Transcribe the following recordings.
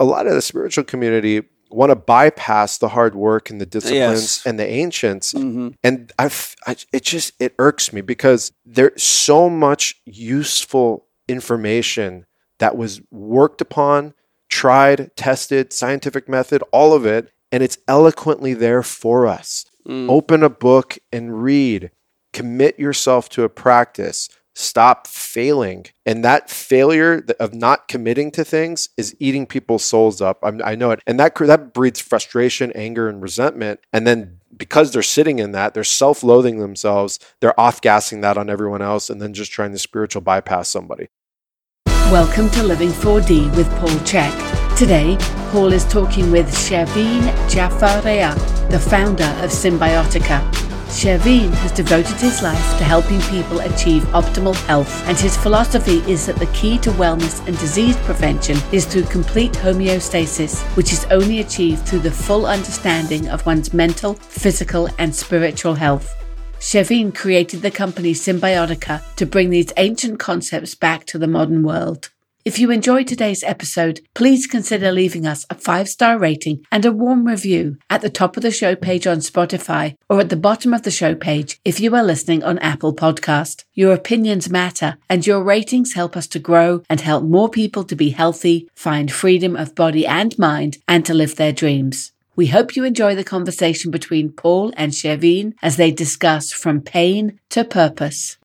a lot of the spiritual community want to bypass the hard work and the disciplines Yes. and the ancients Mhm. and I've, I, it just it irks me because there's so much useful information that was worked upon tried tested scientific method all of it and it's eloquently there for us Mm. open a book and read commit yourself to a practice stop failing. And that failure of not committing to things is eating people's souls up. I'm, i know it. And that that breeds frustration anger and resentment. And then because they're sitting in that they're self-loathing themselves. They're off-gassing that on everyone else and then just trying to spiritual bypass somebody. Welcome to Living 4D with Paul Chek. Today, Paul is talking with Shervin Jaffaria, the founder of Symbiotica. Shervin has devoted his life to helping people achieve optimal health, and his philosophy is that the key to wellness and disease prevention is through complete homeostasis, which is only achieved through the full understanding of one's mental, physical, and spiritual health. Shervin created the company Symbiotica to bring these ancient concepts back to the modern world. If you enjoyed today's episode, please consider leaving us a five star rating and a warm review at the top of the show page on Spotify or at the bottom of the show page if you are listening on Apple Podcast. Your opinions matter and your ratings help us to grow and help more people to be healthy, find freedom of body and mind, and to live their dreams. We hope you enjoy the conversation between Paul and Shervin as they discuss from pain to purpose.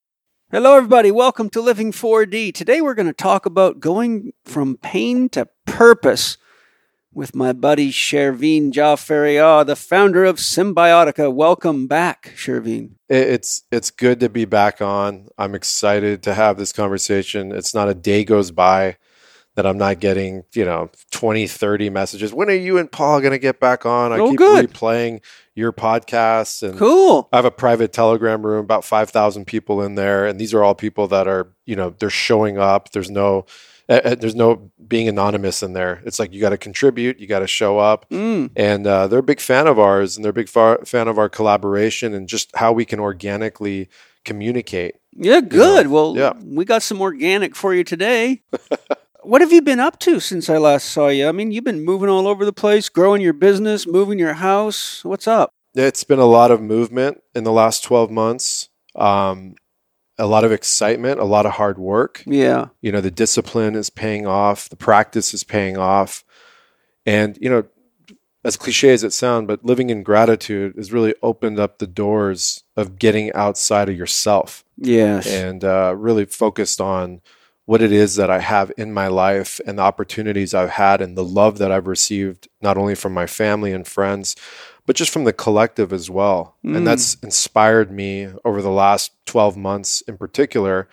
Hello, everybody. Welcome to Living 4D. Today, we're going to talk about going from pain to purpose with my buddy Shervin Jaffaria, ah, the founder of Symbiotica. Welcome back, Shervin. It's it's good to be back on i'm excited to have this conversation it's not a day goes by that i'm not getting you know 20 30 messages when are you and paul going to get back on i Oh, keep good. replaying your podcasts and Cool. I have a private Telegram room, about five thousand people in there, and these are all people that are, you know, they're showing up. There's no, uh, there's no being anonymous in there. It's like you got to contribute, you got to show up, Mm. and uh, they're a big fan of ours, and they're a big far, fan of our collaboration and just how we can organically communicate. Yeah, good. well, yeah. we got some organic for you today. what have you been up to since I last saw you? I mean, you've been moving all over the place, growing your business, moving your house. What's up? It's been a lot of movement in the last twelve months. Um, a lot of excitement, a lot of hard work. Yeah. you know the discipline is paying off the practice is paying off and you know as cliche as it sounds but living in gratitude has really opened up the doors of getting outside of yourself Yes. and uh, really focused on what it is that i have in my life and the opportunities i've had and the love that i've received not only from my family and friends but just from the collective as well Mm. and that's inspired me over the last 12 months in particular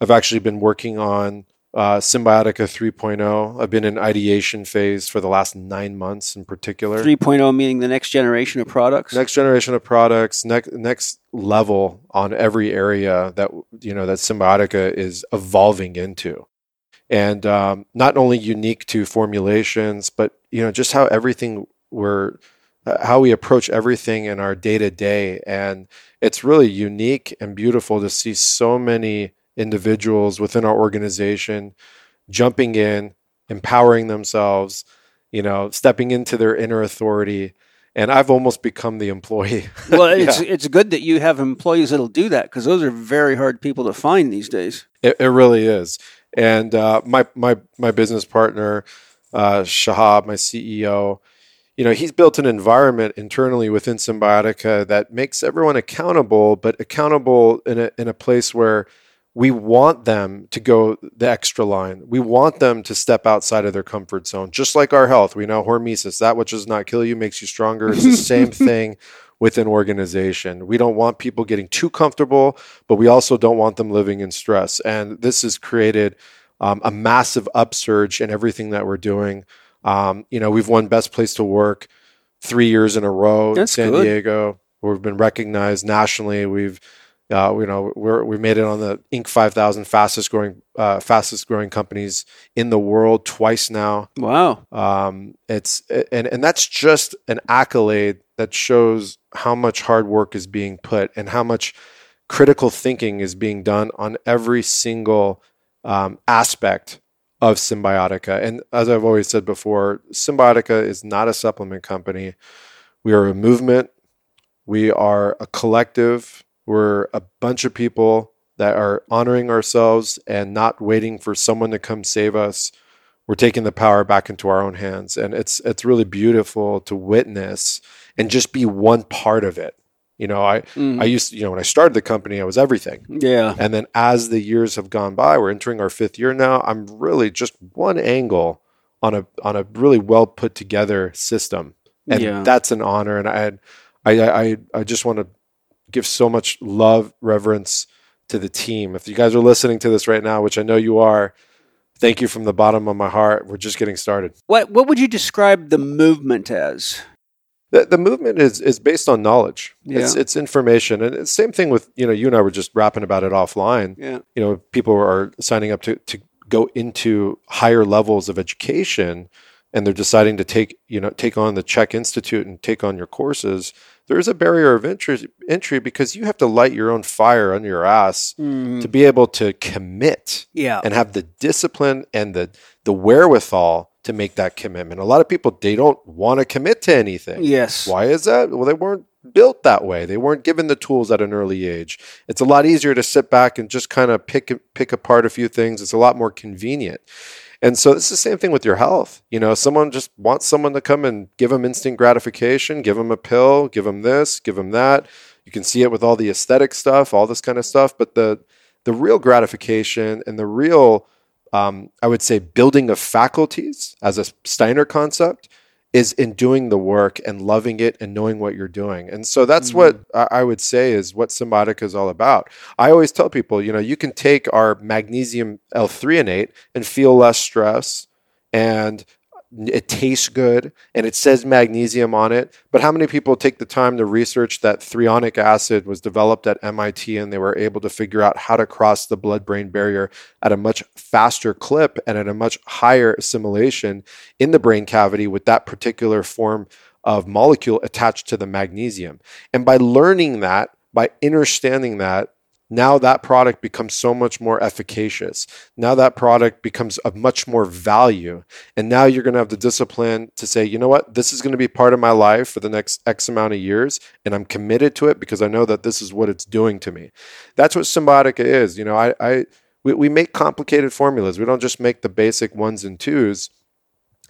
I've actually been working on uh, Symbiotica 3.0. I've been in ideation phase for the last nine months in particular. 3.0 meaning the next generation of products. Next generation of products, next next level on every area that you know that Symbiotica is evolving into, and um, not only unique to formulations, but you know just how everything we're uh, how we approach everything in our day to day, and it's really unique and beautiful to see so many individuals within our organization jumping in, empowering themselves, you know, stepping into their inner authority. And I've almost become the employee. well, it's it's good that you have employees that'll do that because those are very hard people to find these days. It, it really is. And uh, my my my business partner, uh, Shahab, my CEO, you know, he's built an environment internally within Symbiotica that makes everyone accountable, but accountable in a in a place where we want them to go the extra line. We want them to step outside of their comfort zone, just like our health. We know hormesis, that which does not kill you makes you stronger. It's the same thing with an organization. We don't want people getting too comfortable, but we also don't want them living in stress. And this has created um, a massive upsurge in everything that we're doing. Um, you know, we've won Best Place to Work three years in a row That's in San good. Diego. We've been recognized nationally. We've uh, you know, we're, we made it on the Inc. 5000 fastest growing, uh, fastest growing companies in the world twice now. Wow. Um, it's and and that's just an accolade that shows how much hard work is being put and how much critical thinking is being done on every single um, aspect of Symbiotica. And as I've always said before, Symbiotica is not a supplement company. We are a movement. We are a collective. We're a bunch of people that are honoring ourselves and not waiting for someone to come save us. We're taking the power back into our own hands. And it's it's really beautiful to witness and just be one part of it. You know, I Mm. I used to, you know, when I started the company, I was everything. Yeah. And then as the years have gone by, we're entering our fifth year now. I'm really just one angle on a on a really well put together system, and Yeah. that's an honor. And I I I I just want to give so much love, reverence to the team. If you guys are listening to this right now, which I know you are, thank you from the bottom of my heart. We're just getting started. What what would you describe the movement as? The, the movement is is based on knowledge. It's Yeah. it's information, and it's same thing with you know you and I were just rapping about it offline. Yeah. you know people are signing up to to go into higher levels of education and they're deciding to take you know take on the CHEK Institute and take on your courses there is a barrier of entry entry because you have to light your own fire under your ass Mm. to be able to commit Yeah. and have the discipline and the the wherewithal to make that commitment a lot of people they don't want to commit to anything Yes. why is that? Well, they weren't built that way. They weren't given the tools at an early age. It's a lot easier to sit back and just kind of pick pick apart a few things. It's a lot more convenient. And so it's the same thing with your health. You know, someone just wants someone to come and give them instant gratification, give them a pill, give them this, give them that. You can see it with all the aesthetic stuff, all this kind of stuff. But the the real gratification and the real, um, I would say, building of faculties as a Steiner concept is in doing the work and loving it and knowing what you're doing. And so that's what mm-hmm. I would say is what Symbiotica is all about. I always tell people, you know, you can take our magnesium L-threonate and feel less stress and it tastes good and it says magnesium on it. But how many people take the time to research that threonic acid was developed at MIT and they were able to figure out how to cross the blood brain barrier at a much faster clip and at a much higher assimilation in the brain cavity with that particular form of molecule attached to the magnesium. And by learning that, by understanding that, now that product becomes so much more efficacious. Now that product becomes of much more value. And now you're going to have the discipline to say, you know what, this is going to be part of my life for the next X amount of years. And I'm committed to it because I know that this is what it's doing to me. That's what Symbiotica is. You know, I, I we, we make complicated formulas. We don't just make the basic ones and twos.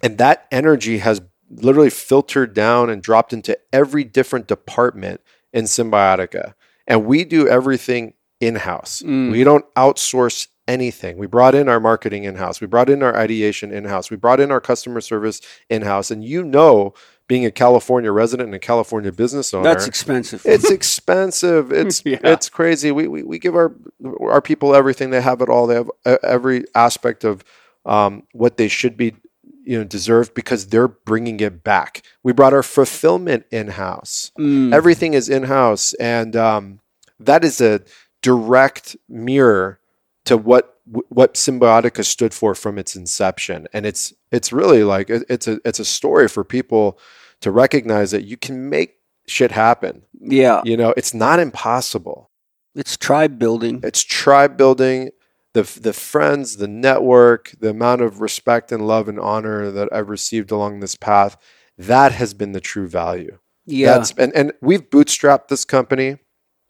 And that energy has literally filtered down and dropped into every different department in Symbiotica. And we do everything in house. Mm. We don't outsource anything. We brought in our marketing in house. We brought in our ideation in house. We brought in our customer service in house. And you know, being a California resident and a California business owner, That's expensive. it's expensive. It's Yeah. it's crazy. We, we we give our our people everything. They have it all. They have every aspect of um, what they should be, you know, deserved because they're bringing it back. We brought our fulfillment in house. Mm. Everything is in house, and um, that is a direct mirror to what what Symbiotica stood for from its inception. And it's it's really like it- it's a it's a story for people to recognize that you can make shit happen. yeah. You know, it's not impossible. It's tribe building. It's tribe building, the the friends, the network, the amount of respect and love and honor that I've received along this path. That has been the true value. Yeah. That's and, and we've bootstrapped this company,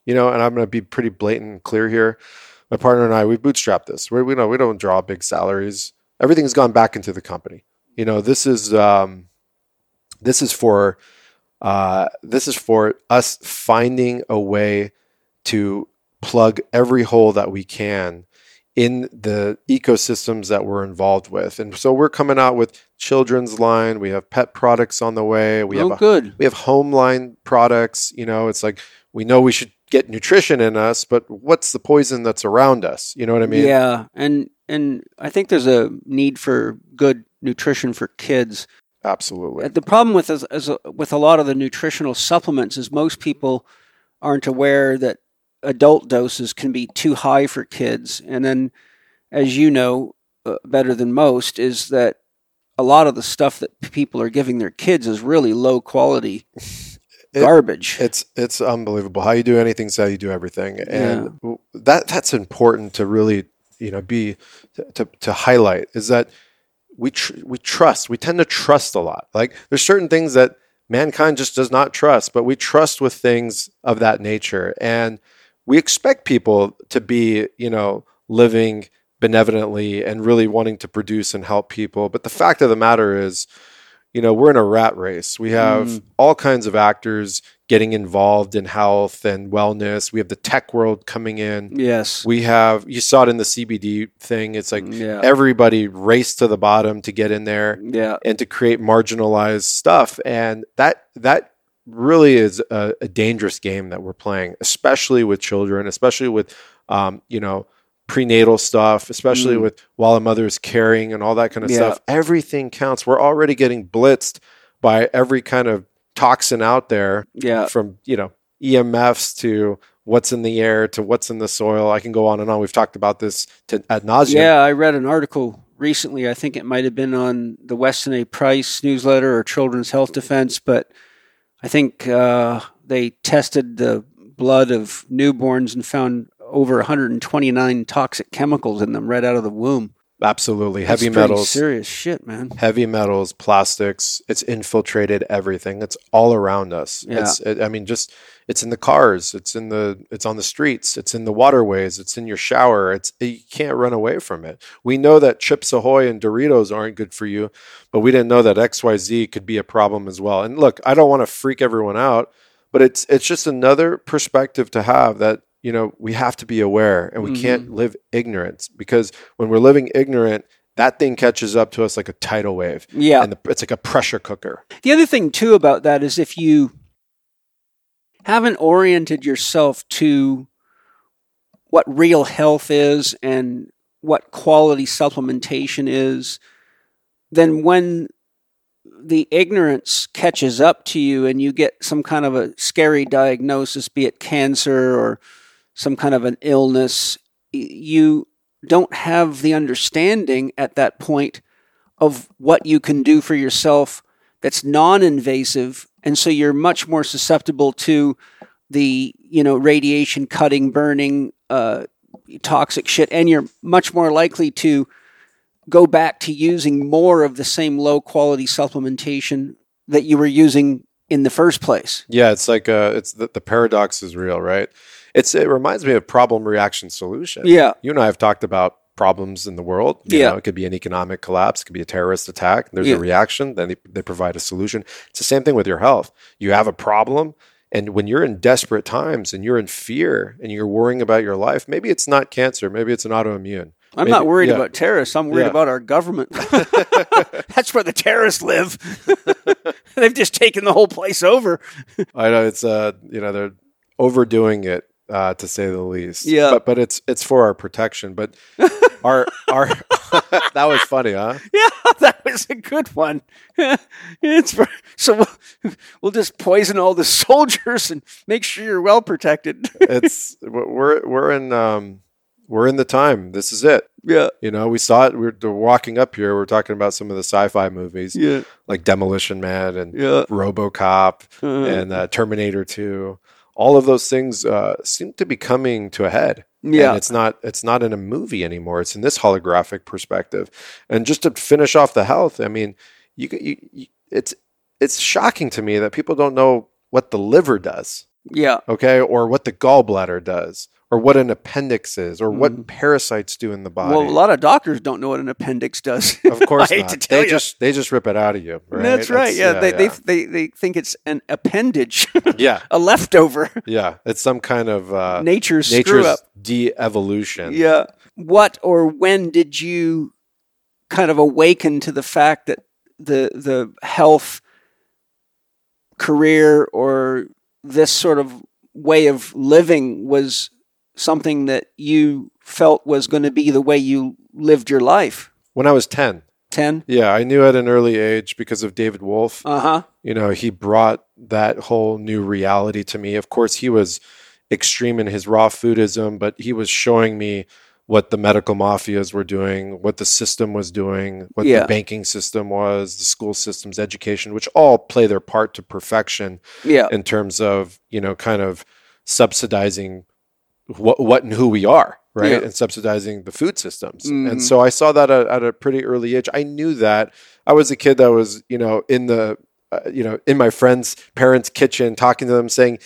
you know, and I'm going to be pretty blatant and clear here. My partner and I, we've bootstrapped this. We we don't we don't draw big salaries. Everything's gone back into the company. You know, this is um, this is for uh, this is for us finding a way to plug every hole that we can in the ecosystems that we're involved with. And so we're coming out with children's line. We have pet products on the way. We oh, have a good. we have home line products you know it's like we know we should get nutrition in us but what's the poison that's around us? You know what i mean? Yeah, and and I think there's a need for good nutrition for kids. absolutely. The problem with with a lot of the nutritional supplements is most people aren't aware that adult doses can be too high for kids, and then, as you know uh, better than most, is that a lot of the stuff that people are giving their kids is really low quality It- garbage. it's it's unbelievable how you do anything is how you do everything and w that that's important to really you know be to, to highlight is that we tr- we trust. We tend to trust a lot. Like there's certain things that mankind just does not trust, but we trust with things of that nature, and we expect people to be you know living benevolently and really wanting to produce and help people. But the fact of the matter is, you know, we're in a rat race. We have mm. all kinds of actors getting involved in health and wellness. We have the tech world coming in. Yes. We have, you saw it in the CBD thing. It's like yeah. everybody raced to the bottom to get in there yeah. and to create marginalized stuff. And that, that really is a, a dangerous game that we're playing, especially with children, especially with, um, you know, prenatal stuff, especially mm. with while a mother is carrying and all that kind of yeah. stuff. Everything counts. We're already getting blitzed by every kind of toxin out there. Yeah. From, you know, EMFs to what's in the air to what's in the soil. I can go on and on. We've talked about this to ad nauseum. Yeah, I read an article recently. I think it might have been on the Weston A. Price newsletter or Children's Health Defense, but I think uh, they tested the blood of newborns and found over 129 toxic chemicals in them right out of the womb. Absolutely. Heavy metals. Serious shit, man. Heavy metals, plastics. It's infiltrated everything. It's all around us. Yeah. It's, it, I mean, just, it's in the cars. It's in the, it's on the streets. It's in the waterways. It's in your shower. It's, you can't run away from it. We know that Chips Ahoy and Doritos aren't good for you, but we didn't know that XYZ could be a problem as well. And look, I don't want to freak everyone out, but it's, it's just another perspective to have that you know, we have to be aware and we mm-hmm. can't live ignorant because when we're living ignorant, that thing catches up to us like a tidal wave. Yeah. And the, it's like a pressure cooker. The other thing, too, about that is if you haven't oriented yourself to what real health is and what quality supplementation is, then when the ignorance catches up to you and you get some kind of a scary diagnosis, be it cancer or some kind of an illness, you don't have the understanding at that point of what you can do for yourself that's non-invasive and so you're much more susceptible to the you know radiation cutting burning uh, toxic shit and you're much more likely to go back to using more of the same low quality supplementation that you were using in the first place. Yeah it's like uh, it's the, the paradox is real right it's it reminds me of problem reaction solution. Yeah, you and I have talked about problems in the world. You yeah, know, it could be an economic collapse, it could be a terrorist attack. There's yeah. a reaction, then they, they provide a solution. It's the same thing with your health. You have a problem, and when you're in desperate times and you're in fear and you're worrying about your life, maybe it's not cancer, maybe it's an autoimmune. I'm maybe, not worried yeah. about terrorists. I'm worried yeah. about our government. That's where the terrorists live. They've just taken the whole place over. I know it's uh you know they're overdoing it uh, to say the least. Yeah, but but it's it's for our protection. But our our that was funny, huh? Yeah, that was a good one. it's for, so we'll, we'll just poison all the soldiers and make sure you're well protected. it's we're we're in um we're in the time. This is it. Yeah. You know, we saw it. We we're walking up here. We are talking about some of the sci-fi movies. Yeah. Like Demolition Man and yeah. RoboCop uh-huh. and uh, Terminator Two all of those things uh, seem to be coming to a head. Yeah, and it's not it's not in a movie anymore. It's in this holographic perspective. And just to finish off the health, I mean, you, you, you it's it's shocking to me that people don't know what the liver does. Yeah. Okay. Or what the gallbladder does, or what an appendix is, or mm. what parasites do in the body. Well, a lot of doctors don't know what an appendix does. Of course, I hate not. to tell they you. just they just rip it out of you. Right? That's right. That's, yeah, yeah, they, yeah, They, they they think it's an appendage. yeah, a leftover. Yeah, it's some kind of uh, nature's, nature's screw up. de-evolution. Yeah. What or when did you kind of awaken to the fact that the the health career or this sort of way of living was something that you felt was going to be the way you lived your life? When I was 10. 10? Yeah, I knew at an early age because of David Wolfe. Uh huh. You know, he brought that whole new reality to me. Of course, he was extreme in his raw foodism, but he was showing me what the medical mafias were doing, what the system was doing, what yeah. the banking system was, the school systems, education, which all play their part to perfection yeah. in terms of, you know, kind of subsidizing what, what and who we are, right? Yeah. And subsidizing the food systems. Mhm. And so I saw that at, at a pretty early age. I knew that. I was a kid that was, you know, in the, uh, you know, in my friend's parents' kitchen, talking to them, saying,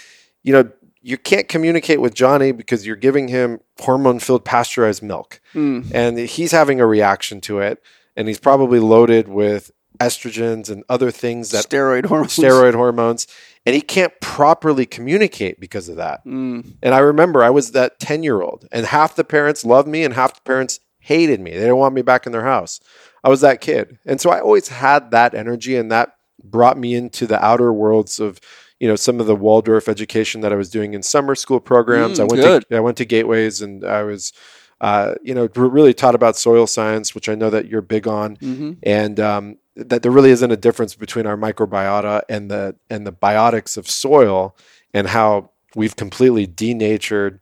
you know, you can't communicate with Johnny because you're giving him hormone-filled pasteurized milk, Mm. and he's having a reaction to it, and he's probably loaded with estrogens and other things that steroid hormones. steroid hormones, and he can't properly communicate because of that. Mm. And I remember I was that 10 year old, and half the parents loved me, and half the parents hated me. They didn't want me back in their house. I was that kid. And so I always had that energy, and that brought me into the outer worlds of. You know some of the Waldorf education that I was doing in summer school programs. Mm, I went good. to I went to gateways, and I was, uh, you know, really taught about soil science, which I know that you're big on hmm and um, that there really isn't a difference between our microbiota and the and the biotics of soil, and how we've completely denatured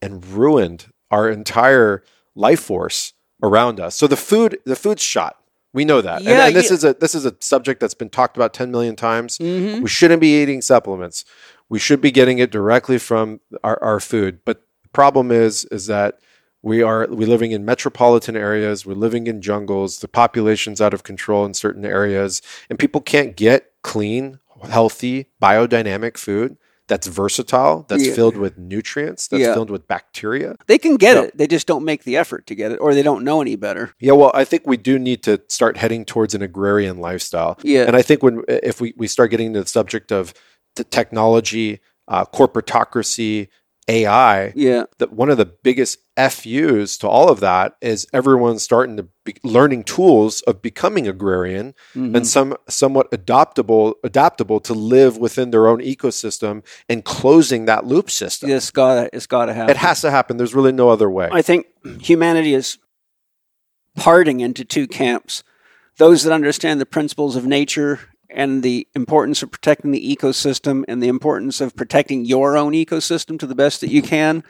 and ruined our entire life force around us. So the food, the food's shot. We know that, and, Yeah, and this yeah. is a this is a subject that's been talked about ten million times. hmm We shouldn't be eating supplements. We should be getting it directly from our, our food. But the problem is is that we are we living in metropolitan areas, we're living in jungles, the population's out of control in certain areas, and people can't get clean, healthy, biodynamic food that's versatile, that's Yeah. filled with nutrients, that's Yeah. filled with bacteria. They can get No. it. They just don't make the effort to get it, or they don't know any better. Yeah, well, I think we do need to start heading towards an agrarian lifestyle. Yeah. And I think when if we, we start getting to the subject of the technology, uh, corporatocracy, AI, Yeah. that one of the biggest FUs to all of that is everyone starting to be learning tools of becoming agrarian Mhm. and some somewhat adaptable adaptable to live within their own ecosystem and closing that loop system. It's gotta. It's gotta happen. It has to happen. There's really no other way. I think humanity is parting into two camps those that understand the principles of nature and the importance of protecting the ecosystem and the importance of protecting your own ecosystem to the best that you can,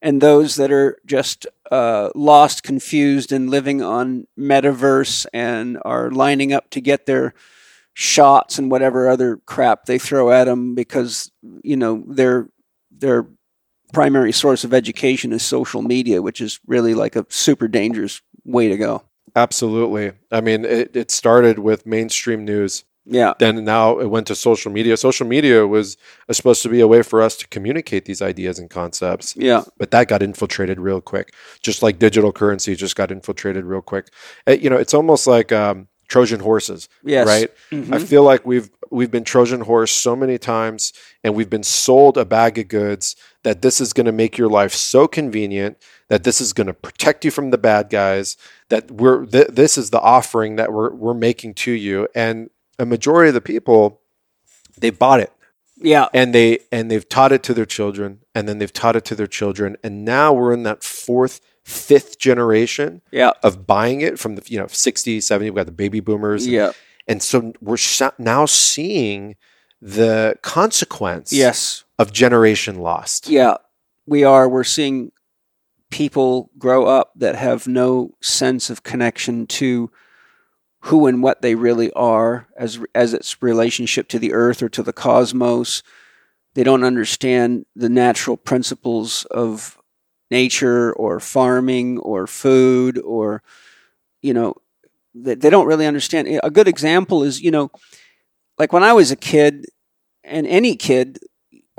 and those that are just uh, lost, confused, and living on metaverse and are lining up to get their shots and whatever other crap they throw at them because you know their their primary source of education is social media, which is really like a super dangerous way to go. Absolutely. I mean, it, it started with mainstream news. Yeah. Then now it went to social media. Social media was uh, supposed to be a way for us to communicate these ideas and concepts, Yeah. but that got infiltrated real quick. Just like digital currency just got infiltrated real quick. You know, it's almost like um, Trojan horses, Yes. right? Mhm. I feel like we've we've been Trojan horse so many times, and we've been sold a bag of goods that this is going to make your life so convenient, that this is going to protect you from the bad guys, that we're th- this is the offering that we're we're making to you, and a majority of the people they bought it yeah. and they and they've taught it to their children and then they've taught it to their children and now we're in that fourth fifth generation Yeah. of buying it from the you know 60 70 we've got the baby boomers and- Yeah. and so we're sh- now seeing the consequence Yes. of generation lost. Yeah. We are. We're seeing people grow up that have no sense of connection to who and what they really are as as its relationship to the earth or to the cosmos. They don't understand the natural principles of nature or farming or food or you know they, they don't really understand. A good example is you know like when I was a kid and any kid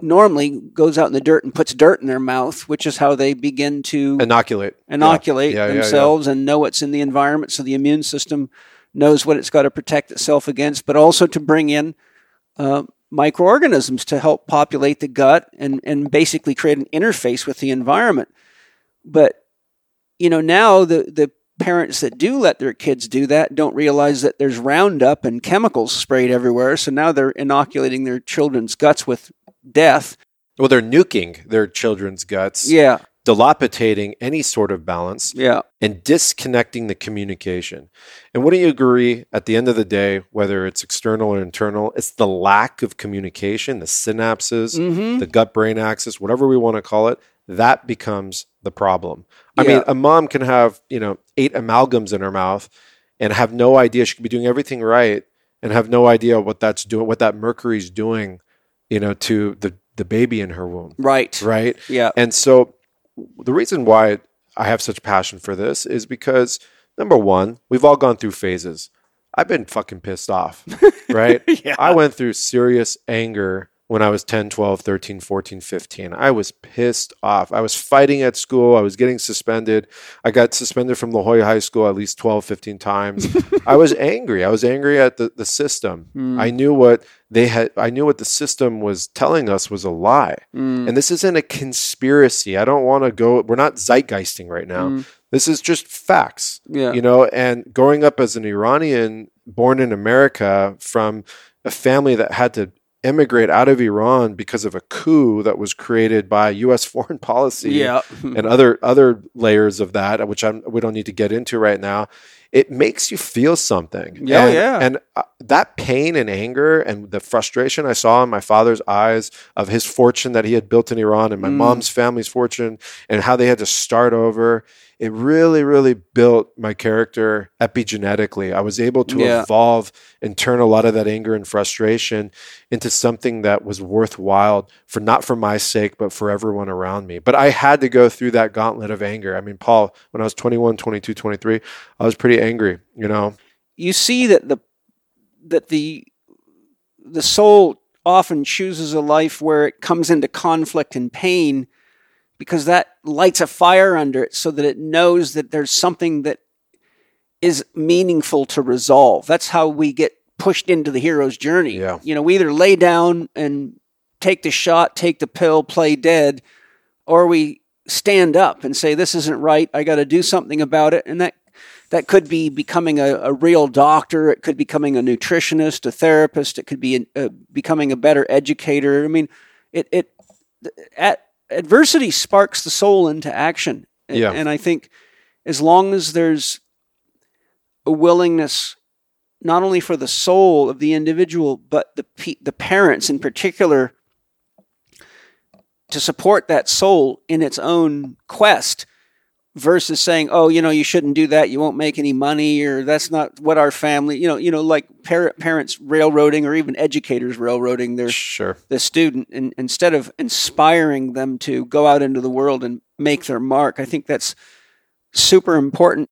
normally goes out in the dirt and puts dirt in their mouth, which is how they begin to Inoculate. inoculate Yeah, yeah, yeah, yeah. themselves and know what's in the environment so the immune system knows what it's got to protect itself against, but also to bring in uh, microorganisms to help populate the gut and, and basically create an interface with the environment. But, you know, now the, the parents that do let their kids do that don't realize that there's Roundup and chemicals sprayed everywhere. So now they're inoculating their children's guts with death. Well, they're nuking their children's guts, Yeah, dilapidating any sort of balance, yeah, and disconnecting the communication. And wouldn't you agree, at the end of the day, whether it's external or internal, it's the lack of communication, the synapses, hmm the gut brain axis, whatever we want to call it, that becomes the problem. I Yeah. mean, a mom can have, you know, eight amalgams in her mouth and have no idea she could be doing everything right and have no idea what that's doing, what that mercury's doing, you know, to the the baby in her womb, Right. right? Yeah. And so the reason why I have such passion for this is because number one, we've all gone through phases. I've been fucking pissed off, right? Yeah. I went through serious anger when I was 10, 12, 13, 14, 15. I was pissed off. I was fighting at school. I was getting suspended. I got suspended from La Jolla High School at least 12, 15 times. I was angry. I was angry at the, the system. Hmm. I knew what they had, I knew what the system was telling us was a lie. Mm. And this isn't a conspiracy. I don't want to go, we're not zeitgeisting right now. Mm. This is just facts Yeah. you know and growing up as an iranian born in america from a family that had to immigrate out of iran because of a coup that was created by us foreign policy yeah. and other other layers of that which I'm, we don't need to get into right now it makes you feel something Yeah, and, yeah. and uh, that pain and anger and the frustration i saw in my father's eyes of his fortune that he had built in iran and my Mm. mom's family's fortune and how they had to start over it really really built my character epigenetically. I was able to Yeah. evolve and turn a lot of that anger and frustration into something that was worthwhile for not for my sake but for everyone around me. But i had to go through that gauntlet of anger. I mean paul when i was 21 22 23 i was pretty angry you know? You see that the that the the soul often chooses a life where it comes into conflict and pain because that lights a fire under it so that it knows that there's something that is meaningful to resolve. That's how we get pushed into the hero's journey. Yeah. You know, we either lay down and take the shot, take the pill, play dead, or we stand up and say, This isn't right. I got to do something about it. And that that could be becoming a, a real doctor. It could be becoming a nutritionist, a therapist. It could be uh, becoming a better educator. I mean, it it at, adversity sparks the soul into action. And- Yeah. and I think as long as there's a willingness, not only for the soul of the individual, but the pe- the parents in particular, to support that soul in its own quest versus saying, "Oh, you know, you shouldn't do that. You won't make any money, or that's not what our family." You know, you know, like par- parents railroading, or even educators railroading their sure the student, and instead of inspiring them to go out into the world and make their mark. I think that's super important.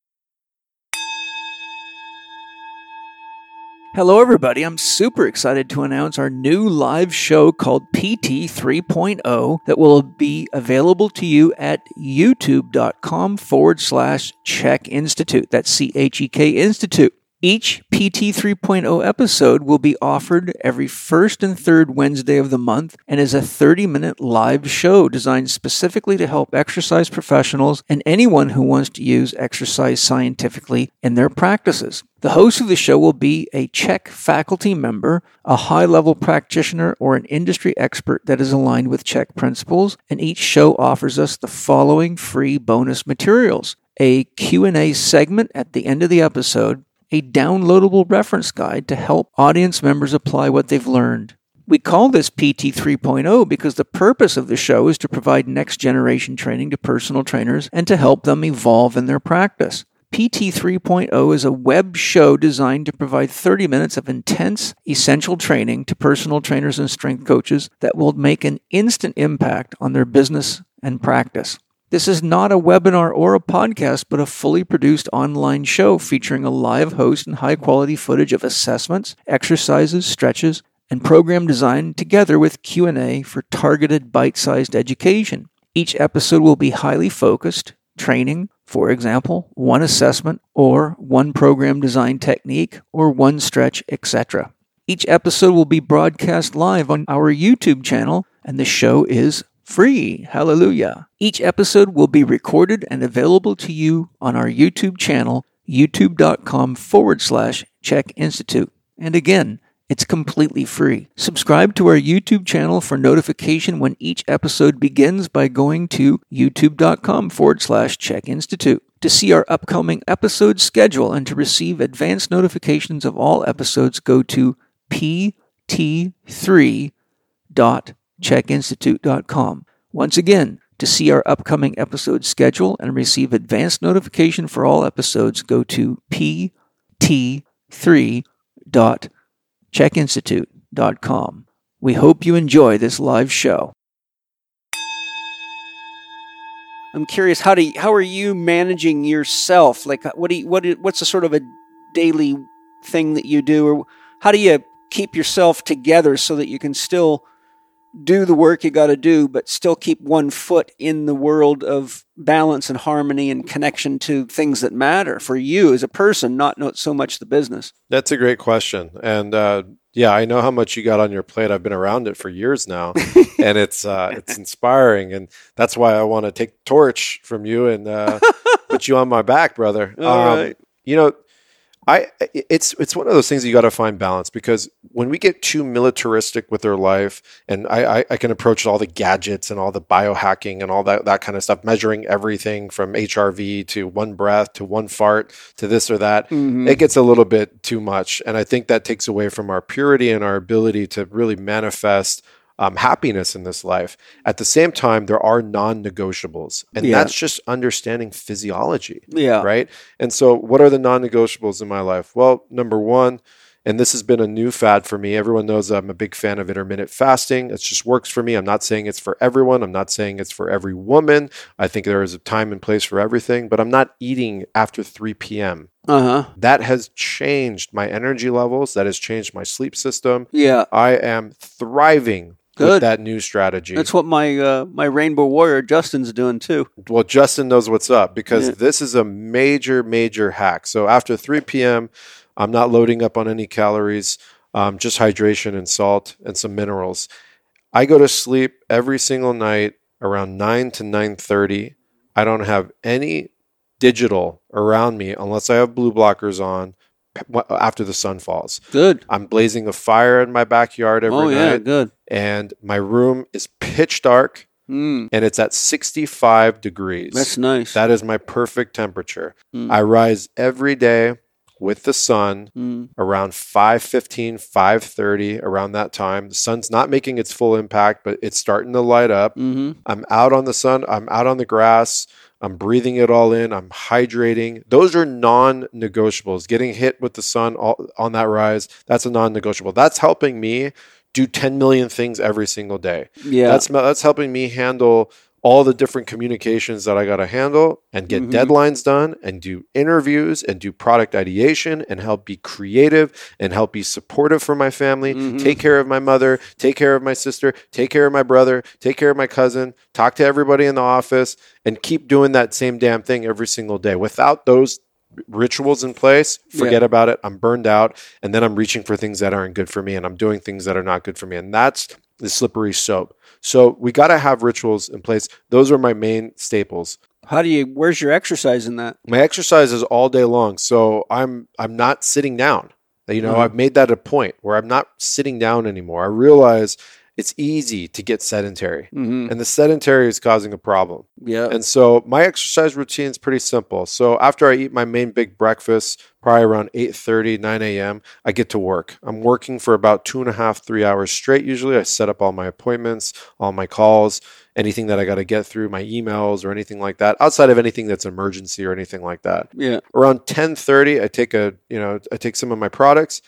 Hello, everybody. I'm super excited to announce our new live show called PT 3.0 that will be available to you at youtube.com forward slash CHEK Institute. That's C H E K Institute. Each PT 3.0 episode will be offered every first and third Wednesday of the month and is a 30 minute live show designed specifically to help exercise professionals and anyone who wants to use exercise scientifically in their practices. The host of the show will be a CHEK faculty member, a high level practitioner, or an industry expert that is aligned with CHEK principles, and each show offers us the following free bonus materials a Q&A segment at the end of the episode, a downloadable reference guide to help audience members apply what they've learned. We call this PT 3.0 because the purpose of the show is to provide next generation training to personal trainers and to help them evolve in their practice. PT 3.0 is a web show designed to provide 30 minutes of intense, essential training to personal trainers and strength coaches that will make an instant impact on their business and practice. This is not a webinar or a podcast, but a fully produced online show featuring a live host and high quality footage of assessments, exercises, stretches, and program design together with Q&A for targeted bite-sized education. Each episode will be highly focused, training, for example, one assessment or one program design technique or one stretch, etc. Each episode will be broadcast live on our YouTube channel and the show is free. Hallelujah. Each episode will be recorded and available to you on our YouTube channel, youtube.com forward slash CHEK Institute. And again, it's completely free. Subscribe to our YouTube channel for notification when each episode begins by going to youtube.com forward slash CHEK Institute. To see our upcoming episode schedule and to receive advanced notifications of all episodes, go to pt3.chekinstitute.com. Once again, to see our upcoming episode schedule and receive advanced notification for all episodes, go to pt3.chekinstitute.com. We hope you enjoy this live show. I'm curious how do you, how are you managing yourself? Like what do you, what what's a sort of a daily thing that you do or how do you keep yourself together so that you can still do the work you got to do but still keep one foot in the world of balance and harmony and connection to things that matter for you as a person not not so much the business. That's a great question. And uh, yeah, I know how much you got on your plate. I've been around it for years now, and it's uh, it's inspiring. And that's why I want to take the torch from you and uh, put you on my back, brother. Um, right. You know, I it's it's one of those things you got to find balance because when we get too militaristic with our life, and I, I I can approach all the gadgets and all the biohacking and all that that kind of stuff, measuring everything from HRV to one breath to one fart to this or that Mm-hmm. it gets a little bit too much. And I think that takes away from our purity and our ability to really manifest um, happiness in this life. At the same time, there are non negotiables. And Yeah. that's just understanding physiology, Yeah. right? And so, what are the non negotiables in my life? Well, number one, and this has been a new fad for me. Everyone knows I'm a big fan of intermittent fasting. It just works for me. I'm not saying it's for everyone. I'm not saying it's for every woman. I think there is a time and place for everything, but I'm not eating after 3 p.m Uh-huh. that has changed my energy levels that has changed my sleep system Yeah. i am thriving Good. with that new strategy That's what my uh, my Rainbow Warrior Justin's doing too. well justin knows what's up because Yeah. this is a major major hack so after 3 p.m i'm not loading up on any calories um, just hydration and salt and some minerals i go to sleep every single night around 9 to 9.30 i don't have any digital around me unless i have blue blockers on after the sun falls Good. I'm blazing a fire in my backyard every oh yeah, good. and my room is pitch dark, Mm, and it's at 65 degrees. that's nice. that is my perfect temperature. Mm. I rise every day with the sun Mm, around 5:15, 5:30 around that time. The sun's not making its full impact, but it's starting to light up. hmm I'm out on the sun, I'm out on the grass, I'm breathing it all in, I'm hydrating. Those are non negotiables. Getting hit with the sun all, on that rise, that's a non negotiable. That's helping me do 10 million things every single day. Yeah. That's, that's helping me handle all the different communications that I got to handle and get Mhm. deadlines done and do interviews and do product ideation and help be creative and help be supportive for my family, Mhm. take care of my mother, take care of my sister, take care of my brother, take care of my cousin, talk to everybody in the office and keep doing that same damn thing every single day. Without those rituals in place, forget about it. I'm burned out and then I'm reaching for things that aren't good for me and I'm doing things that are not good for me. And that's the slippery soap. So we got to have rituals in place. Those are my main staples. How do you? Where's your exercise in that? My exercise is all day long, so I'm I'm not sitting down. You know, Mhm. I've made that a point where I'm not sitting down anymore. I realize it's easy to get sedentary, Mm-hmm. and the sedentary is causing a problem. Yeah. And so my exercise routine is pretty simple. So after I eat my main big breakfast, probably around 8:30, 9 a.m., I get to work. I'm working for about two and a half, three hours straight. Usually, I set up all my appointments, all my calls, anything that I got to get through, my emails or anything like that. Outside of anything that's emergency or anything like that. yeah. Around 10:30, I take a you know I take some of my products,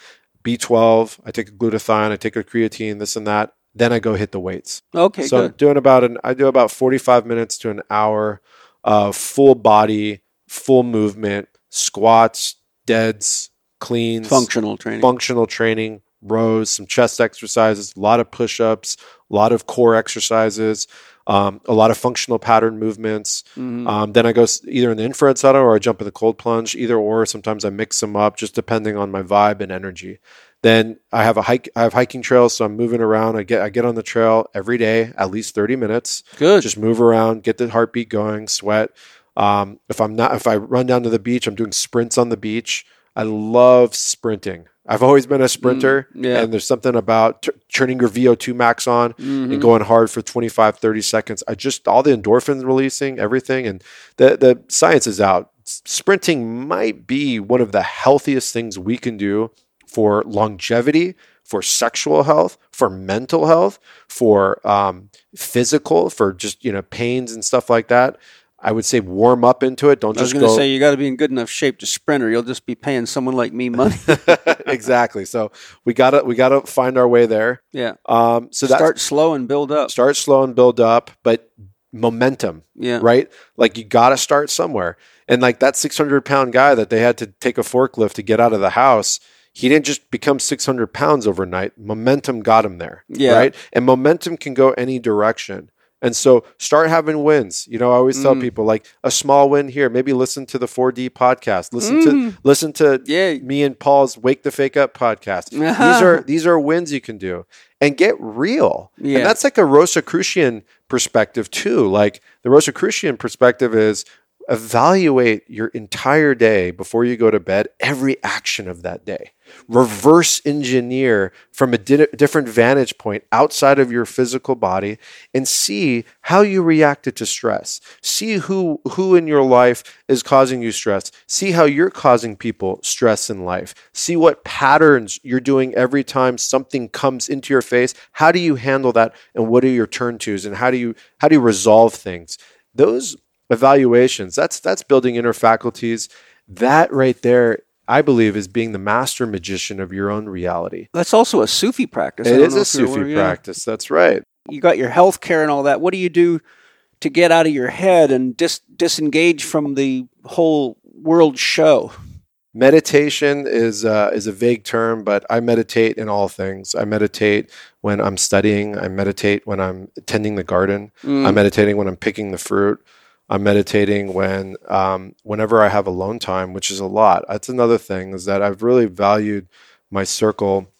B12, I take a glutathione, I take a creatine, this and that. Then I go hit the weights Okay. so I'm doing about an I do about 45 minutes to an hour of full body, full movement, squats, deads, cleans, Functional training. functional training, rows, some chest exercises, a lot of push-ups, a lot of core exercises, um, a lot of functional pattern movements. Mhm. Um, then I go either in the infrared sauna or I jump in the cold plunge, either or. Sometimes I mix them up, just depending on my vibe and energy. Then I have a hike. I have hiking trails, so I'm moving around. I get I get on the trail every day, at least 30 minutes. Good. Just move around, get the heartbeat going, sweat. Um, if I'm not, if I run down to the beach, I'm doing sprints on the beach. I love sprinting. I've always been a sprinter, Mm, yeah. and there's something about t- turning your VO2 max on Mhm. and going hard for 25 30 seconds i just all the endorphins releasing everything and the the science is out sprinting might be one of the healthiest things we can do for longevity for sexual health for mental health for um, physical for just you know pains and stuff like that I would say warm up into it. Don't just I was going to say you got to be in good enough shape to sprint, or you'll just be paying someone like me money. exactly. So we gotta we gotta find our way there. yeah. Um, so that's Start slow and build up. start slow and build up, but momentum, Yeah. right? Like you got to start somewhere. And like that 600 pound guy that they had to take a forklift to get out of the house, he didn't just become 600 pounds overnight. Momentum got him there, Yeah. right? And momentum can go any direction. And so start having wins. You know, I always tell Mm. people like a small win here. Maybe listen to the 4D podcast. Listen Mm. to listen to Yeah. me and Paul's Wake the Fake Up podcast. These are these are wins you can do and get real. Yeah. And that's like a Rosicrucian perspective too. Like the Rosicrucian perspective is evaluate your entire day before you go to bed, every action of that day. Reverse engineer from a di- different vantage point outside of your physical body and see how you reacted to stress. See who who in your life is causing you stress. See how you're causing people stress in life. See what patterns you're doing every time something comes into your face. How do you handle that and what are your turn tos and how do you how do you resolve things? Those evaluations, that's that's building inner faculties. That right there I believe is being the master magician of your own reality. That's also a Sufi practice. It is a Sufi aware, yeah. practice. That's right. You got your health care and all that. What do you do to get out of your head and dis- disengage from the whole world show? Meditation is uh, is a vague term, but I meditate in all things. I meditate when I'm studying. I meditate when I'm tending the garden. Mm. I'm meditating when I'm picking the fruit. I'm meditating when um, whenever I have alone time, which is a lot. That's another thing is that I've really valued my circle,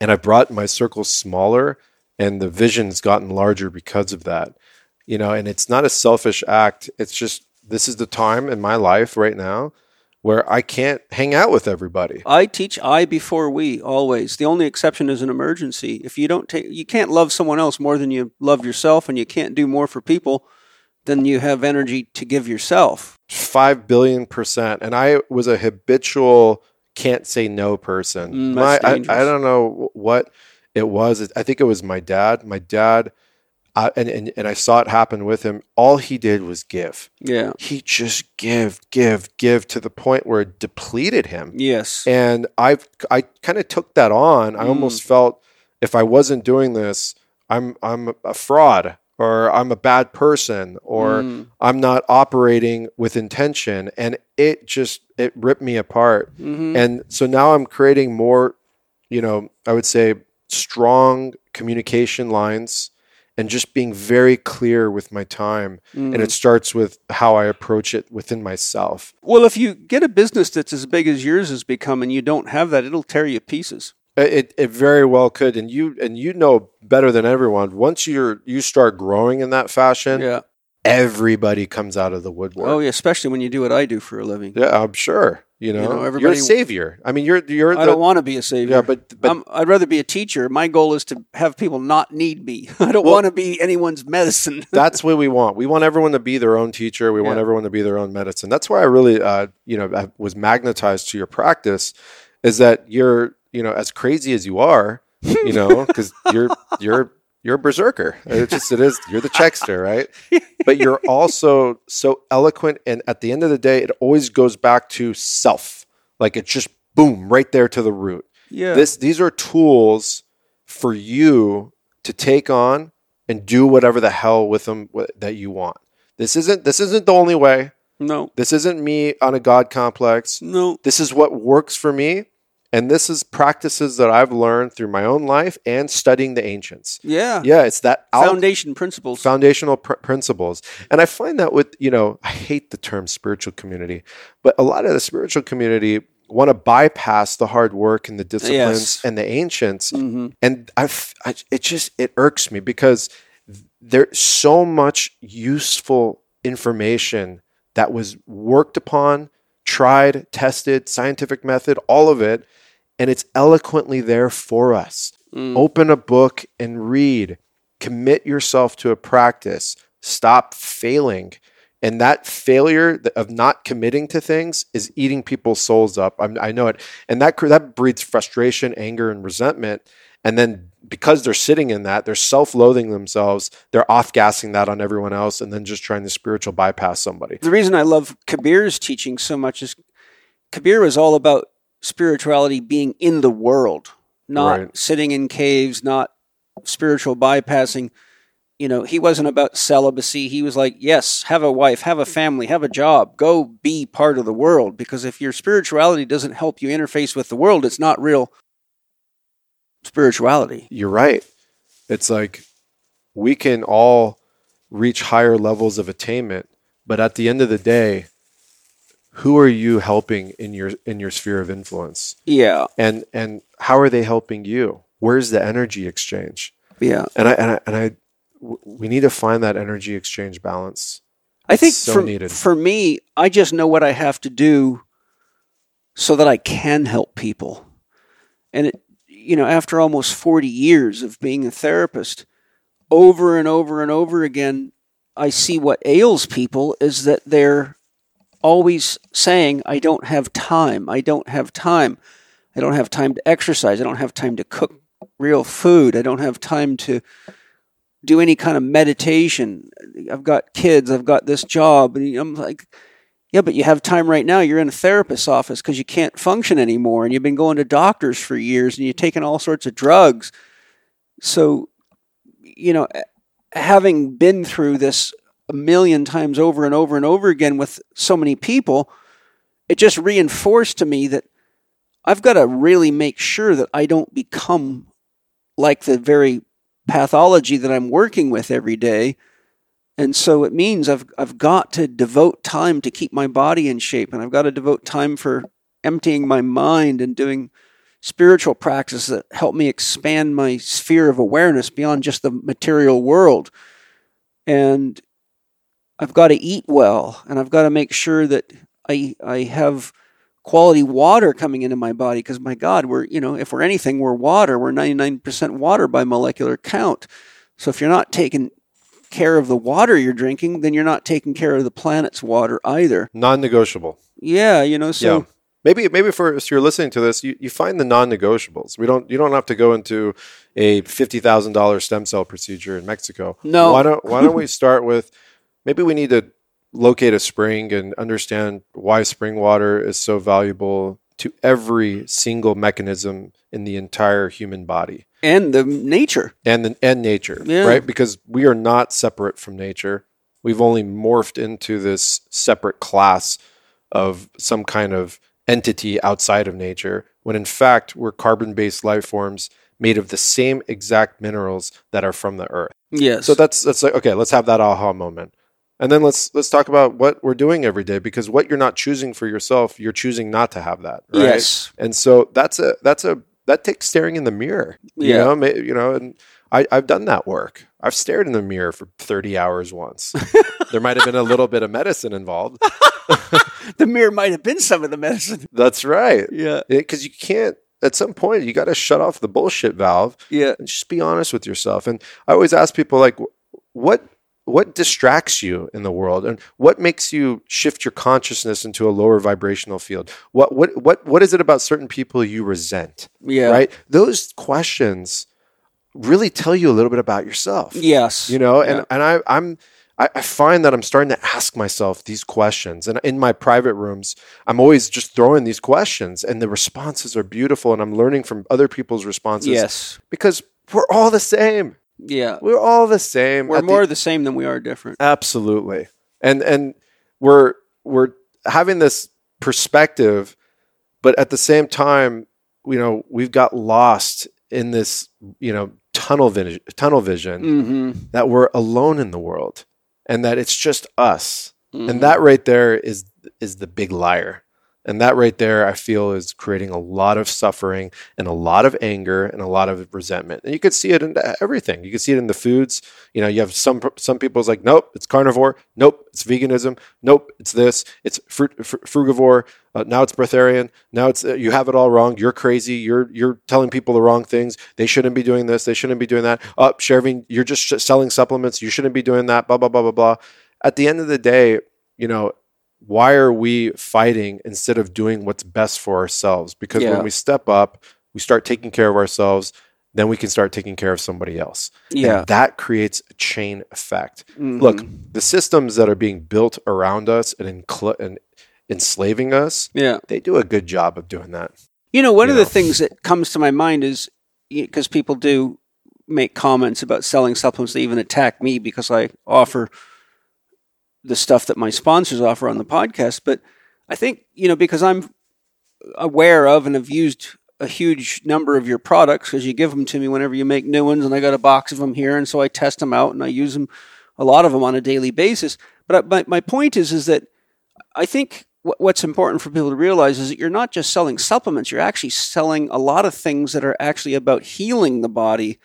and I brought my circle smaller, and the vision's gotten larger because of that. You know, and it's not a selfish act. It's just this is the time in my life right now where I can't hang out with everybody. I teach I before we always. The only exception is an emergency. If you don't take, you can't love someone else more than you love yourself, and you can't do more for people than you have energy to give yourself. Five billion percent. And I was a habitual can't say no person. Mm, my, I. I don't know what it was. I think it was my dad. My dad, uh, and, and, and I saw it happen with him. All he did was give. Yeah. He just give, give, give to the point where it depleted him. Yes. And I I kind of took that on. I Mm. almost felt if I wasn't doing this, I'm I'm a fraud or I'm a bad person or Mm. I'm not operating with intention and it just it ripped me apart. Mhm. And so now I'm creating more, you know, I would say strong communication lines and just being very clear with my time. Mm. And it starts with how I approach it within myself. Well, if you get a business that's as big as yours has become and you don't have that, it'll tear you to pieces. It, it very well could, and you and you know better than everyone. Once you're you start growing in that fashion, Yeah. everybody comes out of the woodwork. Oh, yeah. Especially when you do what I do for a living. yeah, I'm sure. You know, know, you're a savior. I mean, you're you're I the don't want to be a savior. yeah, but but I'm, I'd rather be a teacher. My goal is to have people not need me. I don't Well- want to be anyone's medicine. that's what we want. We want everyone to be their own teacher. We want everyone to be their own medicine. That's why I really, uh, you know, I was magnetized to your practice. Is that you're, you know, as crazy as you are, you know, because you're you're you're a berserker. It's just it is. You're the checkster, right? But you're also so eloquent, and at the end of the day, it always goes back to self. Like it's just boom right there to the root. yeah. This these are tools for you to take on and do whatever the hell with them that you want. This isn't this isn't the only way. no. This isn't me on a god complex. No. This is what works for me and this is practices that I've learned through my own life and studying the ancients. Yeah. Yeah, it's that Foundation principles. foundational pr- principles. And I find that with, you know, I hate the term spiritual community, but a lot of the spiritual community want to bypass the hard work and the disciplines Yes. and the ancients. Mhm. And I've, I, it just, it irks me because there's so much useful information that was worked upon, tried, tested, scientific method, all of it. And it's eloquently there for us. Mm. Open a book and read. Commit yourself to a practice. Stop failing. And that failure of not committing to things is eating people's souls up. I'm, I know it. And that, that breeds frustration, anger, and resentment. and then because they're sitting in that, they're self-loathing themselves. They're off-gassing that on everyone else, and then just trying to spiritual bypass somebody. The reason I love Kabir's teaching so much is Kabir was all about spirituality being in the world, not Right. sitting in caves, not spiritual bypassing. You know, he wasn't about celibacy. He was like, yes, have a wife, have a family, have a job, go be part of the world. Because if your spirituality doesn't help you interface with the world, it's not real spirituality. You're right. It's like we can all reach higher levels of attainment, but at the end of the day, who are you helping in your in your sphere of influence? Yeah, And and how are they helping you? Where's the energy exchange? yeah. And I and I and I w- we need to find that energy exchange balance. I think so for, needed. for me, I just know what I have to do so that I can help people. And it, you know, after almost 40 years of being a therapist, over and over and over again, I see what ails people is that they're always saying, I don't have time. I don't have time. I don't have time to exercise. I don't have time to cook real food. I don't have time to do any kind of meditation. I've got kids. I've got this job. And I'm like, yeah, but you have time right now. You're in a therapist's office because you can't function anymore, and you've been going to doctors for years, and you're taking all sorts of drugs. So, you know, having been through this a million times over and over and over again with so many people, it just reinforced to me that I've got to really make sure that I don't become like the very pathology that I'm working with every day. And so it means I've I've got to devote time to keep my body in shape and I've got to devote time for emptying my mind and doing spiritual practices that help me expand my sphere of awareness beyond just the material world. And I've got to eat well and I've got to make sure that I I have quality water coming into my body because my god we're you know if we're anything we're water we're 99% water by molecular count so if you're not taking care of the water you're drinking then you're not taking care of the planet's water either Non-negotiable. yeah you know so yeah. Maybe maybe for if you're listening to this, you, you find the non-negotiables. We don't you don't have to go into a fifty thousand dollar stem cell procedure in Mexico. No. Why don't why don't we start with maybe we need to locate a spring and understand why spring water is so valuable to every single mechanism in the entire human body and the nature and the, and nature, Yeah. right? Because we are not separate from nature. We've only morphed into this separate class of some kind of entity outside of nature, when in fact we're carbon-based life forms made of the same exact minerals that are from the earth. yes So that's that's like okay, let's have that aha moment. And then let's let's talk about what we're doing every day because what you're not choosing for yourself, you're choosing not to have that, right? yes And so that's a that's a that takes staring in the mirror. You Yeah. know, you know, and I, I've done that work. I've stared in the mirror for 30 hours once. there might have been a little bit of medicine involved. the mirror might have been some of the medicine That's right. yeah Because you can't at some point you got to shut off the bullshit valve yeah and just be honest with yourself. And I always ask people like what what distracts you in the world and what makes you shift your consciousness into a lower vibrational field? What what what what is it about certain people you resent? yeah right? Those questions really tell you a little bit about yourself. yes You know, and, Yeah. and I, I'm I, I find that I'm starting to ask myself these questions. And in my private rooms, I'm always just throwing these questions and the responses are beautiful and I'm learning from other people's responses. yes Because we're all the same. Yeah We're all the same. we're At the- more the same than we are different Absolutely. And and we're we're having this perspective, but at the same time, you know, we've got lost in this, you know, tunnel vision tunnel vision mm-hmm. that we're alone in the world and that it's just us. Mm-hmm. And that right there is is the big liar. And that right there, I feel, is creating a lot of suffering and a lot of anger and a lot of resentment. And you could see it in everything. You can see it in the foods. You know, you have some some people's like, nope, it's carnivore. Nope, it's veganism. Nope, it's this. It's frugivore. Uh, now it's breatharian. Now it's uh, you have it all wrong. You're crazy. You're you're telling people the wrong things. They shouldn't be doing this. They shouldn't be doing that. Oh, Shervin, you're just selling supplements. You shouldn't be doing that. Blah blah blah blah blah. At the end of the day, you know, why are we fighting instead of doing what's best for ourselves? Because Yeah. when we step up, we start taking care of ourselves. then we can start taking care of somebody else. And Yeah. that creates a chain effect. Mhm. Look, the systems that are being built around us and, encl- and enslaving us, Yeah. they do a good job of doing that. You know, one You of the things that comes to my mind is because people do make comments about selling supplements. They even attack me because I offer the stuff that my sponsors offer on the podcast. But I think, you know, because I'm aware of and have used a huge number of your products because you give them to me whenever you make new ones, and I got a box of them here, and so I test them out and I use them, a lot of them on a daily basis. But my, my point is, is that I think what's important for people to realize is that you're not just selling supplements, you're actually selling a lot of things that are actually about healing the body,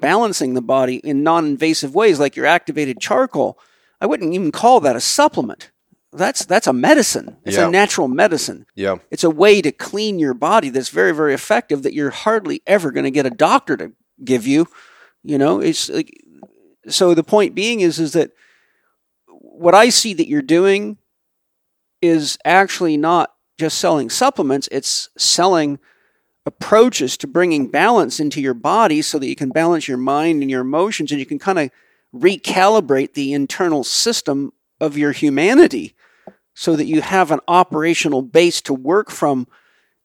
balancing the body in non invasive ways, like your activated charcoal. I wouldn't even call that a supplement. That's, that's a medicine. It's Yeah. a natural medicine. Yeah. It's a way to clean your body that's very, very effective that you're hardly ever going to get a doctor to give you. You know, it's like, so the point being is, is that what I see that you're doing is actually not just selling supplements, it's selling approaches to bringing balance into your body so that you can balance your mind and your emotions and you can kind of recalibrate the internal system of your humanity so that you have an operational base to work from.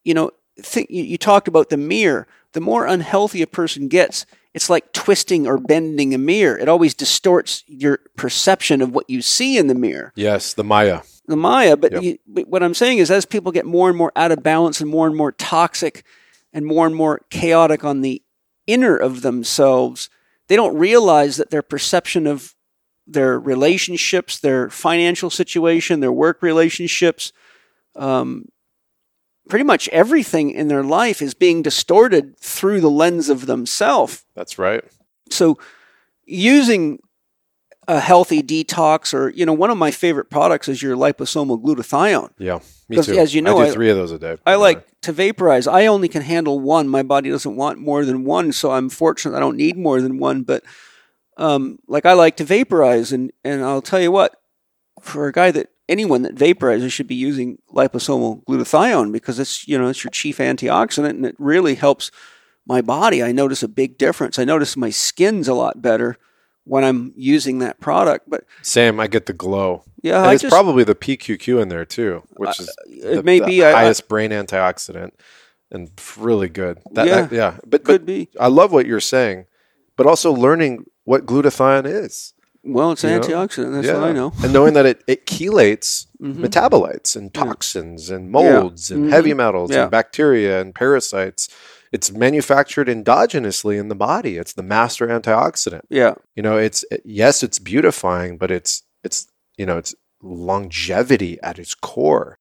You know, think, you, you talked about the mirror. The more unhealthy a person gets, it's like twisting or bending a mirror. It always distorts your perception of what you see in the mirror Yes, the Maya. the Maya. But, Yep. you, but what I'm saying is, as people get more and more out of balance and more and more toxic and more and more chaotic on the inner of themselves, they don't realize that their perception of their relationships, their financial situation, their work relationships, um, pretty much everything in their life is being distorted through the lens of themselves. That's right. So using a healthy detox or you know one of my favorite products is your liposomal glutathione. Yeah. Me too. as you know, I do I- three of those a day. I like to vaporize. I only can handle one. My body doesn't want more than one, so I'm fortunate I don't need more than one, but um, like I like to vaporize and and I'll tell you what, for a guy that anyone that vaporizes should be using liposomal glutathione because it's you know it's your chief antioxidant and it really helps my body. I notice a big difference. I notice my skin's a lot better when I'm using that product. But Sam, I get the glow. yeah, it's just probably the PQQ in there too, which is it the, may the be I- I- highest brain antioxidant and really good. That, Yeah. that- yeah. But, could but be. I love what you're saying, but also learning what glutathione is. Well, it's you know? antioxidant. That's what I know. and knowing that it, it chelates Mhm. metabolites and toxins and molds and Mhm. heavy metals Yeah. and bacteria and parasites. It's manufactured endogenously in the body. It's the master antioxidant. Yeah. You know, it's yes, it's beautifying, but it's it's you know, it's longevity at its core.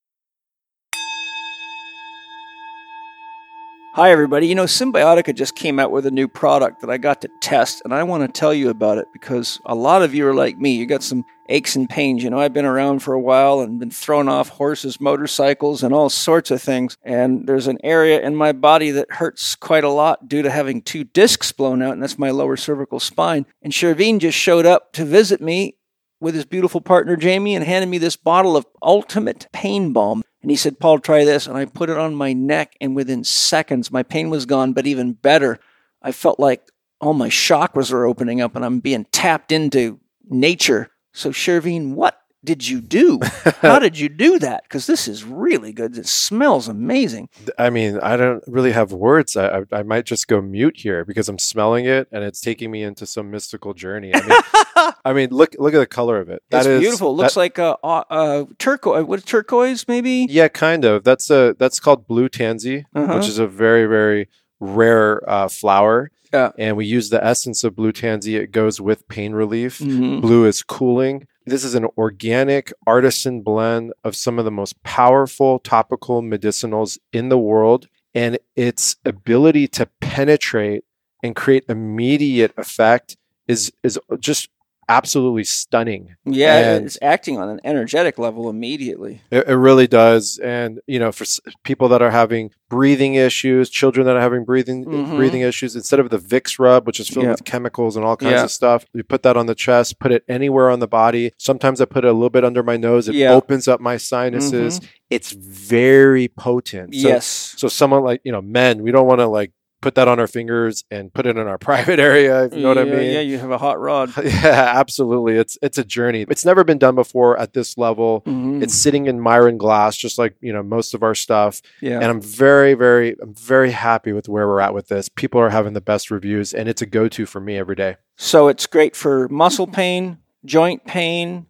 Hi, everybody. You know, Cymbiotika just came out with a new product that I got to test, and I want to tell you about it because a lot of you are like me. You got some aches and pains. You know, I've been around for a while and been thrown off horses, motorcycles, and all sorts of things. And there's an area in my body that hurts quite a lot due to having two discs blown out, and that's my lower cervical spine. And Shervin just showed up to visit me with his beautiful partner Jamie and handed me this bottle of Ultimate Pain Balm. And he said, Paul, try this. And I put it on my neck, and within seconds, my pain was gone. But even better, I felt like all my chakras are opening up and I'm being tapped into nature. So, Shervin, what did you do? How did you do that? Because this is really good. It smells amazing. I mean, I don't really have words. I, I I might just go mute here because I'm smelling it and it's taking me into some mystical journey. I mean, I mean, look look at the color of it. it's That is- beautiful. It looks that- like a, uh, uh, turquoise. What turquoise, maybe? yeah, kind of. That's a that's called blue tansy, Uh-huh. which is a very very rare uh, flower. Yeah. And we use the essence of blue tansy. It goes with pain relief. Mhm. Blue is cooling. This is an organic artisan blend of some of the most powerful topical medicinals in the world. And its ability to penetrate and create immediate effect is, is just absolutely stunning. Yeah, And- it's acting on an energetic level immediately. It, it really does. And, you know, for s- people that are having breathing issues, children that are having breathing Mhm. breathing issues, instead of the Vicks rub, which is filled Yeah. with chemicals and all kinds Yeah. of stuff, we put that on the chest, put it anywhere on the body. Sometimes I put it a little bit under my nose. It Yeah. Mm-hmm. opens up my sinuses. It's very potent. So, yes. So someone like, you know, men, we don't want to like put that on our fingers and put it in our private area. If you know what I mean? Yeah, you have a hot rod. Yeah, absolutely. It's it's a journey. It's never been done before at this level. Mhm. It's sitting in Miron glass, just like you know most of our stuff. yeah. And I'm very, very, I'm very happy with where we're at with this. People are having the best reviews, and it's a go-to for me every day. So it's great for muscle pain, joint pain,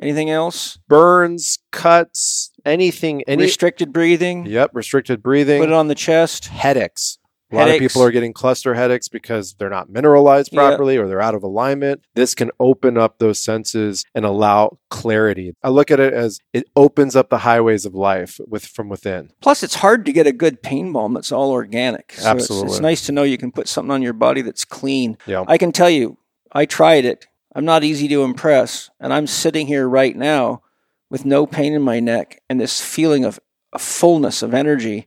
anything else? Burns, cuts, anything, any. Restricted breathing. yep, restricted breathing. Put it on the chest. headaches. A lot Headaches. of people are getting cluster headaches because they're not mineralized Yeah. properly or they're out of alignment. This can open up those senses and allow clarity. I look at it as it opens up the highways of life with from within. Plus, it's hard to get a good pain balm that's all organic. So it's- It's, nice to know you can put something on your body that's clean. Yeah. I can tell you, I tried it. I'm not easy to impress. And I'm sitting here right now with no pain in my neck and this feeling of a fullness of energy.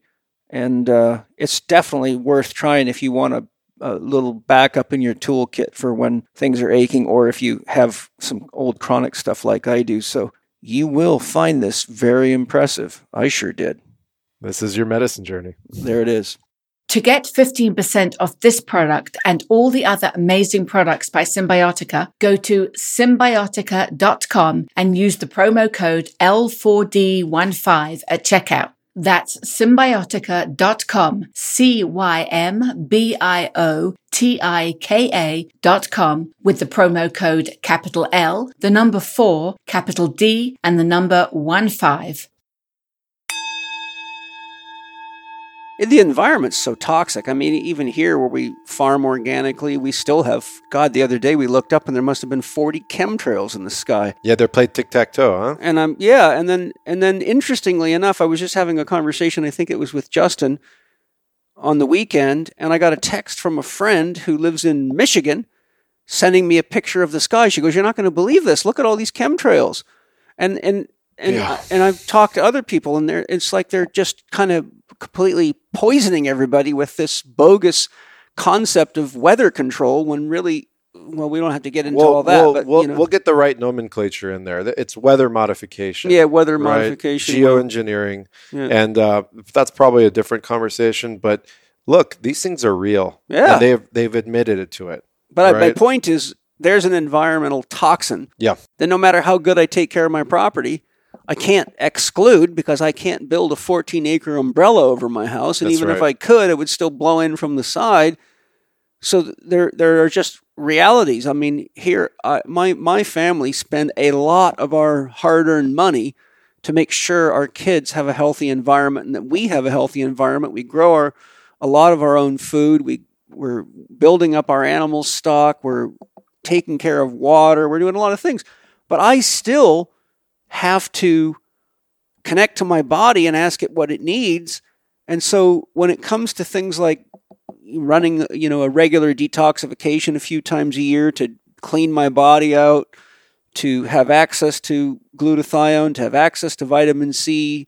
And uh, it's definitely worth trying if you want a, a little backup in your toolkit for when things are aching or if you have some old chronic stuff like I do. So you will find this very impressive. I sure did. This is your medicine journey. There it is. To get 15% off this product and all the other amazing products by Cymbiotika, go to cymbiotika.com and use the promo code L4D15 at checkout. That's cymbiotika.com, C Y M B I O T I K A dot com with the promo code capital L, the number four, capital D, and the number one five. The environment's so toxic. I mean, even here where we farm organically, we still have. God, the other day we looked up and there must have been 40 chemtrails in the sky. Yeah, they're played tic tac toe, huh? And I'm yeah, and then and then interestingly enough, I was just having a conversation. I think it was with Justin on the weekend, and I got a text from a friend who lives in Michigan, sending me a picture of the sky. She goes, "You're not going to believe this. Look at all these chemtrails," and and and Yeah. and I've talked to other people, and they're it's like they're just kind of completely poisoning everybody with this bogus concept of weather control when really. Well, we don't have to get into all that, we'll, but we'll, you know. we'll get the right nomenclature in there. It's weather modification. yeah, weather right? modification. geoengineering, Yeah. and uh, that's probably a different conversation. But look, these things are real. Yeah. and they've they've admitted it to it. But I, my point is, there's an environmental toxin Yeah, that no matter how good I take care of my property, I can't exclude because I can't build a 14 acre umbrella over my house. And That's even if. I could, it would still blow in from the side. So there, there are just realities. I mean, here, I, my my family spend a lot of our hard-earned money to make sure our kids have a healthy environment and that we have a healthy environment. We grow our a lot of our own food. We we're building up our animal stock. We're taking care of water. We're doing a lot of things. But I still have to connect to my body and ask it what it needs. And so when it comes to things like running, you know, a regular detoxification a few times a year to clean my body out, to have access to glutathione, to have access to vitamin C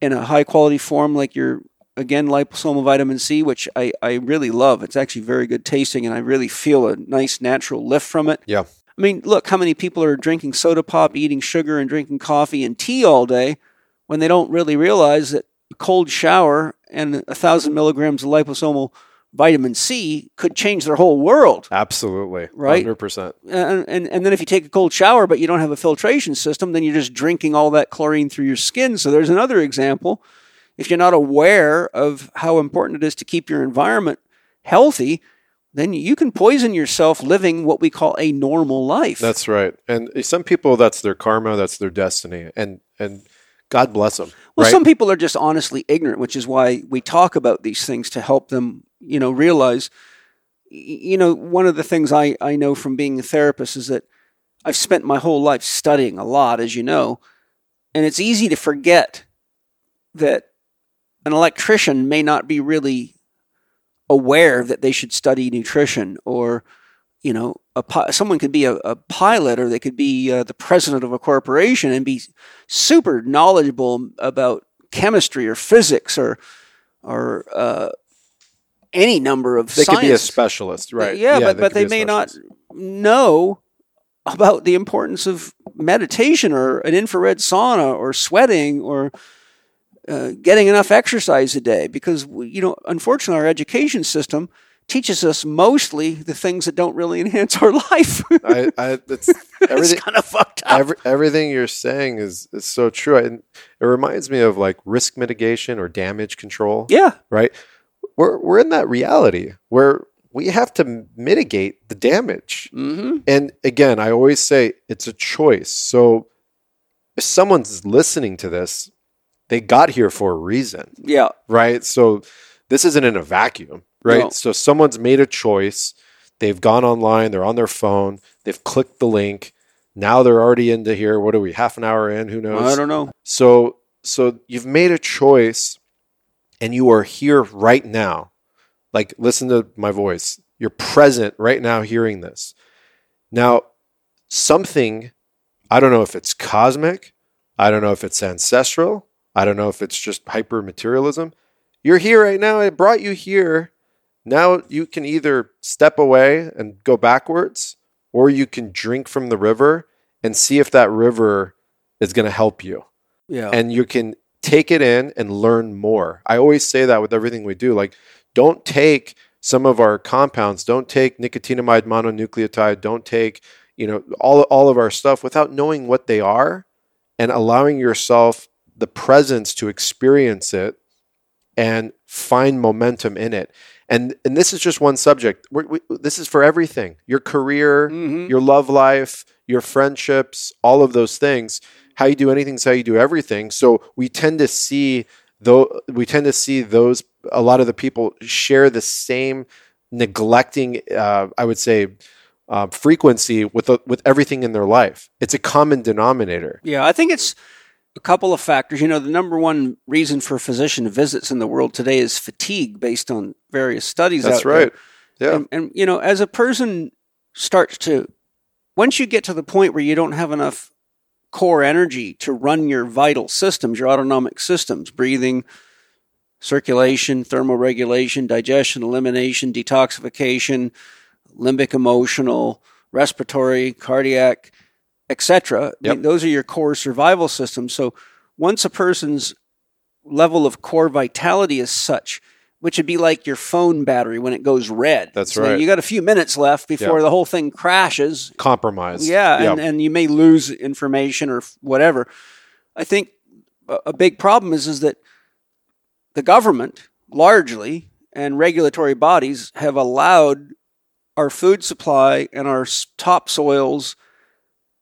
in a high quality form like your again liposomal vitamin C, which I, I really love. It's actually very good tasting and I really feel a nice natural lift from it. yeah. I mean, look how many people are drinking soda pop, eating sugar, and drinking coffee and tea all day when they don't really realize that a cold shower and a thousand milligrams of liposomal vitamin C could change their whole world. Absolutely, Right? hundred percent. And, and, and then if you take a cold shower but you don't have a filtration system, then you're just drinking all that chlorine through your skin. So there's another example. If you're not aware of how important it is to keep your environment healthy, then you can poison yourself living what we call a normal life. That's right. And some people, that's their karma, that's their destiny, and and God bless them. Well, right? some people are just honestly ignorant, which is why we talk about these things to help them, you know, realize. You know, one of the things I, I know from being a therapist is that I've spent my whole life studying a lot, as you know, and it's easy to forget that an electrician may not be really aware that they should study nutrition or you know pi- someone could be a, a pilot or they could be uh, the president of a corporation and be super knowledgeable about chemistry or physics or or uh, any number of they could be a specialist, right? Yeah, but but they be a may not know about the importance of meditation or an infrared sauna or sweating or uh, getting enough exercise a day because you know unfortunately our education system teaches us mostly the things that don't really enhance our life. I, I it's it's kind of fucked up. Every, everything you're saying is, is so true. And it reminds me of like risk mitigation or damage control, yeah, right? We're, we're in that reality where we have to mitigate the damage. hmm And again, I always say it's a choice. So if someone's listening to this, they got here for a reason, yeah, right? So this isn't in a vacuum, right? No. So someone's made a choice. They've gone online, they're on their phone, they've clicked the link. Now they're already into here. What are we, half an hour in? Who knows? I don't know. So so you've made a choice and you are here right now. Like listen to my voice. You're present right now hearing this. Now something I don't know if it's cosmic, I don't know if it's ancestral, I don't know if it's just hyper materialism. You're here right now. I brought you here. Now you can either step away and go backwards or you can drink from the river and see if that river is going to help you Yeah, and you can take it in and learn more. I always say that with everything we do. Like, don't take some of our compounds, don't take nicotinamide mononucleotide, don't take, you know, all, all of our stuff without knowing what they are and allowing yourself the presence to experience it and find momentum in it. And, and this is just one subject. We're, we, this is for everything your career, Mhm. your love life, your friendships, all of those things. How you do anything is how you do everything. So we tend to see though we tend to see those a lot of the people share the same neglecting, uh, I would say, uh, frequency with the, with everything in their life. It's a common denominator. Yeah, I think it's a couple of factors. You know, the number one reason for physician visits in the world today is fatigue, based on various studies. That's out there. right. Yeah. And, and you know, as a person starts to, once you get to the point where you don't have enough core energy to run your vital systems, your autonomic systems, breathing, circulation, thermoregulation, digestion, elimination, detoxification, limbic emotional, respiratory, cardiac, etc. I mean, those are your core survival systems. So once a person's level of core vitality is such, which would be like your phone battery when it goes red. That's So right. You got a few minutes left before Yeah. the whole thing crashes. Compromise. Yeah, and, and you may lose information or whatever. I think a big problem is is that the government largely and regulatory bodies have allowed our food supply and our s- topsoils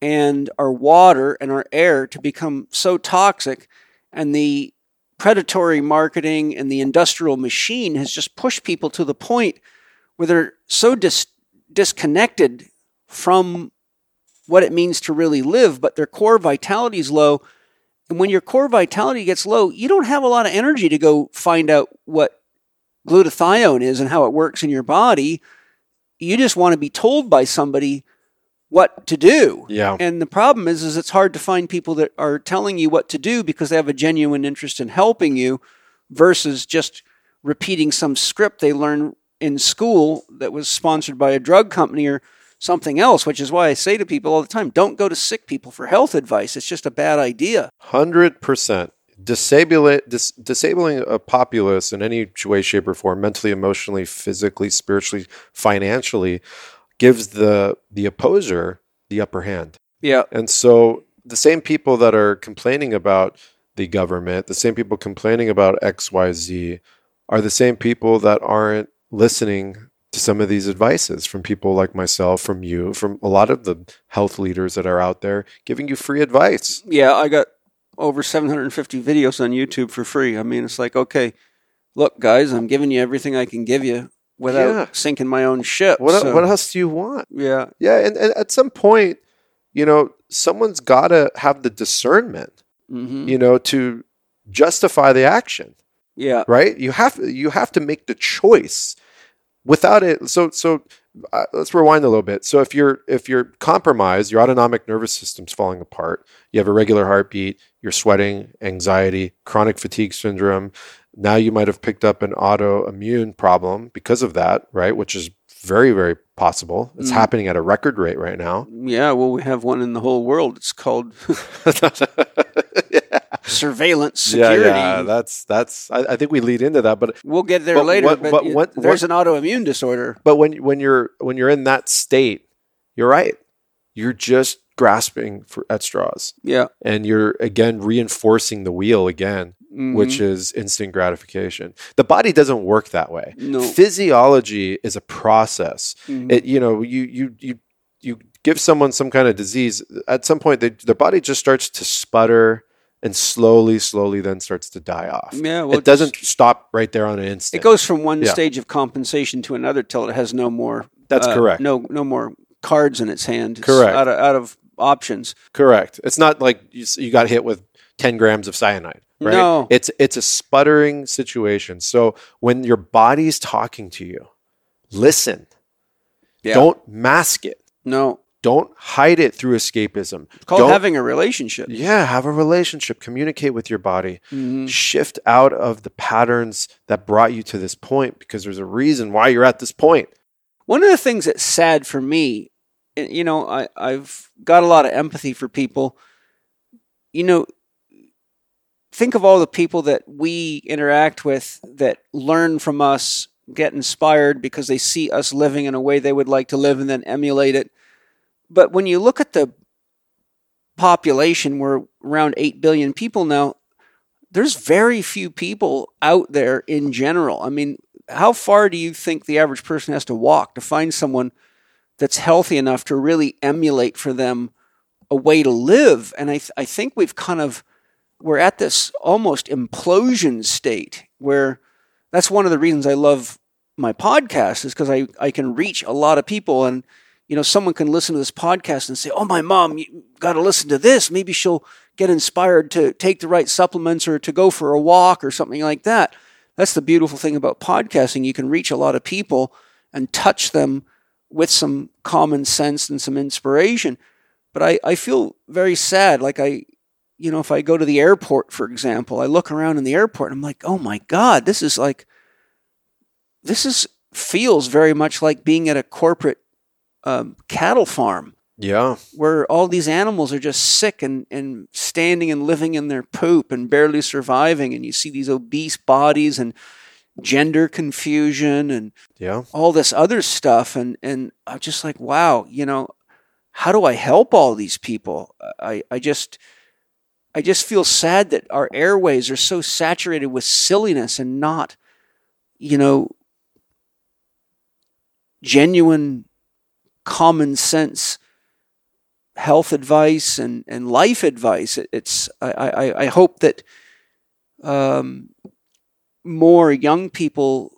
and our water and our air to become so toxic and the predatory marketing and the industrial machine has just pushed people to the point where they're so dis- disconnected from what it means to really live, but their core vitality is low. And when your core vitality gets low, you don't have a lot of energy to go find out what glutathione is and how it works in your body. You just want to be told by somebody what to do. Yeah. And the problem is, is it's hard to find people that are telling you what to do because they have a genuine interest in helping you versus just repeating some script they learned in school that was sponsored by a drug company or something else, which is why I say to people all the time, don't go to sick people for health advice. It's just a bad idea. Hundred percent. Disable dis- disabling a populace in any way, shape, or form, mentally, emotionally, physically, spiritually, financially, gives the the opposer the upper hand. Yeah. And so the same people that are complaining about the government, the same people complaining about XYZ, are the same people that aren't listening to some of these advices from people like myself, from you, from a lot of the health leaders that are out there giving you free advice. Yeah, I got over 750 videos on YouTube for free. I mean, it's like, okay, look, guys, I'm giving you everything I can give you without Yeah. sinking my own ship. What, so- what else do you want? Yeah. Yeah, and, and at some point, you know, someone's got to have the discernment, hmm you know, to justify the action. Yeah. right you have you have to make the choice without it so so uh, let's rewind a little bit so if you're if you're compromised your autonomic nervous system's falling apart you have a regular heartbeat you're sweating anxiety chronic fatigue syndrome now you might have picked up an autoimmune problem because of that right which is very very possible it's Mm. happening at a record rate right now Yeah. Well, we have one in the whole world. It's called surveillance security. yeah. yeah, That's that's. I, I think we lead into that, but we'll get there But later. what- but but you- what- there's an autoimmune disorder. but when when you're when you're in that state, you're right. You're just grasping for at straws, Yeah. and you're again reinforcing the wheel again, Mhm. which is instant gratification. The body doesn't work that way. no. Physiology is a process. Mhm. It you know you you you you give someone some kind of disease at some point they, their body just starts to sputter and slowly slowly then starts to die off. yeah. Well, it doesn't stop right there on an instant. It goes from one Yeah. stage of compensation to another till it has no more. That's uh, correct. No, no more cards in its hand. It's Correct. Out of, out of options. Correct. It's not like you, you got hit with 10 grams of cyanide, right? No. It's it's a sputtering situation. So when your body's talking to you, listen. Yeah. Don't mask it. No. Don't hide it through escapism. It's called Don't- having a relationship. Yeah, have a relationship, communicate with your body. Mhm. Shift out of the patterns that brought you to this point because there's a reason why you're at this point. One of the things that's sad for me, you know, I, I've got a lot of empathy for people. You know, think of all the people that we interact with that learn from us, get inspired because they see us living in a way they would like to live and then emulate it. But when you look at the population, we're around 8 billion people now. There's very few people out there in general. I mean, how far do you think the average person has to walk to find someone that's healthy enough to really emulate for them a way to live? And I, th- I think we've kind of, we're at this almost implosion state where that's one of the reasons I love my podcast is because I, I can reach a lot of people and, you know, someone can listen to this podcast and say, oh, my mom, you got to listen to this. Maybe she'll get inspired to take the right supplements or to go for a walk or something like that. That's the beautiful thing about podcasting. You can reach a lot of people and touch them with some common sense and some inspiration. But I, I feel very sad. Like I, you know, if I go to the airport, for example, I look around in the airport and I'm like, oh my God, this is like, this is feels very much like being at a corporate um, cattle farm Yeah. where all these animals are just sick and, and standing and living in their poop and barely surviving. And you see these obese bodies and gender confusion and Yeah. all this other stuff. And, and I'm just like, wow, you know, how do I help all these people? I, I just, I just feel sad that our airways are so saturated with silliness and not, you know, genuine common sense health advice and, and life advice. It, it's I, I, I hope that um, more young people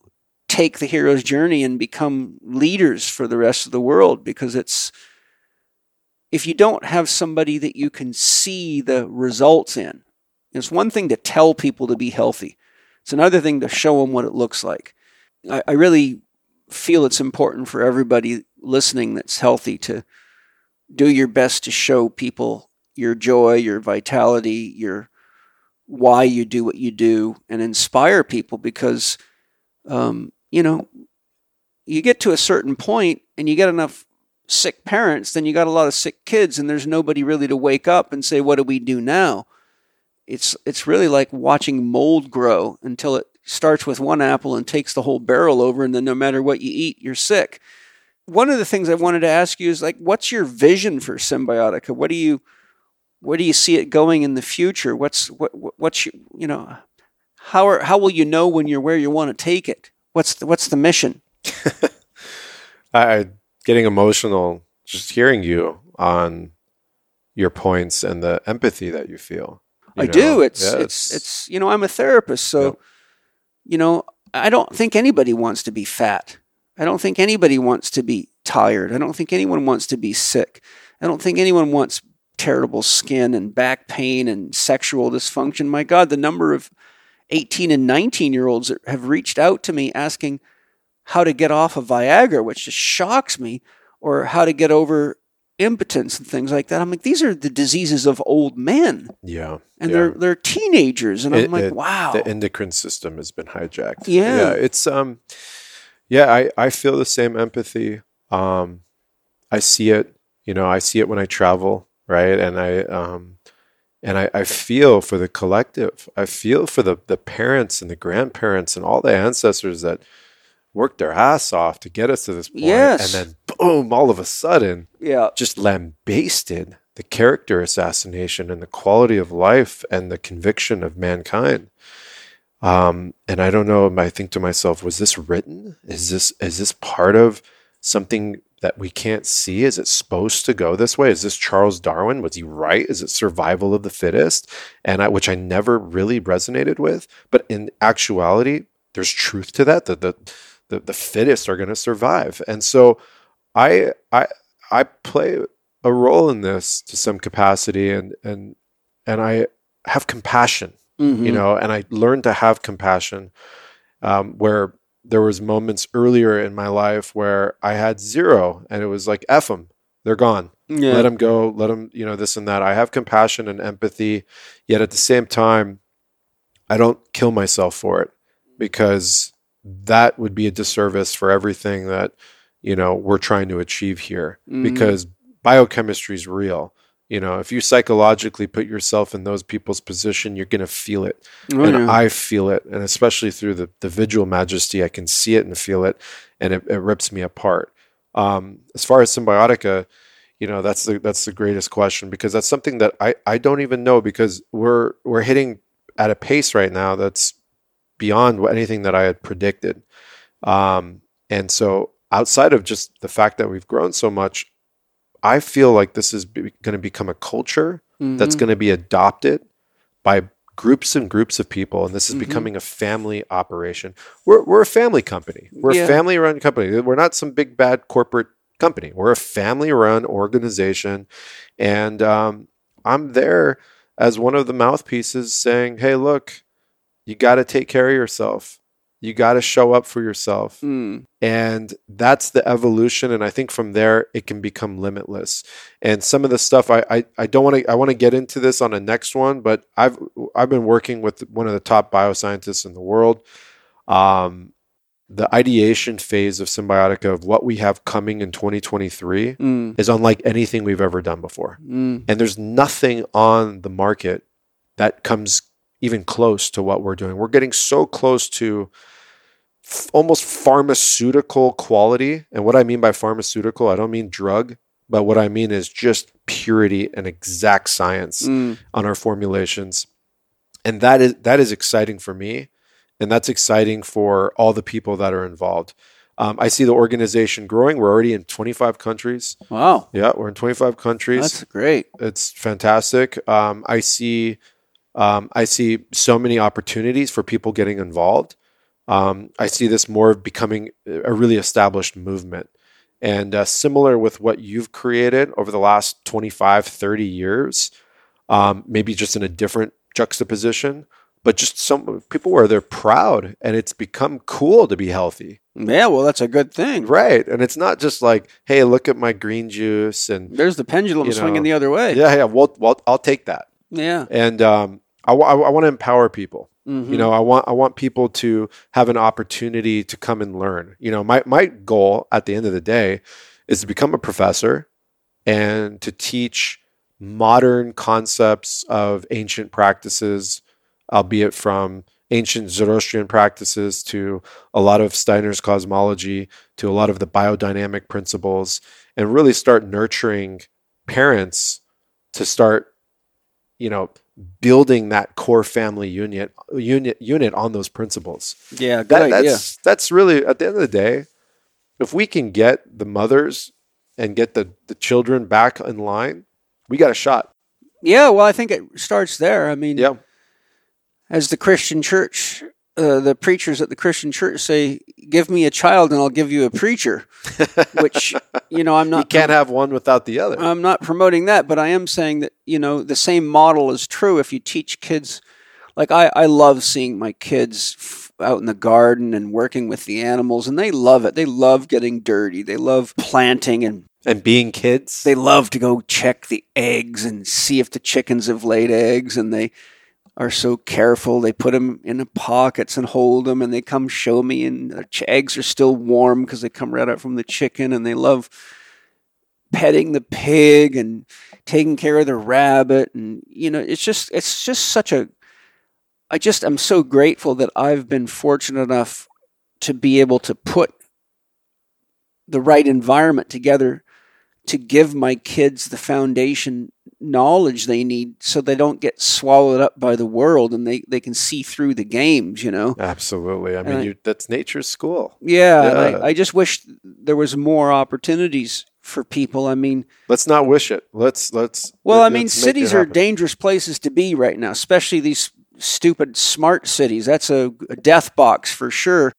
take the hero's journey and become leaders for the rest of the world because it's if you don't have somebody that you can see the results in, it's one thing to tell people to be healthy. It's another thing to show them what it looks like. I, I really feel it's important for everybody listening that's healthy to do your best to show people your joy, your vitality, your why you do what you do, and inspire people because, um, you know, you get to a certain point and you get enough sick parents, then you got a lot of sick kids, and there's nobody really to wake up and say, "What do we do now?" It's it's really like watching mold grow until it starts with one apple and takes the whole barrel over, and then no matter what you eat, you're sick. One of the things I wanted to ask you is like, what's your vision for Cymbiotika? What do you where do you see it going in the future? What's what what's you know how are, how will you know when you're where you want to take it? What's the, what's the mission? I getting emotional just hearing you on your points and the empathy that you feel. you I know? do. It's, Yeah, it's it's you know I'm a therapist, so Yep. you know I don't think anybody wants to be fat. I don't think anybody wants to be tired. I don't think anyone wants to be sick. I don't think anyone wants terrible skin and back pain and sexual dysfunction. My God, the number of 18 and 19 year olds that have reached out to me asking how to get off of Viagra, which just shocks me, or how to get over impotence and things like that. I'm like, these are the diseases of old men yeah, and yeah. they're they're teenagers, and I'm like, it- wow, the endocrine system has been hijacked. Yeah. it's um, yeah, I I feel the same empathy. Um, I see it. You know, I see it when I travel, right? And I um, And I, I feel for the collective. I feel for the, the parents and the grandparents and all the ancestors that worked their ass off to get us to this point. Yes. And then boom, all of a sudden, Yeah. just lambasted the character assassination and the quality of life and the conviction of mankind. Um, and I don't know. I think to myself, was this written? Is this is this part of something that we can't see? Is it supposed to go this way? Is this Charles Darwin? Was he right? Is it survival of the fittest? And I, which I never really resonated with. But in actuality, there's truth to that. That the the, the the fittest are going to survive. And so, I I I play a role in this to some capacity, and and and I have compassion Mhm. you know and i learned to have compassion um, where there was moments earlier in my life where i had zero and it was like f them they're gone yeah. let them go let them you know this and that i have compassion and empathy yet at the same time i don't kill myself for it because that would be a disservice for everything that you know we're trying to achieve here Mhm. because biochemistry is real you know if you psychologically put yourself in those people's position you're going to feel it Oh, and yeah. I feel it, and especially through the the visual majesty, I can see it and feel it, and it, it rips me apart. Um, as far as Cymbiotika, you know, that's the that's the greatest question because that's something that I I don't even know because we're we're hitting at a pace right now that's beyond anything that I had predicted, um, and so outside of just the fact that we've grown so much, I feel like this is be, going to become a culture that's Mhm. going to be adopted by groups and groups of people and this is Mhm. becoming a family operation we're, we're a family company we're Yeah. a family run company we're not some big bad corporate company we're a family run organization and um, i'm there as one of the mouthpieces saying hey look you got to take care of yourself you got to show up for yourself Mm. and that's the evolution and i think from there it can become limitless and some of the stuff i i, I don't want to i want to get into this on the next one but i've i've been working with one of the top bioscientists in the world um the ideation phase of Cymbiotika of what we have coming in 2023 Mm. is unlike anything we've ever done before Mm. and there's nothing on the market that comes even close to what we're doing. We're getting so close to f- almost pharmaceutical quality. And what I mean by pharmaceutical, I don't mean drug, but what I mean is just purity and exact science Mm. on our formulations. And that is that is exciting for me, and that's exciting for all the people that are involved. Um, I see the organization growing. We're already in 25 countries. Wow. Yeah, we're in 25 countries That's great. it's fantastic. Um, I see, um, I see so many opportunities for people getting involved. Um, I see this more of becoming a really established movement, and uh, similar with what you've created over the last 25, 30 years. Um, maybe just in a different juxtaposition, but just some people where they're proud and it's become cool to be healthy, Yeah, well, that's a good thing. right? And it's not just like, hey, look at my green juice and There's the pendulum swinging know, the other way. yeah, yeah, well, well I'll take that. Yeah. and um, I, want to empower people. Mhm. You know, I want I want people to have an opportunity to come and learn. You know, my my goal at the end of the day is to become a professor and to teach modern concepts of ancient practices, albeit from ancient Zoroastrian practices to a lot of Steiner's cosmology to a lot of the biodynamic principles, and really start nurturing parents to start, you know, building that core family unit unit unit on those principles. Yeah, good That, idea. that's that's really at the end of the day, if we can get the mothers and get the, the children back in line, we got a shot. Yeah, well, I think it starts there. I mean, Yeah. as the Christian church, uh, the preachers at the Christian church say, "Give me a child, and I'll give you a preacher." Which you know, I'm not. You can't have one without the other. I'm not promoting that, but I am saying that you know the same model is true if you teach kids. Like I, I love seeing my kids f- out in the garden and working with the animals, and they love it. They love getting dirty. They love planting and and being kids. they love to go check the eggs and see if the chickens have laid eggs and they are so careful. They put them in the pockets and hold them and they come show me and the ch- eggs are still warm because they come right out from the chicken and they love petting the pig and taking care of the rabbit and you know it's just it's just such a I just I'm so grateful that I've been fortunate enough to be able to put the right environment together to give my kids the foundation knowledge they need so they don't get swallowed up by the world and they, they can see through the games, you know? Absolutely. I mean, I- you, that's nature's school. Yeah. Yeah. I, I just wish there was more opportunities for people. I mean, Let's not wish it. Let's let's. well, I let's mean, cities are dangerous places to be right now, especially these stupid smart cities. That's a, a death box for sure.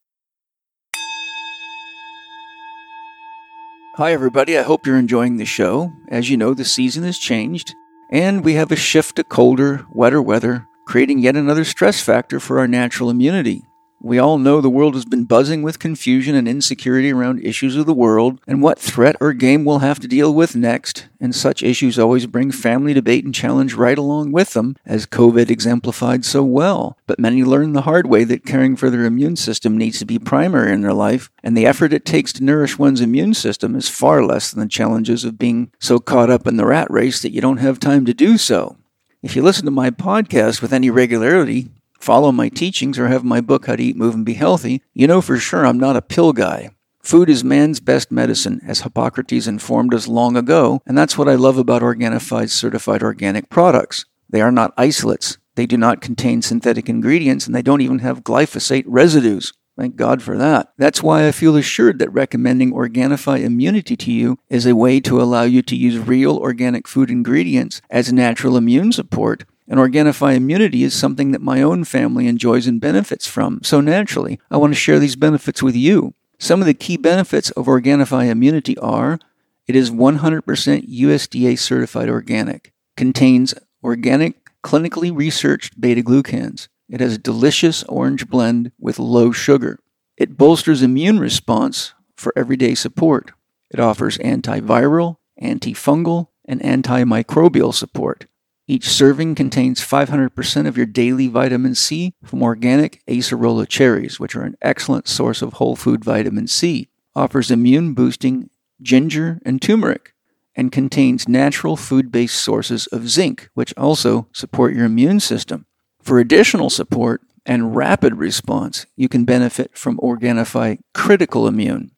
Hi, everybody. I hope you're enjoying the show. As you know, the season has changed, and we have a shift to colder, wetter weather, creating yet another stress factor for our natural immunity. We all know the world has been buzzing with confusion and insecurity around issues of the world and what threat or game we'll have to deal with next, and such issues always bring family debate and challenge right along with them, as COVID exemplified so well. But many learn the hard way that caring for their immune system needs to be primary in their life, and the effort it takes to nourish one's immune system is far less than the challenges of being so caught up in the rat race that you don't have time to do so. If you listen to my podcast with any regularity, follow my teachings, or have my book, How to Eat, Move, and Be Healthy, you know for sure I'm not a pill guy. Food is man's best medicine, as Hippocrates informed us long ago, and that's what I love about Organifi's certified organic products. They are not isolates, they do not contain synthetic ingredients, and they don't even have glyphosate residues. Thank God for that. That's why I feel assured that recommending Organifi Immunity to you is a way to allow you to use real organic food ingredients as natural immune support. And Organifi Immunity is something that my own family enjoys and benefits from. So naturally, I want to share these benefits with you. Some of the key benefits of Organifi Immunity are it is 100% USDA certified organic, contains organic, clinically researched beta glucans. It has a delicious orange blend with low sugar. It bolsters immune response for everyday support. It offers antiviral, antifungal, and antimicrobial support. Each serving contains 500% of your daily vitamin C from organic acerola cherries, which are an excellent source of whole food vitamin C. Offers immune boosting ginger and turmeric and contains natural food based sources of zinc, which also support your immune system. For additional support and rapid response, you can benefit from Organifi Critical Immune.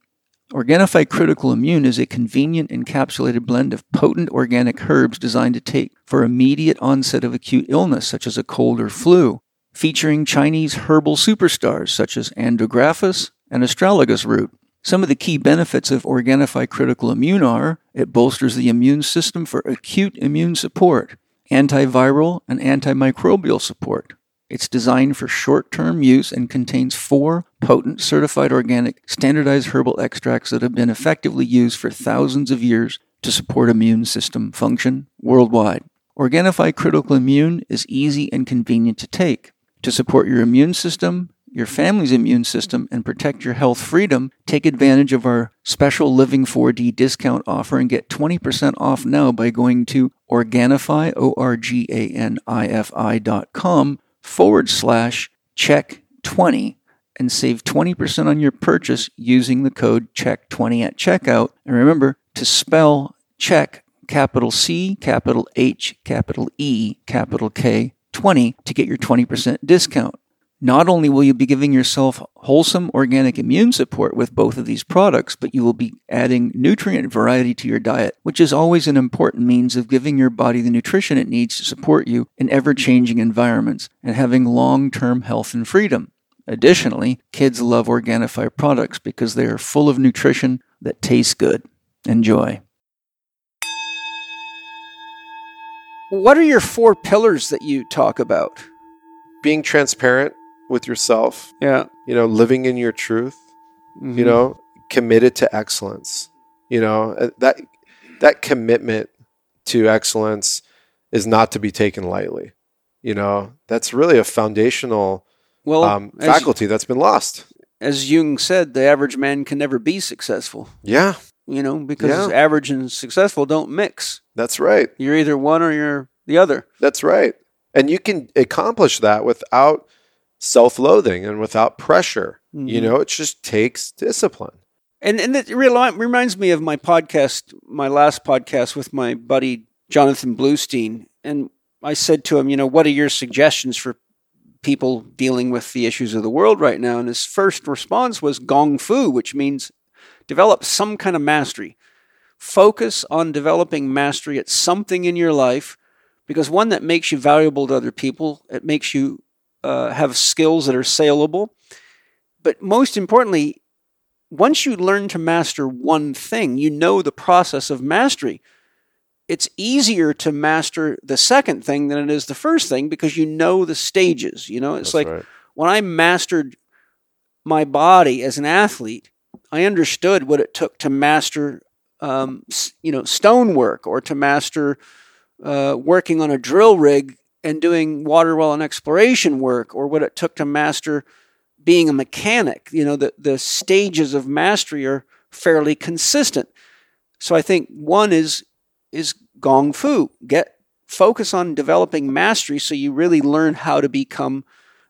Organifi Critical Immune is a convenient encapsulated blend of potent organic herbs designed to take for immediate onset of acute illness, such as a cold or flu, featuring Chinese herbal superstars such as Andrographis and Astragalus root. Some of the key benefits of Organifi Critical Immune are it bolsters the immune system for acute immune support, antiviral and antimicrobial support. It's designed for short term use and contains four potent certified organic standardized herbal extracts that have been effectively used for thousands of years to support immune system function worldwide. Organifi Critical Immune is easy and convenient to take. To support your immune system, your family's immune system, and protect your health freedom, take advantage of our special Living 4D discount offer and get 20% off now by going to Organifi, O R G A N I F I dot com forward slash chek 20 and save 20% on your purchase using the code CHEK20 at checkout. And remember to spell CHEK capital C, capital H, capital E, capital K 20 to get your 20% discount. Not only will you be giving yourself wholesome organic immune support with both of these products, but you will be adding nutrient variety to your diet, which is always an important means of giving your body the nutrition it needs to support you in ever changing environments and having long term health and freedom. Additionally, kids love Organifi products because they are full of nutrition that tastes good. Enjoy. What are your four pillars that you talk about? Being transparent with yourself, Yeah. you know, living in your truth, you know, committed to excellence. You know, uh, that that commitment to excellence is not to be taken lightly. You know, that's really a foundational well, um, faculty that's been lost. as Jung said, the average man can never be successful. Yeah, You know, because Yeah. average and successful don't mix. that's right. You're either one or you're the other. That's right. And you can accomplish that without self loathing and without pressure. You Mhm. know, it just takes discipline. And and it reminds me of my podcast, my last podcast with my buddy Jonathan Bluestein. And I said to him, you know, what are your suggestions for people dealing with the issues of the world right now? And his first response was gong fu, which means develop some kind of mastery. Focus on developing mastery at something in your life because one that makes you valuable to other people, it makes you uh, have skills that are saleable. But most importantly, once you learn to master one thing, you know the process of mastery. It's easier to master the second thing than it is the first thing because you know the stages. You know, it's That's like right. when I mastered my body as an athlete, I understood what it took to master, um, you know, stonework or to master uh, working on a drill rig and doing water well and exploration work, or what it took to master being a mechanic. You know, the the stages of mastery are fairly consistent. So I think one is is gong fu. Get focus on developing mastery so you really learn how to become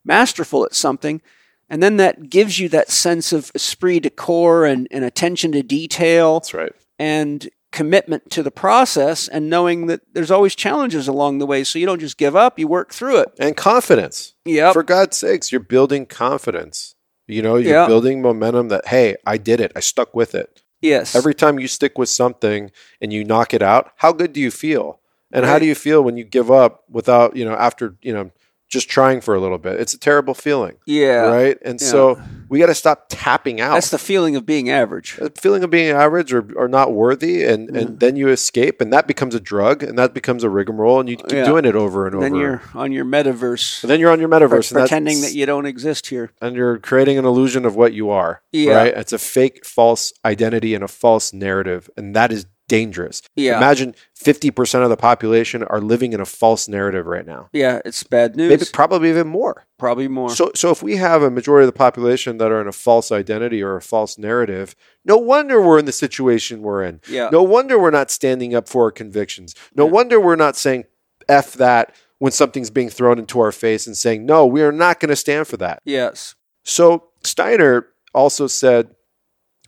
masterful at something. And then that gives you that sense of esprit de corps and, and attention to detail That's right. and commitment to the process and knowing that there's always challenges along the way. So you don't just give up, you work through it. And confidence. Yep. For God's sakes, you're building confidence. You know, you're Yeah. building momentum that, hey, I did it. I stuck with it. Yes. Every time you stick with something and you knock it out, how good do you feel? And how do you feel when you give up without, you know, after, you know, just trying for a little bit? It's a terrible feeling. yeah. Right. And Yeah. so we got to stop tapping out. That's the feeling of being average. a feeling of being average or, or not worthy. And, Mm. and then you escape and that becomes a drug and that becomes a rigmarole and you keep Yeah. doing it over and And over. then you're on your metaverse, and then you're on your metaverse pretending that you don't exist here. and you're creating an illusion of what you are. Yeah. Right? It's a fake, false identity and a false narrative. And that is dangerous. Yeah. Imagine 50% of the population are living in a false narrative right now. Yeah, it's bad news. Maybe probably even more. Probably more. So, so if we have a majority of the population that are in a false identity or a false narrative, no wonder we're in the situation we're in. yeah. No wonder we're not standing up for our convictions. No Yeah. wonder we're not saying F that when something's being thrown into our face and saying, no, we are not going to stand for that. Yes. So Steiner also said,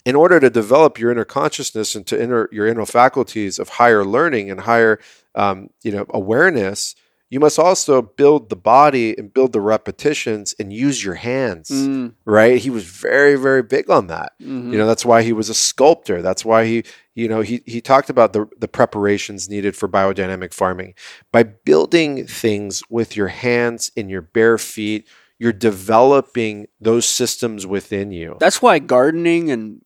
in order to develop your inner consciousness and to inner your inner faculties of higher learning and higher, um, you know, awareness, you must also build the body and build the repetitions and use your hands. Mm, Right? He was very, very big on that. mhm. You know, that's why he was a sculptor. That's why he, you know, he he talked about the the preparations needed for biodynamic farming. By building things with your hands and your bare feet, you're developing those systems within you. That's why gardening and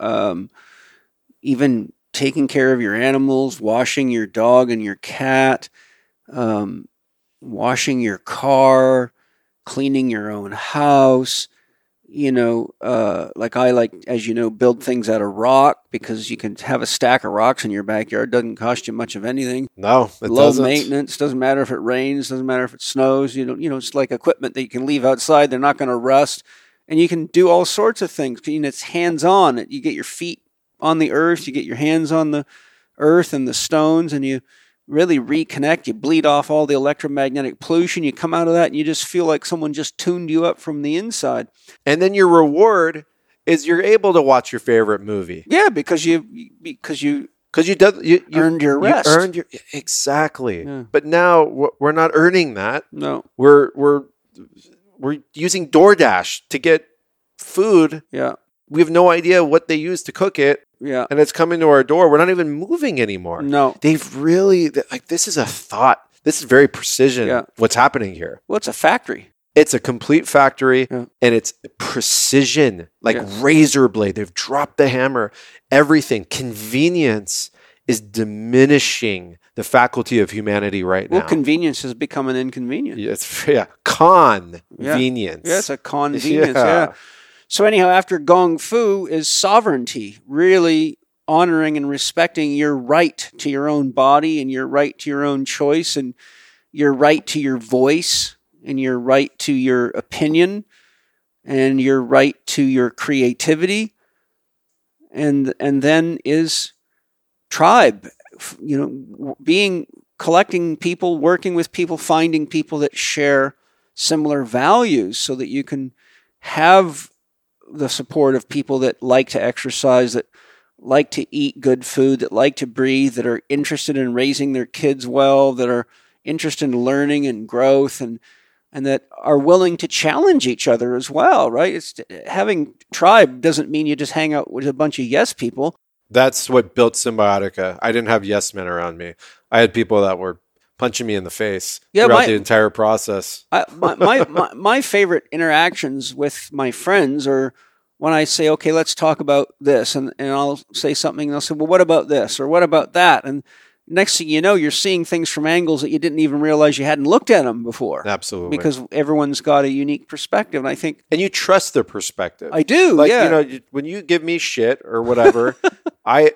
um, even taking care of your animals, washing your dog and your cat, um, washing your car, cleaning your own house. You know, uh, like I like, as you know, build things out of rock because you can have a stack of rocks in your backyard. Doesn't cost you much of anything. No, it Low doesn't. maintenance. Doesn't matter if it rains. Doesn't matter if it snows. You know, you know, it's like equipment that you can leave outside. They're not going to rust, and you can do all sorts of things. You know, it's hands on. You get your feet on the earth. You get your hands on the earth and the stones, and you really reconnect. You bleed off all the electromagnetic pollution. You come out of that, and you just feel like someone just tuned you up from the inside. And then your reward is you're able to watch your favorite movie Yeah, because you because you because you did you, you earned your rest. you earned your exactly. Yeah. But now we're not earning that. no, We're we're we're using DoorDash to get food. yeah, We have no idea what they use to cook it, yeah, and it's coming to our door. We're not even moving anymore. no. They've really like this is a thought. This is very precision. Yeah. What's happening here? Well, it's a factory. It's a complete factory Yeah. and it's precision, like Yeah. razor blade. They've dropped the hammer. Everything. Convenience is diminishing the faculty of humanity right Well, now. Well, convenience has become an inconvenience. Yeah, it's yeah, convenience. Yeah, it's a convenience. Yeah. Yeah. So anyhow, after Gong Fu is sovereignty, really honoring and respecting your right to your own body and your right to your own choice and your right to your voice and your right to your opinion and your right to your creativity. And and then is tribe, you know, being collecting people, working with people, finding people that share similar values so that you can have the support of people that like to exercise, that like to eat good food, that like to breathe, that are interested in raising their kids well, that are interested in learning and growth and and that are willing to challenge each other as well, right? It's having tribe doesn't mean you just hang out with a bunch of yes people. That's what built Cymbiotika. I didn't have yes men around me. I had people that were punching me in the face Yeah, throughout my- the entire process. I, my, my, my, my favorite interactions with my friends are when I say, okay, let's talk about this. And, and I'll say something and they'll say, well, what about this? Or what about that? And next thing you know, you're seeing things from angles that you didn't even realize you hadn't looked at them before. Absolutely. Because everyone's got a unique perspective. And I think and you trust their perspective. I do. like yeah. you know when you give me shit or whatever I,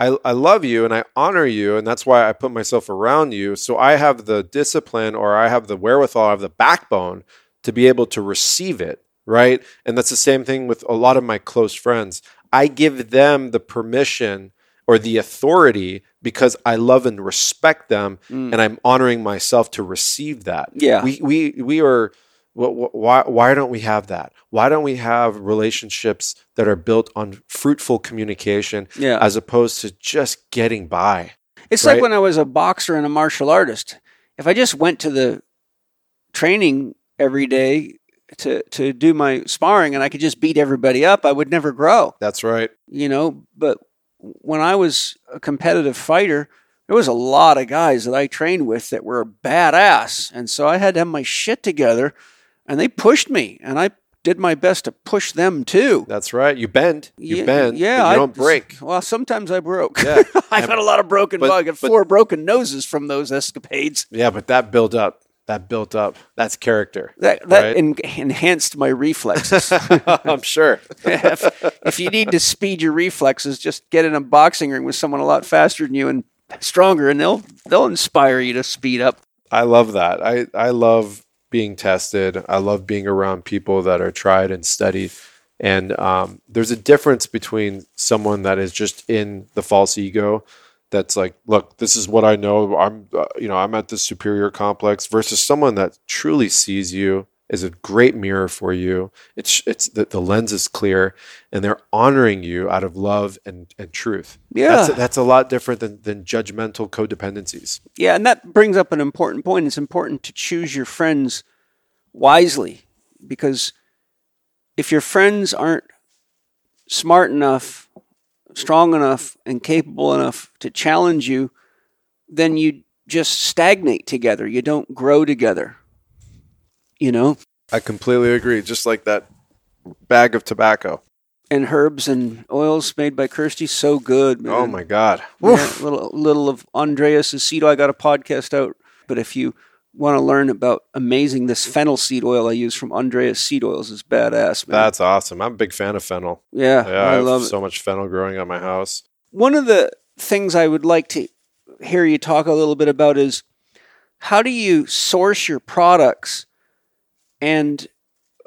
I i love you and i honor you and that's why i put myself around you so i have the discipline or i have the wherewithal i have the backbone to be able to receive it right and that's the same thing with a lot of my close friends i give them the permission or the authority because i love and respect them Mm. and i'm honoring myself to receive that Yeah. we we we are why why don't we have that? Why don't we have relationships that are built on fruitful communication yeah. as opposed to just getting by? It's like when I was a boxer and a martial artist. If I just went to the training every day to to do my sparring and I could just beat everybody up, I would never grow. That's right. You know, but when I was a competitive fighter, there was a lot of guys that I trained with that were badass, and so I had to have my shit together, and they pushed me, and I did my best to push them too. That's right. You bend. You Yeah, bend. Yeah, you I don't break. Well, sometimes I broke. Yeah. I've had a lot of broken. But- but- four broken noses from those escapades. Yeah, but that built up. That built up. That's character. That that Right. en- enhanced my reflexes. I'm sure. if, if you need to speed your reflexes, just get in a boxing ring with someone a lot faster than you and stronger, and they'll they'll inspire you to speed up. I love that. I, I love being tested. I love being around people that are tried and studied. And um, there's a difference between someone that is just in the false ego, that's like, look, this is what I know. I'm, uh, you know, I'm at this superior complex, versus someone that truly sees you is a great mirror for you. It's it's the, the lens is clear, and they're honoring you out of love and and truth. Yeah. that's a, that's a lot different than than judgmental codependencies. Yeah, and that brings up an important point. It's important to choose your friends wisely because if your friends aren't smart enough, strong enough, and capable enough to challenge you, then you just stagnate together. You don't grow together. You know? I completely agree. Just like that bag of tobacco. And herbs and oils made by Kirsty, so good, man. Oh my God. Yeah, little little of Andreas Aceto. I got a podcast out, but if you want to learn about amazing this fennel seed oil I use from Andreas Seed Oils is badass, man. That's awesome. I'm a big fan of fennel. yeah, Yeah, I I, love so much fennel growing at my house. One of the things I would like to hear you talk a little bit about is how do you source your products and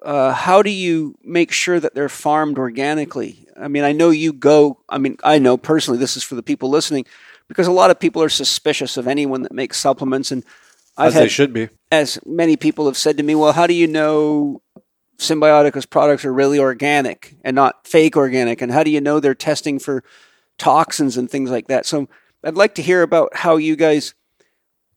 uh, how do you make sure that they're farmed organically? I mean, I know you go, I mean, I know personally, this is for the people listening, because a lot of people are suspicious of anyone that makes supplements. And I've As had, they should be. as many people have said to me, well, how do you know Cymbiotika's products are really organic and not fake organic? And how do you know they're testing for toxins and things like that? So I'd like to hear about how you guys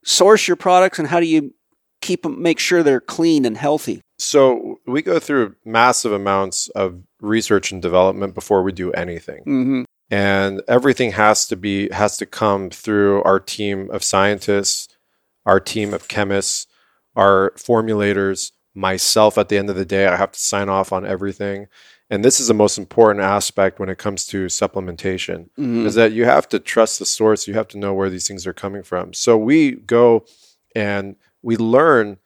source your products and how do you keep them, make sure they're clean and healthy. So we go through massive amounts of research and development before we do anything. Mm-hmm. and everything has to be has to come through our team of scientists our team of chemists our formulators myself at the end of the day i have to sign off on everything and this is the most important aspect when it comes to supplementation Mm-hmm. is that you have to trust the source you have to know where these things are coming from so we go and we learn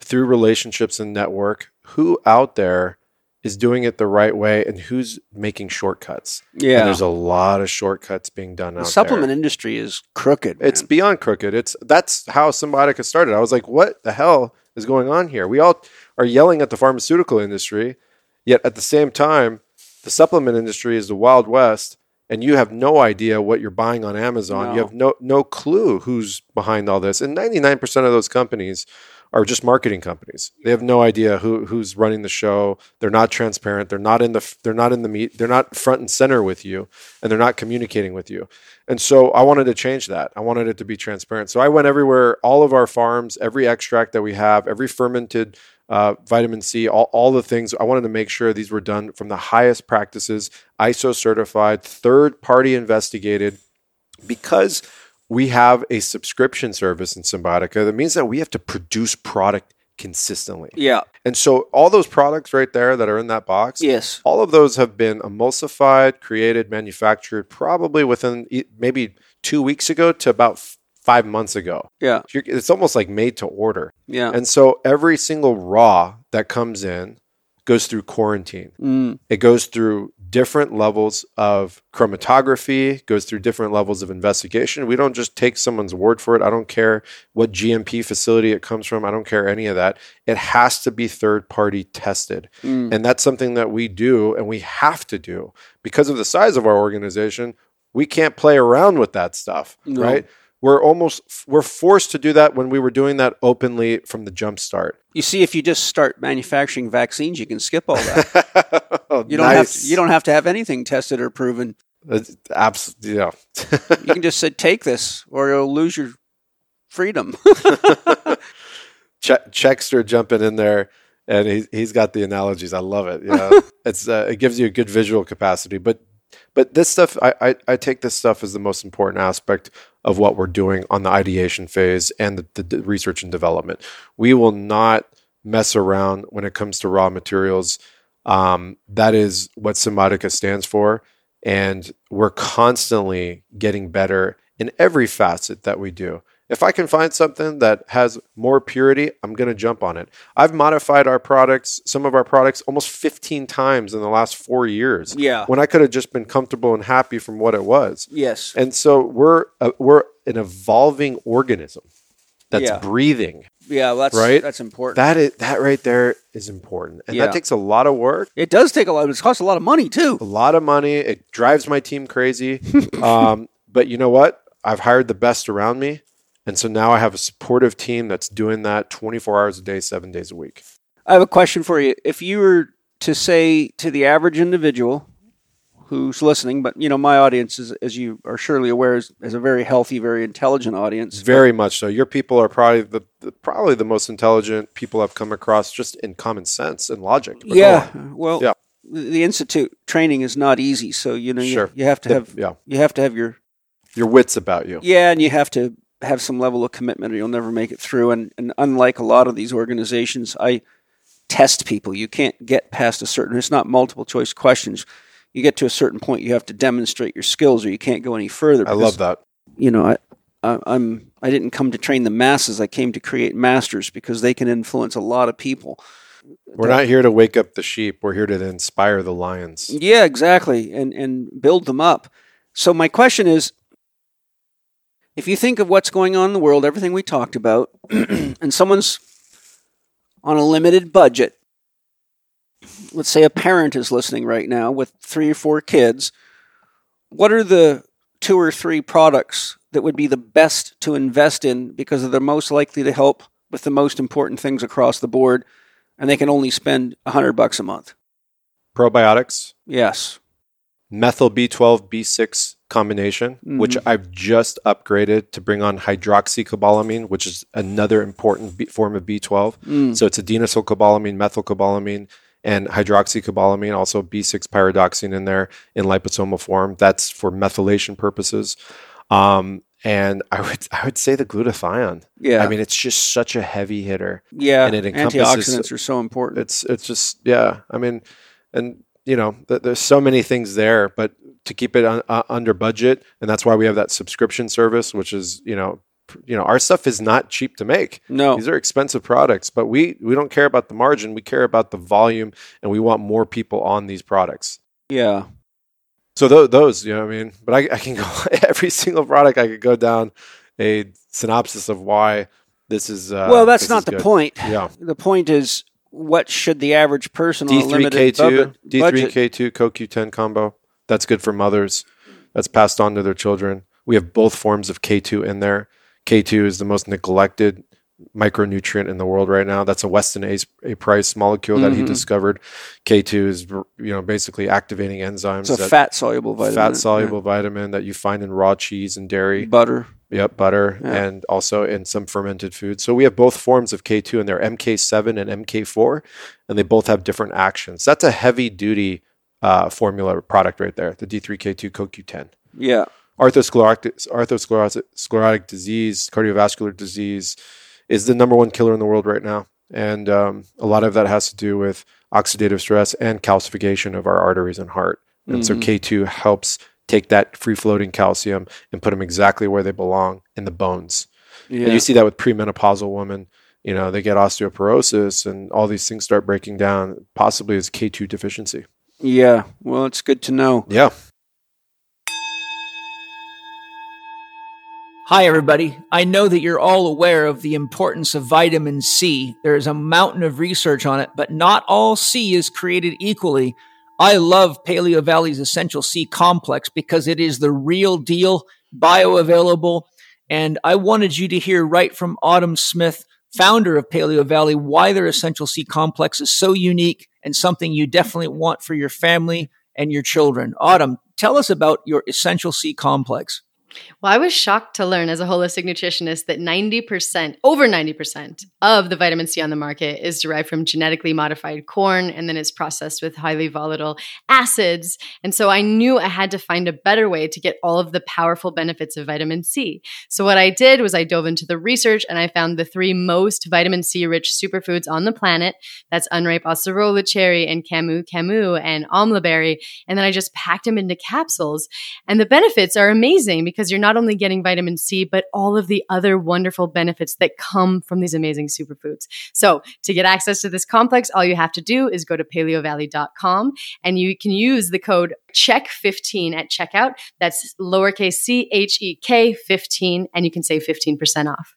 through relationships and network who out there is doing it the right way and who's making shortcuts and Yeah. there's a lot of shortcuts being done out. The supplement there. industry is crooked. It's beyond crooked. It's that's how Cymbiotika started. I was like, what the hell is going on here? We all are yelling at the pharmaceutical industry, yet at the same time, the supplement industry is the wild west, and you have no idea what you're buying on Amazon. You have no no clue who's behind all this. And 99% of those companies are just marketing companies. They have no idea who who's running the show. They're not transparent. They're not in the they're not in the meet. They're not front and center with you, and they're not communicating with you. And so I wanted to change that. I wanted it to be transparent. So I went everywhere, all of our farms, every extract that we have, every fermented uh, vitamin C, all, all the things. I wanted to make sure these were done from the highest practices, ISO certified, third party investigated, because we have a subscription service in Cymbiotika. That means that we have to produce product consistently. Yeah. And so all those products right there that are in that box, Yes. all of those have been emulsified, created, manufactured probably within maybe two weeks ago to about five months ago. Yeah. You're- It's almost like made to order. Yeah. And so every single raw that comes in goes through quarantine. Mm. It goes through different levels of chromatography, goes through different levels of investigation. We don't just take someone's word for it. I don't care what GMP facility it comes from. I don't care any of that. It has to be third party tested. Mm. And that's something that we do and we have to do because of the size of our organization. We can't play around with that stuff, No. right? We're almost we're forced to do that when we were doing that openly from the jump start. You see, if you just start manufacturing vaccines, you can skip all that. oh, You don't have to, you don't have to have anything tested or proven. absolutely yeah. You can just say, "Take this, or you'll lose your freedom." che- Chekster jumping in there, and he he's got the analogies. I love it. Yeah, it's uh, it gives you a good visual capacity. But but this stuff, I, I I take this stuff as the most important aspect of what we're doing on the ideation phase and the, the, research and development. We will not mess around when it comes to raw materials. Um, that is what Cymbiotika stands for. And we're constantly getting better in every facet that we do. If I can find something that has more purity, I'm going to jump on it. I've modified our products, some of our products, almost 15 times in the last four years yeah. when I could have just been comfortable and happy from what it was. Yes. And so we're uh, we're an evolving organism that's Yeah. breathing. Yeah. Well, that's Right? That's important. That is that right there is important, and Yeah. that takes a lot of work, it does take a lot. It costs a lot of money too. a lot of money. It drives my team crazy. um, but you know what? I've hired the best around me, and so now I have a supportive team that's doing that 24 hours a day, seven days a week. I have a question for you. If you were to say to the average individual who's listening, but you know, my audience is, as you are surely aware, is, is a very healthy, very intelligent audience. Very much so. Your people are probably the, the probably the most intelligent people I've come across, just in common sense and logic. But yeah. Well, Yeah. the the institute training is not easy, so you know, you, Sure. you have to have yeah, you have to have your your wits about you. yeah, and you have to have some level of commitment, or you'll never make it through. And and unlike a lot of these organizations, I test people. You can't get past a certain. It's not multiple choice questions. You get to a certain point, you have to demonstrate your skills, or you can't go any further. I love that. you know, I, I, I'm I didn't come to train the masses. I came to create masters because they can influence a lot of people. We're not here to wake up the sheep. We're here to inspire the lions. Yeah, exactly, and and build them up. So my question is, if you think of what's going on in the world, everything we talked about, and someone's on a limited budget, let's say a parent is listening right now with three or four kids, what are the two or three products that would be the best to invest in because they're most likely to help with the most important things across the board, and they can only spend a hundred bucks a month? Probiotics, Yes. methyl B12 B6 combination, Mhm. which I've just upgraded to bring on hydroxycobalamin, which is another important B- form of B12. Mm. So it's adenosylcobalamin, methylcobalamin, and hydroxycobalamin, also B6 pyridoxine in there in liposomal form. That's for methylation purposes. Um, and I would I would say the glutathione. Yeah. I mean, it's just such a heavy hitter. yeah. and it encompasses- antioxidants are so important. It's it's just yeah. I mean, and you know, th- there's so many things there, but to keep it un- uh, under budget, and that's why we have that subscription service, which is you know, you know, our stuff is not cheap to make. no. These are expensive products, but we we don't care about the margin. We care about the volume, and we want more people on these products. Yeah. So th- those, you know, what I mean, but I, I can go every single product. I could go down a synopsis of why this is. Uh, well, that's not the good. point. Yeah. The point is, what should the average person on a D three limited K two, budget- D3K2 CoQ ten combo. That's good for mothers. that's passed on to their children. We have both forms of K2 in there. K2 is the most neglected micronutrient in the world right now. That's a Weston A, a Price molecule that he Mhm. discovered. K2 is you know basically activating enzymes. It's a fat soluble vitamin. fat soluble vitamin that you find in raw cheese and dairy. butter. Yep, butter Yeah. and also in some fermented foods. So we have both forms of K2 and they're MK7 and MK4 and they both have different actions. That's a heavy duty uh, formula product right there, the D3K2 CoQ10. Yeah. Arthrosclerotic, arthrosclerotic sclerotic disease, cardiovascular disease is the number one killer in the world right now. And um, a lot of that has to do with oxidative stress and calcification of our arteries and heart. And so Mhm. K2 helps take that free floating calcium and put them exactly where they belong in the bones. Yeah. And you see that with premenopausal women. You know, they get osteoporosis and all these things start breaking down, possibly as K2 deficiency. Yeah. Well, it's good to know. Yeah. Hi, everybody. I know that you're all aware of the importance of vitamin C. There is a mountain of research on it, but not all C is created equally. I love Paleo Valley's Essential C complex because it is the real deal, bioavailable. And I wanted you to hear right from Autumn Smith, founder of Paleo Valley, why their Essential C complex is so unique and something you definitely want for your family and your children. Autumn, tell us about your Essential C complex. Well, I was shocked to learn as a holistic nutritionist that 90%, over 90% of the vitamin C on the market is derived from genetically modified corn and then it's processed with highly volatile acids. And so I knew I had to find a better way to get all of the powerful benefits of vitamin C. So what I did was I dove into the research and I found the three most vitamin C rich superfoods on the planet. That's unripe acerola cherry and camu camu and amla berry. And then I just packed them into capsules. And the benefits are amazing because you're not only getting vitamin C, but all of the other wonderful benefits that come from these amazing superfoods. So to get access to this complex, all you have to do is go to paleovalley.com and you can use the code CHEK15 at checkout. That's lowercase c h e k 15, and you can save 15% off.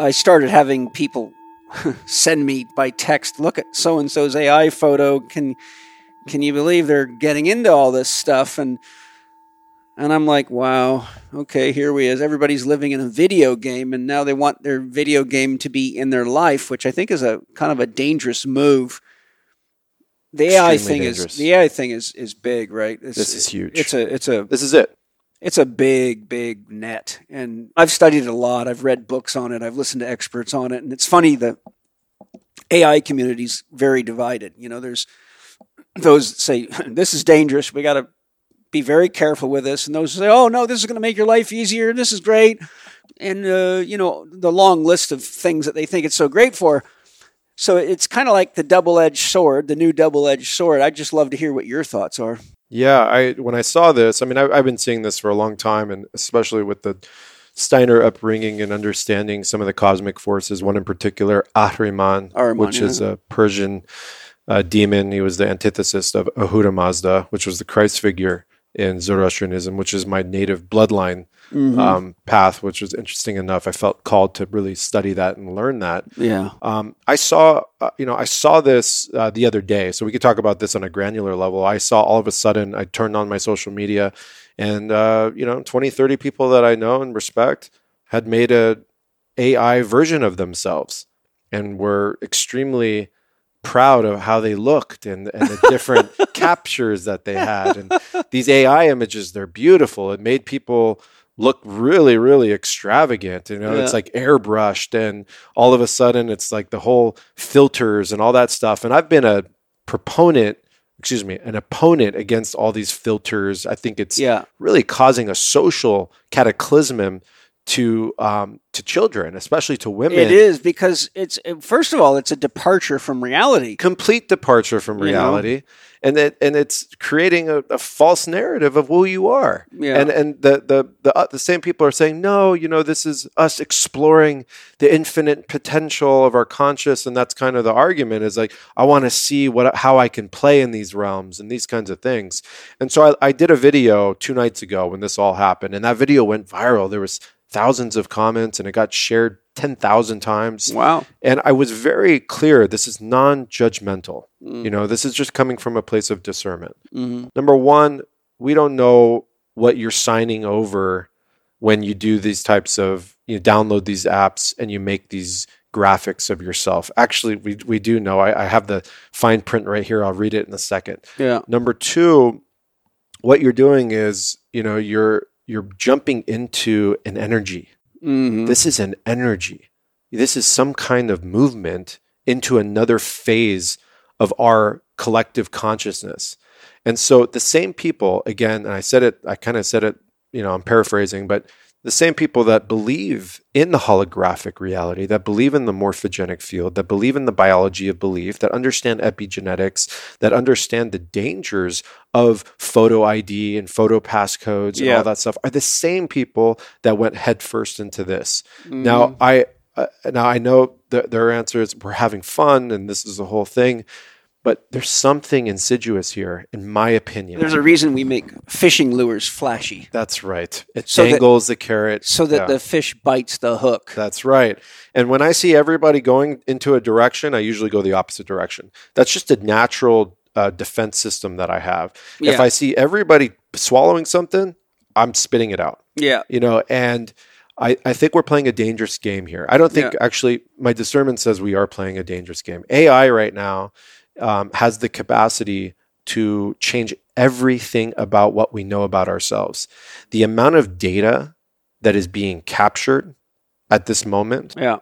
I started having people send me by text, look at so and so's AI photo. Can can you believe they're getting into all this stuff? And and I'm like, wow, okay, here we is. Everybody's living in a video game, and now they want their video game to be in their life, which I think is a kind of a dangerous move. The AI thing dangerous. is the AI thing is is big, right? It's, This is huge. It's a it's a This is it. it's a big, big net. And I've studied it a lot. I've read books on it. I've listened to experts on it. And it's funny the AI community's very divided. You know, there's those say this is dangerous. We got to be very careful with this, and those say, "Oh no, this is going to make your life easier. This is great," and uh, you know the long list of things that they think it's so great for. So it's kind of like the double-edged sword, the new double-edged sword. I'd just love to hear what your thoughts are. Yeah, I when I saw this, I mean, I, I've been seeing this for a long time, and especially with the Steiner upbringing and understanding some of the cosmic forces. One in particular, Ahriman, Ahriman, which yeah. is a Persian uh, demon. He was the antithesis of Ahura Mazda, which was the Christ figure in Zoroastrianism, which is my native bloodline Mm-hmm. um, path, which was interesting enough. I felt called to really study that and learn that. yeah. Um, I saw, uh, you know, I saw this uh, the other day, so we could talk about this on a granular level. I saw all of a sudden, I turned on my social media, and uh, you know, 20, 30 people that I know and respect had made a AI version of themselves, and were extremely proud of how they looked and, and the different captures that they had. And these AI images, they're beautiful. It made people look really, really extravagant. You know, it's like airbrushed, and all of a sudden, it's like the whole filters and all that stuff. And I've been a proponent, excuse me, an opponent against all these filters. I think it's Yeah. really causing a social cataclysm to um, to children, especially to women. It is because it's first of all, it's a departure from reality. complete departure from You know? reality, and it and it's creating a, a false narrative of who you are. Yeah. And and the the the, uh, the same people are saying, no, you know, this is us exploring the infinite potential of our conscious, and that's kind of the argument is like, I want to see what how I can play in these realms and these kinds of things. And so I, I did a video two nights ago when this all happened, and that video went viral. There was thousands of comments and it got shared 10,000 times. Wow. And I was very clear this is non judgmental. Mm. You know, this is just coming from a place of discernment. Mhm. Number one, we don't know what you're signing over when you do these types of, you download these apps and you make these graphics of yourself. Actually, we, we do know. I, I have the fine print right here. I'll read it in a second. Yeah. Number two, what you're doing is, you know, you're you're jumping into an energy. Mhm. This is an energy. This is some kind of movement into another phase of our collective consciousness. And so the same people, again, and I said it, I kind of said it, you know, I'm paraphrasing, but the same people that believe in the holographic reality, that believe in the morphogenic field, that believe in the biology of belief, that understand epigenetics, that understand the dangers of photo ID and photo passcodes and all that stuff, are the same people that went headfirst into this. Mm-hmm. Now, I uh, now I know that their answer is we're having fun and this is the whole thing, but there's something insidious here, in my opinion. There's a reason we make fishing lures flashy That's right. It So that- dangles the carrot so that Yeah. the fish bites the hook. That's right. And when I see everybody going into a direction, I usually go the opposite direction. That's just a natural uh, defense system that I have. If I see everybody swallowing something, I'm spitting it out. yeah. You know, and I, I think we're playing a dangerous game here. I don't think Yeah. actually my discernment says we are playing a dangerous game. AI right now um, has the capacity to change everything about what we know about ourselves. The amount of data that is being captured at this moment Yeah.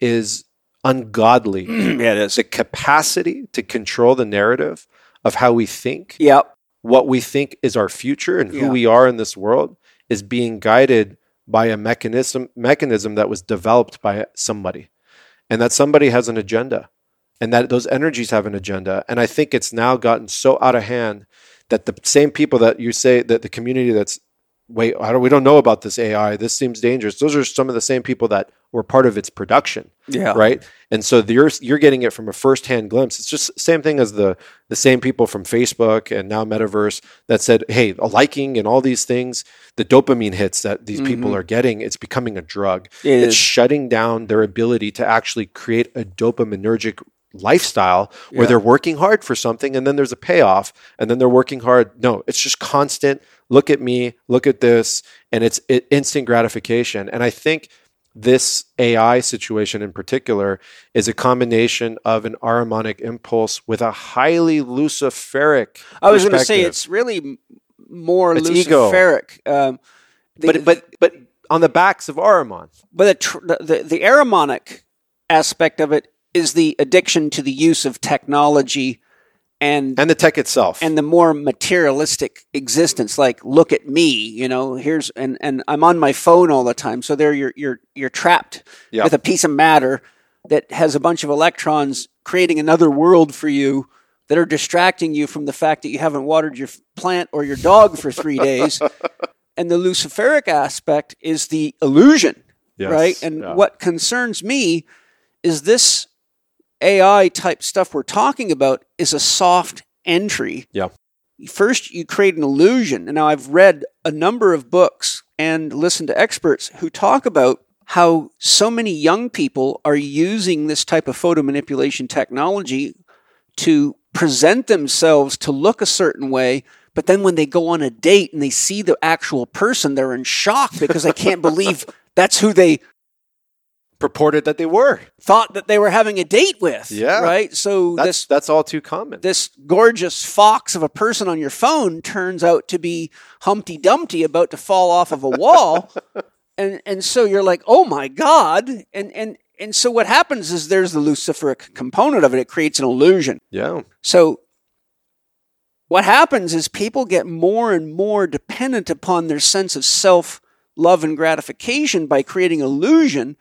is ungodly. yeah, it is. the capacity to control the narrative of how we think, Yep. what we think is our future and who Yeah. we are in this world is being guided by a mechanism mechanism that was developed by somebody. And that somebody has an agenda. And that those energies have an agenda. And I think it's now gotten so out of hand that the same people that you say that the community that's wait, I don't, we don't know about this AI. This seems dangerous. Those are some of the same people that were part of its production Yeah. right? And so you're you're getting it from a firsthand glimpse. It's just same thing as the the same people from Facebook and now Metaverse that said, "Hey, a liking and all these things, the dopamine hits that these people are getting, it's becoming a drug. Mm-hmm. It it's is. shutting down their ability to actually create a dopaminergic lifestyle where Yeah. they're working hard for something and then there's a payoff and then they're working hard. No, it's just constant. Look at me, look at this, and it's it, instant gratification. And I think this AI situation in particular is a combination of an Ahrimanic impulse with a highly luciferic. I was going to say it's really more It's luciferic. Um, the, but but but on the backs of Ahriman. but the, tr- the the Ahrimanic aspect of it is the addiction to the use of technology and and the tech itself. and the more materialistic existence like look at me you know here's and and i'm on my phone all the time so there you're you're you're trapped Yeah. with a piece of matter that has a bunch of electrons creating another world for you that are distracting you from the fact that you haven't watered your plant or your dog for 3 days and the luciferic aspect is the illusion Yes, right and yeah. what concerns me is this AI type stuff we're talking about is a soft entry. Yeah. First, you create an illusion. And now I've read a number of books and listened to experts who talk about how so many young people are using this type of photo manipulation technology to present themselves to look a certain way. But then when they go on a date and they see the actual person, they're in shock because they can't believe that's who they purported that they were. thought that they were having a date with. Yeah. Right. So That's this that's all too common. this gorgeous fox of a person on your phone turns out to be Humpty Dumpty about to fall off of a wall. and and so you're like, oh my God. And and and so what happens is there's the luciferic component of it. It creates an illusion. yeah. So what happens is people get more and more dependent upon their sense of self love and gratification by creating illusion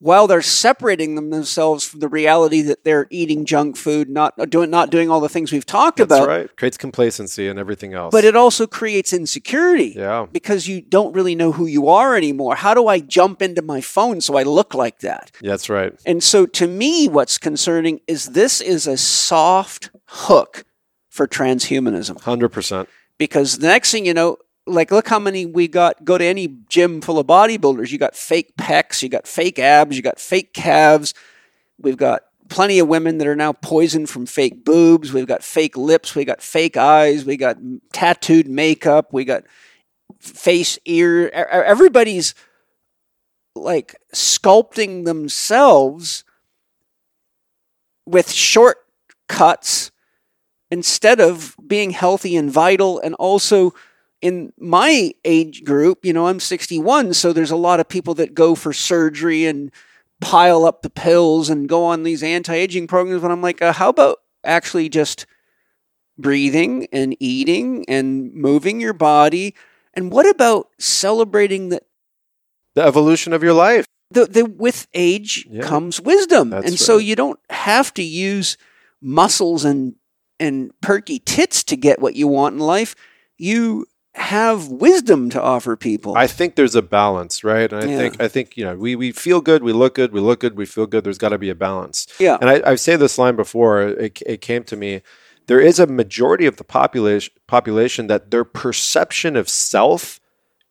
while they're separating them themselves from the reality that they're eating junk food, not uh, doing not doing all the things we've talked about. That's about. right. Creates complacency and everything else. But it also creates insecurity. Yeah. Because you don't really know who you are anymore. How do I jump into my phone so I look like that? That's right. And so to me, what's concerning is this is a soft hook for transhumanism. Hundred percent. Because the next thing you know, like look how many we got go to any gym full of bodybuilders. You got fake pecs you got fake abs you got fake calves. We've got plenty of women that are now poisoned from fake boobs. We've got fake lips. We got fake eyes. We got tattooed makeup. We got face ear everybody's like sculpting themselves with shortcuts instead of being healthy and vital and also in my age group you know i'm 61 so there's a lot of people that go for surgery and pile up the pills and go on these anti-aging programs but i'm like uh, how about actually just breathing and eating and moving your body and what about celebrating that The evolution of your life. the, the with age Yeah. comes wisdom That's and so you don't have to use muscles and and perky tits to get what you want in life you have wisdom to offer people I think there's a balance, right? And I Yeah. think I think you know we we feel good, we look good, we look good, we feel good. There's got to be a balance. yeah And I, I've said this line before. It, it came to me. There is a majority of the population population that their perception of self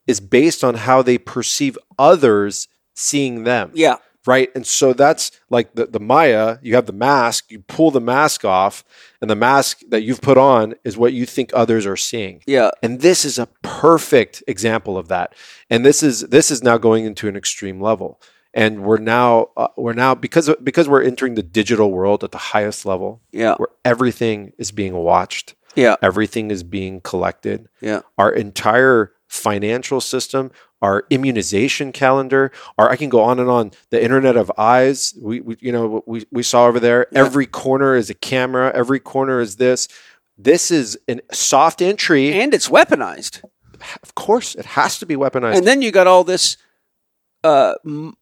is based on how they perceive others seeing them. yeah Right. And so that's like the, the Maya, you have the mask, you pull the mask off, and the mask that you've put on is what you think others are seeing. yeah And this is a perfect example of that. And this is this is now going into an extreme level. And we're now uh, we're now because because we're entering the digital world at the highest level, yeah where everything is being watched, yeah everything is being collected. yeah Our entire financial system, our immunization calendar, our I can go on and on. The Internet of Eyes, we, we you know we we saw over there. Yeah. Every corner is a camera. Every corner is this. This is a soft entry. and it's weaponized Of course, it has to be weaponized. and then you got all this uh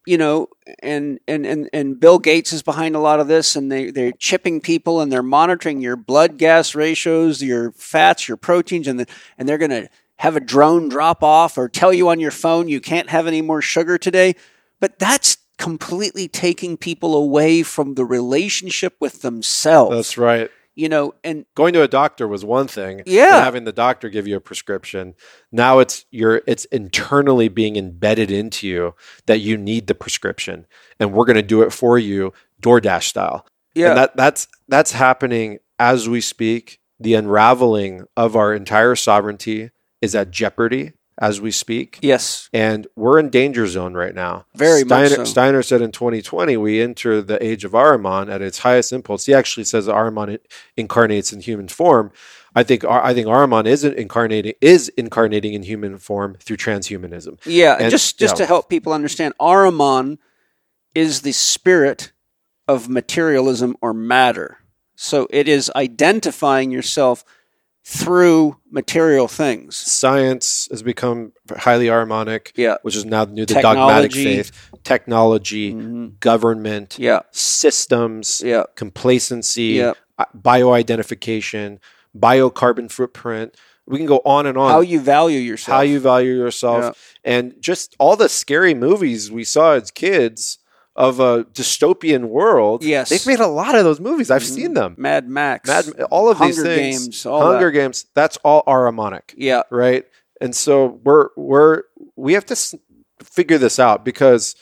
you know and and and and Bill Gates is behind a lot of this and they they're chipping people and they're monitoring your blood gas ratios your fats your proteins and the, and they're going to have a drone drop off or tell you on your phone you can't have any more sugar today but that's completely taking people away from the relationship with themselves That's right. you know and Going to a doctor was one thing. Yeah. having the doctor give you a prescription. Now it's you're it's internally being embedded into you that you need the prescription, and we're going to do it for you, DoorDash style. yeah And that that's that's happening as we speak. The unraveling of our entire sovereignty is at jeopardy as we speak. yes And we're in danger zone right now. Very much Steiner, so. Steiner said in 2020, we enter the age of Ahriman at its highest impulse. He actually says Ahriman incarnates in human form. I think Ar- I think Ahriman isn't incarnating is incarnating in human form through transhumanism. Yeah, And- just just yeah. to help people understand, Ahriman is the spirit of materialism or matter. So it is identifying yourself through material things. Science has become highly Ahrimanic, Yeah. which is now the new the dogmatic faith, technology, Mhm. government, Yeah, systems, yeah, complacency, Yeah. uh, bioidentification, biocarbon footprint. We can go on and on. how you value yourself. how you value yourself, and just all the scary movies we saw as kids of a dystopian world. Yes. they've made a lot of those movies. I've seen them. Mad Max, Mad, all of these Hunger things, Games, all Hunger that. Games. That's all Ahrimanic, Yeah, right? And so we're we're we have to s- figure this out because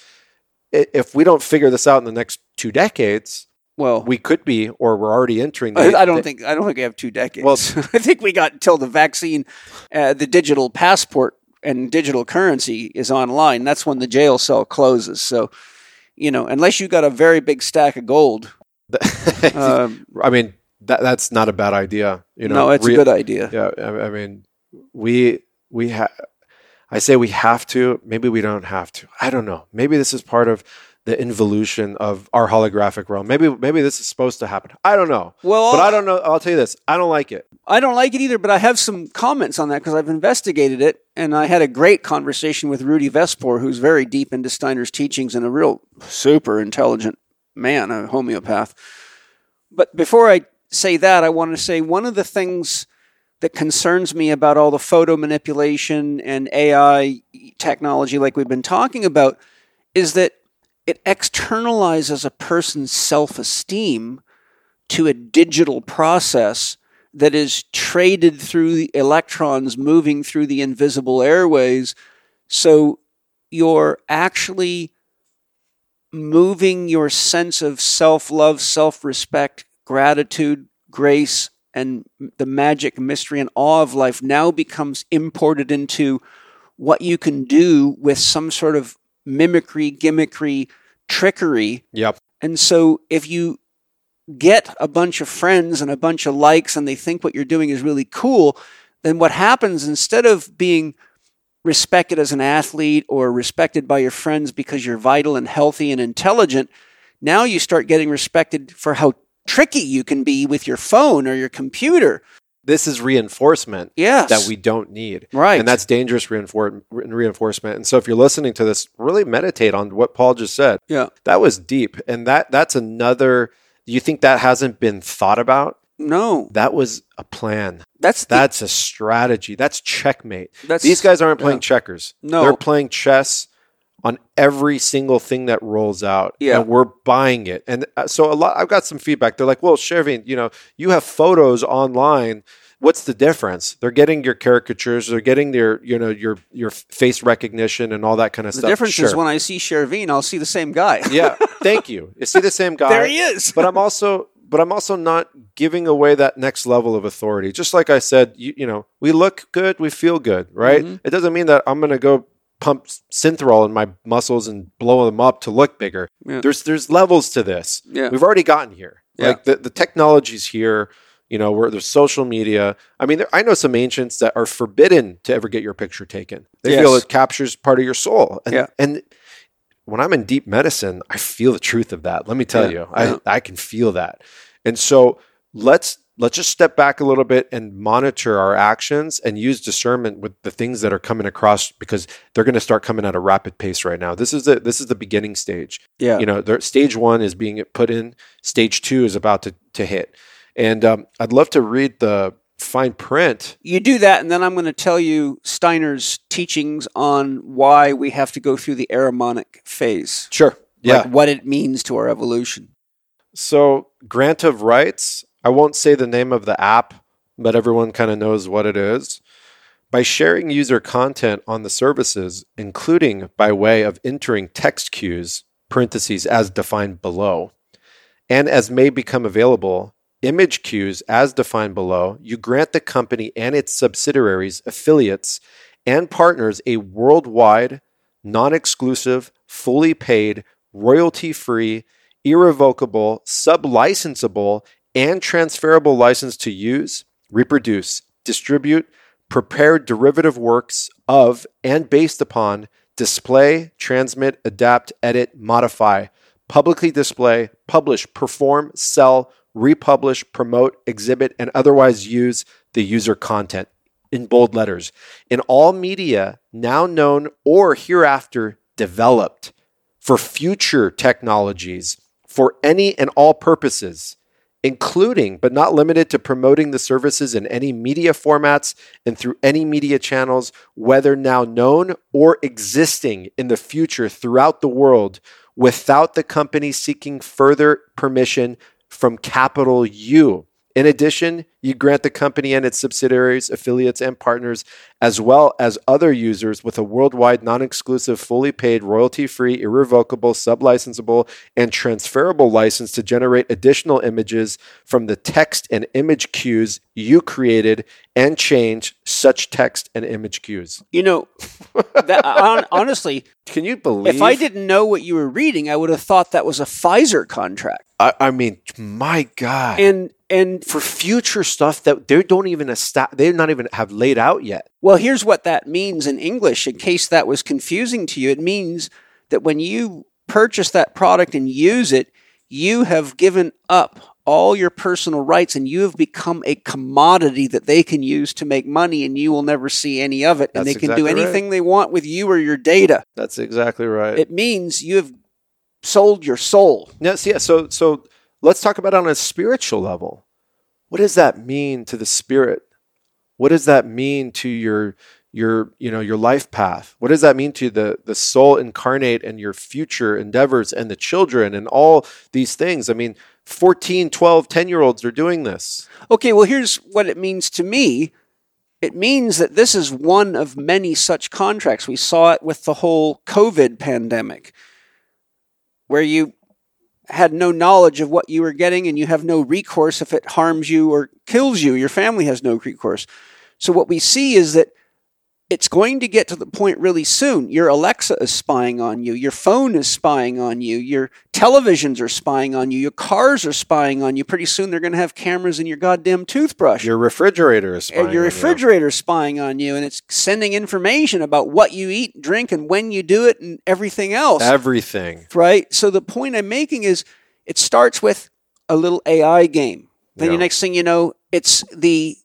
if we don't figure this out in the next two decades, well, we could be, or we're already entering. The, I, I don't the- think I don't think we have two decades. Well- I think we got until the vaccine, uh, the digital passport and digital currency is online. That's when the jail cell closes. So, you know, unless you got a very big stack of gold, um, I mean, that that's not a bad idea. You know, no, it's Re- a good idea. Yeah, I, I mean, we we have. I say we have to. Maybe we don't have to. I don't know. Maybe this is part of the involution of our holographic realm. Maybe maybe this is supposed to happen. I don't know. Well, But I don't know. I'll tell you this. I don't like it. I don't like it either, but I have some comments on that because I've investigated it, and I had a great conversation with Rudi Verspoor, who's very deep into Steiner's teachings and a real super intelligent man, a homeopath. But before I say that, I want to say one of the things that concerns me about all the photo manipulation and AI technology, like we've been talking about, is that it externalizes a person's self esteem to a digital process that is traded through the electrons moving through the invisible airways. So you're actually moving your sense of self love, self respect, gratitude, grace, and the magic, mystery, and awe of life now becomes imported into what you can do with some sort of mimicry, gimmickry, trickery. Yep. And so if you get a bunch of friends and a bunch of likes and they think what you're doing is really cool, then what happens instead of being respected as an athlete or respected by your friends because you're vital and healthy and intelligent, now you start getting respected for how tricky you can be with your phone or your computer. This is reinforcement Yes. that we don't need. Right. And that's dangerous reinfor- reinforcement. And so if you're listening to this, really meditate on what Paul just said. Yeah. That was deep. And that that's another you think that hasn't been thought about? No. That was a plan. That's the, That's a strategy. That's checkmate. that's These guys aren't playing yeah. checkers. No. They're playing chess on every single thing that rolls out. Yeah. And we're buying it. And uh, so a lot I've got some feedback. They're like, "Well, Shervin, you know, you have photos online. What's the difference? They're getting your caricatures, they're getting their, you know, your your face recognition and all that kind of the stuff. The difference is when I see Shervin, I'll see the same guy. yeah, thank you. You see the same guy. there he is. but I'm also but I'm also not giving away that next level of authority. Just like I said, you, you know, we look good, we feel good, right? Mhm. It doesn't mean that I'm going to go pump Synthol in my muscles and blow them up to look bigger. Yeah. There's there's levels to this. Yeah. We've already gotten here. Yeah. Like the the technology's here. You know, where there's social media. I mean, there, I know some ancients that are forbidden to ever get your picture taken. They Yes. feel it captures part of your soul. And, Yeah. and when I'm in deep medicine, I feel the truth of that. Let me tell Yeah, you, I. I can feel that. And so let's let's just step back a little bit and monitor our actions and use discernment with the things that are coming across because they're going to start coming at a rapid pace right now. This is the this is the beginning stage. Yeah. You know, stage one is being put in. Stage two is about to to hit. And um, I'd love to read the fine print. you do that, and then I'm going to tell you Steiner's teachings on why we have to go through the Ahrimanic phase. Sure. Yeah. Like what it means to our evolution. So, grant of rights, I won't say the name of the app, but everyone kind of knows what it is. By sharing user content on the services, including by way of entering text cues, parentheses as defined below, and as may become available, image cues as defined below, you grant the company and its subsidiaries, affiliates, and partners a worldwide, non exclusive, fully paid, royalty free, irrevocable, sub-licensable, and transferable license to use, reproduce, distribute, prepare derivative works of and based upon, display, transmit, adapt, edit, modify, publicly display, publish, perform, sell, republish, promote, exhibit, and otherwise use the user content in bold letters. In all media now known or hereafter developed for future technologies for any and all purposes, including but not limited to promoting the services in any media formats and through any media channels, whether now known or existing in the future throughout the world, without the company seeking further permission from capital U. In addition, you grant the company and its subsidiaries, affiliates, and partners, as well as other users, with a worldwide, non exclusive, fully paid, royalty free, irrevocable, sub-licensable, and transferable license to generate additional images from the text and image cues you created and change such text and image cues. You know, that, honestly, Can you believe? if I didn't know what you were reading, I would have thought that was a Pfizer contract. I, I mean, my God. And and for future stuff that they don't even esta- they not even have laid out yet. Well, here's what that means in English, in case that was confusing to you. It means that when you purchase that product and use it, you have given up all your personal rights and you have become a commodity that they can use to make money and you will never see any of it. and they can do anything they want with you or your data. That's exactly right. It means you have sold your soul. Yes, yeah. So, so let's talk about it on a spiritual level. What does that mean to the spirit? What does that mean to your your you know your life path what does that mean to the the soul incarnate and your future endeavors and the children and all these things i mean 14 12 10 year olds are doing this Okay, well, here's what it means to me. It means that this is one of many such contracts. We saw it with the whole COVID pandemic, where you had no knowledge of what you were getting and you have no recourse if it harms you or kills you. Your family has no recourse. So, what we see is that it's going to get to the point really soon. Your Alexa is spying on you. Your phone is spying on you. Your televisions are spying on you. Your cars are spying on you. Pretty soon they're going to have cameras in your goddamn toothbrush. your refrigerator is spying and your on you. refrigerator is spying on you, and it's sending information about what you eat, drink, and when you do it, and everything else. everything right? So the point I'm making is, it starts with a little AI game. Then Yeah. the next thing you know, it's the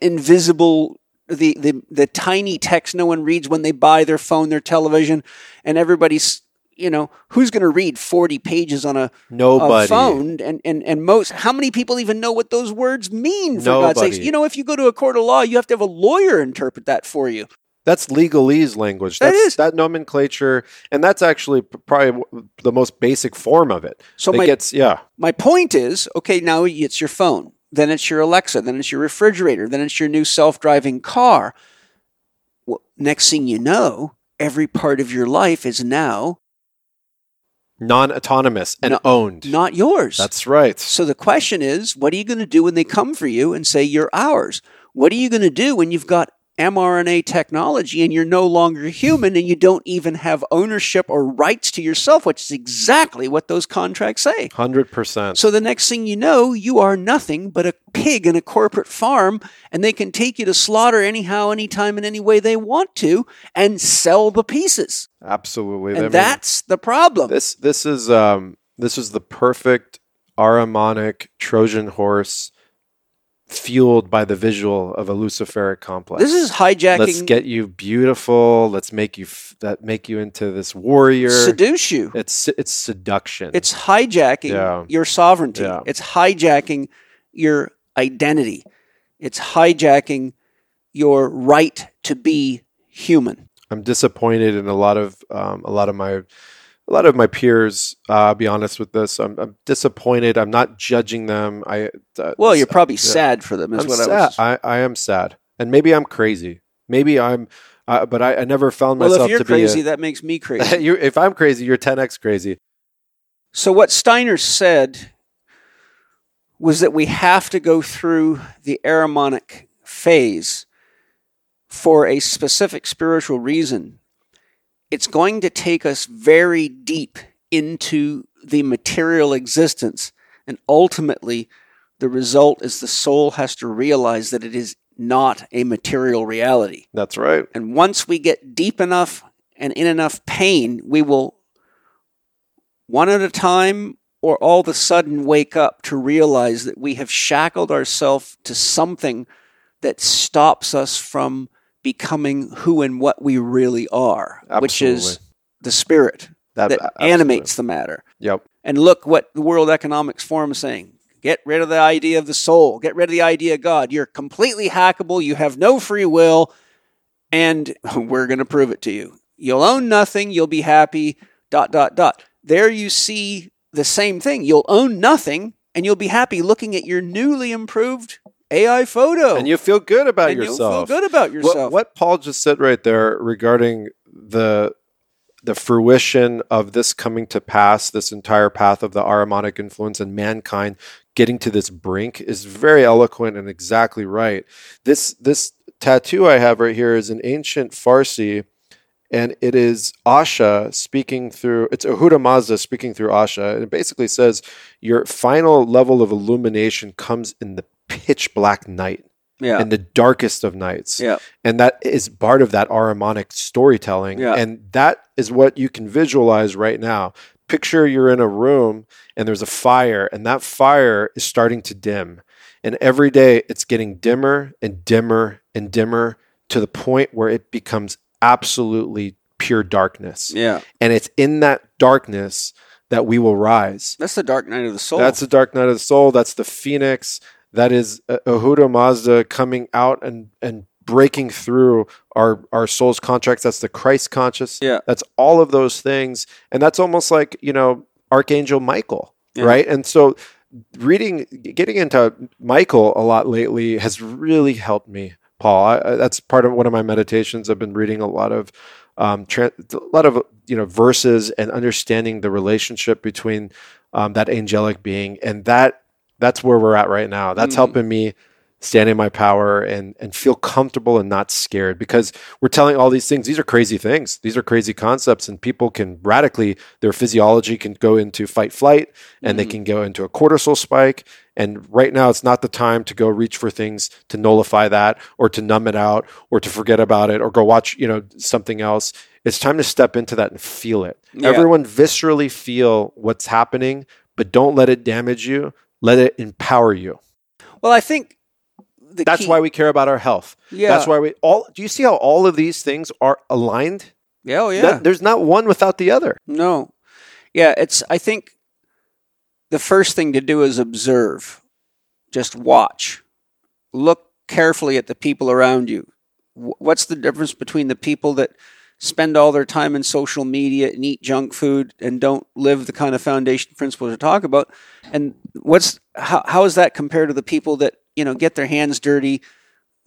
invisible, the, the the tiny text no one reads when they buy their phone, their television, and everybody's you know who's going to read 40 pages on a, nobody. a phone? And, and and most how many people even know what those words mean for god's sakes? Nobody. you know if you go to a court of law you have to have a lawyer interpret that for you. That's legalese language. That That's that nomenclature, and that's actually probably the most basic form of it. So it my- gets yeah, My point is, okay, now it's your phone, then it's your Alexa, then it's your refrigerator, then it's your new self-driving car. Well, next thing you know, every part of your life is now non-autonomous and No- owned. not yours. That's right. so the question is, what are you going to do when they come for you and say you're ours? What are you going to do when you've got mRNA technology and you're no longer human and you don't even have ownership or rights to yourself, which is exactly what those contracts say. Hundred percent. So the next thing you know, you are nothing but a pig in a corporate farm, and they can take you to slaughter anyhow, anytime, in any way they want to, and sell the pieces. Absolutely. I And mean, that's the problem. this. This is um this is the perfect Ahrimanic Trojan horse, fueled by the visual of a Luciferic complex. This is hijacking, Let's get you beautiful. Let's make you f- that make you into this warrior. seduce you. it's it's seduction. It's hijacking Yeah. your sovereignty. Yeah. It's hijacking your identity. It's hijacking your right to be human. I'm disappointed in a lot of um, a lot of my a lot of my peers. Uh, I'll be honest with this. I'm, I'm disappointed. I'm not judging them. I uh, Well, you're probably yeah. sad for them, is I'm what sad. I was. I, I am sad, and maybe I'm crazy. Maybe I'm, uh, but I, I never found well, myself Well, if you're crazy, be. that makes me crazy. You, if I'm crazy, you're 10x crazy. So, what Steiner said was that we have to go through the Ahrimanic phase for a specific spiritual reason. It's going to take us very deep into the material existence, and ultimately, the result is the soul has to realize that it is not a material reality. That's right. And once we get deep enough and in enough pain, we will, one at a time or all of a sudden, wake up to realize that we have shackled ourselves to something that stops us from becoming who and what we really are, which is the spirit That, that animates the matter. Yep. And look what the World Economics Forum is saying. Get rid of the idea of the soul. Get rid of the idea of God. You're completely hackable. You have no free will. And we're going to prove it to you. You'll own nothing. You'll be happy. Dot, dot, dot. There you see the same thing. You'll own nothing and you'll be happy looking at your newly improved AI photo. And you feel good about And yourself. You'll feel good about What, yourself. what Paul just said right there regarding the the fruition of this coming to pass, this entire path of the Ahrimanic influence and mankind getting to this brink is very eloquent and exactly right. This this tattoo I have right here is an ancient Farsi, and it is Asha speaking through. It's Ahura Mazda speaking through Asha, and it basically says your final level of illumination comes in the pitch black night, yeah. in the darkest of nights yeah. and that is part of that Ahrimanic storytelling. Yeah. And that is what you can visualize right now. Picture you're in a room and there's a fire, and that fire is starting to dim. And every day it's getting dimmer and dimmer and dimmer to the point where it becomes absolutely pure darkness. Yeah. And it's in that darkness that we will rise. That's the dark night of the soul. That's the dark night of the soul. That's the phoenix. That is uh, Mazda coming out and and breaking through our our soul's contracts. That's the Christ conscious. Yeah. That's all of those things, and that's almost like you know Archangel Michael, Yeah. right? And so reading, getting into Michael a lot lately has really helped me, Paul. I, I- that's part of one of my meditations. I've been reading a lot of um, tra- a lot of you know verses and understanding the relationship between um, that angelic being, and that that's where we're at right now. That's Mhm. helping me stand in my power and and feel comfortable and not scared because we're telling all these things these are crazy things these are crazy concepts and people can radically their physiology can go into fight flight and they Mhm. can go into a cortisol spike and right now it's not the time to go reach for things to nullify that or to numb it out or to forget about it or go watch you know something else it's time to step into that and feel it Yeah. everyone viscerally feel what's happening but don't let it damage you let it empower you Well, I think the that's key- why we care about our health. Yeah. That's why we all. Do you see how all of these things are aligned? Yeah, oh, yeah. That- there's not one without the other. No. Yeah, it's I think the first thing to do is observe. Just watch. Look carefully at the people around you. What's the difference between the people that spend all their time in social media and eat junk food and don't live the kind of foundation principles we talk about and what's how, how is that compared to the people that you know get their hands dirty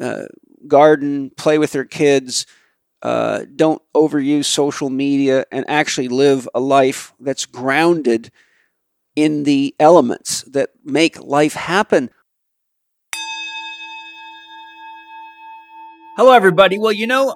uh, garden play with their kids uh, don't overuse social media and actually live a life that's grounded in the elements that make life happen. Hello, everybody. Well, you know,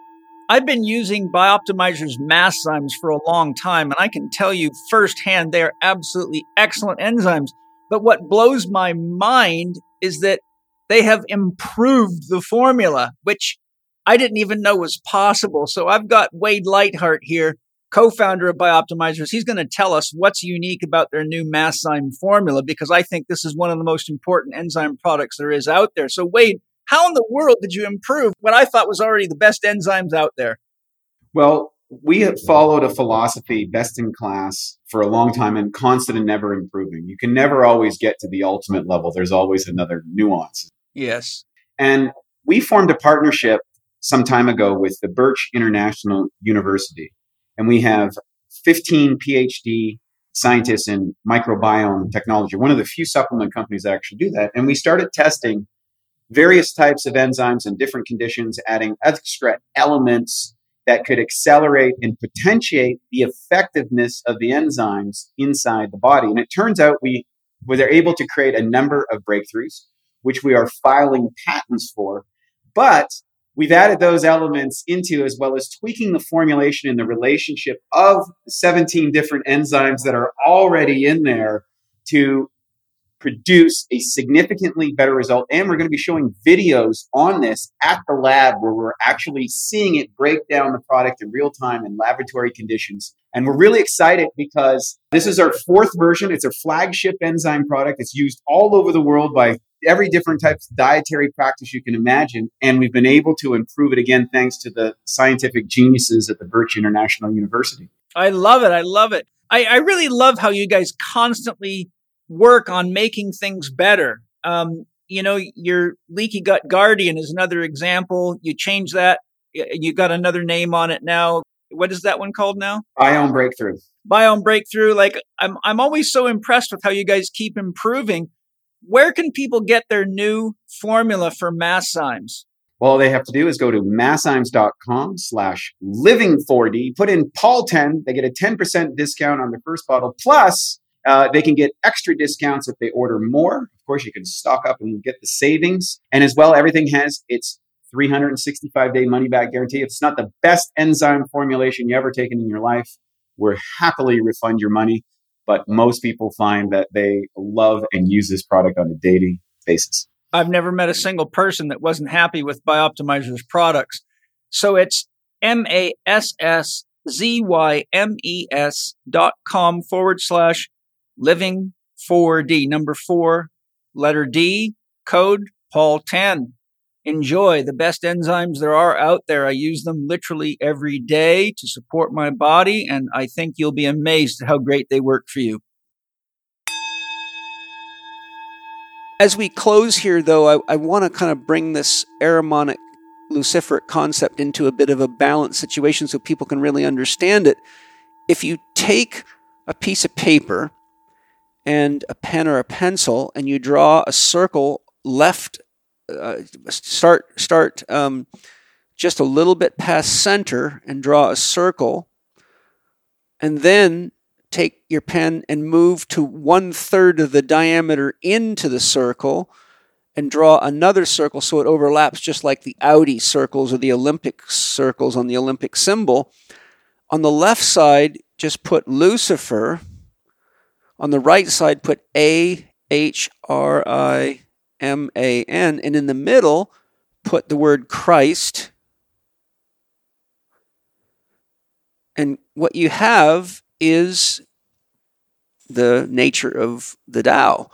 I've been using Bioptimizer's Masszymes for a long time, and I can tell you firsthand they are absolutely excellent enzymes. But what blows my mind is that they have improved the formula, which I didn't even know was possible. So I've got Wade Lightheart here, co-founder of Bioptimizers. He's going to tell us what's unique about their new Masszyme formula because I think this is one of the most important enzyme products there is out there. So Wade, how in the world did you improve what I thought was already the best enzymes out there? Well, we have followed a philosophy best in class for a long time and constant and never improving. You can never always get to the ultimate level. There's always another nuance. Yes. And we formed a partnership some time ago with the Birch International University. And we have 15 PhD scientists in microbiome technology, one of the few supplement companies that actually do that. And we started testing various types of enzymes in different conditions, adding extra elements that could accelerate and potentiate the effectiveness of the enzymes inside the body. And it turns out we were able to create a number of breakthroughs, which we are filing patents for. But we've added those elements into as well as tweaking the formulation and the relationship of 17 different enzymes that are already in there to produce a significantly better result. And we're going to be showing videos on this at the lab where we're actually seeing it break down the product in real time in laboratory conditions. And we're really excited because this is our fourth version. It's a flagship enzyme product. It's used all over the world by every different type of dietary practice you can imagine. And we've been able to improve it again thanks to the scientific geniuses at the Birch International University. I love it. I love it. I, I really love how you guys constantly work on making things better. Um, you know, your leaky gut guardian is another example. You change that. You got another name on it now. What is that one called now? Biome breakthrough. Biome breakthrough. Like I'm, I'm always so impressed with how you guys keep improving. Where can people get their new formula for Masszymes? All they have to do is go to masszymes.com slash living4D, put in Paul 10, they get a 10% discount on the first bottle, plus uh, they can get extra discounts if they order more. Of course, you can stock up and get the savings. And as well, everything has its 365 day money back guarantee. If it's not the best enzyme formulation you ever taken in your life, we'll happily refund your money. But most people find that they love and use this product on a daily basis. I've never met a single person that wasn't happy with Bioptimizer's products. So it's M A S S Z Y M E S dot com forward slash living 4D, number four, letter D, code Paul 10. Enjoy the best enzymes there are out there. I use them literally every day to support my body, and I think you'll be amazed at how great they work for you. As we close here, though, I, I want to kind of bring this Ahrimanic luciferic concept into a bit of a balanced situation so people can really understand it. If you take a piece of paper and a pen or a pencil and you draw a circle left, uh, start start um, just a little bit past center and draw a circle, and then take your pen and move to one third of the diameter into the circle and draw another circle so it overlaps just like the Audi circles or the Olympic circles on the Olympic symbol. On the left side, just put Lucifer. On the right side, put A H R I M A N. And in the middle, put the word Christ. And what you have is the nature of the Tao.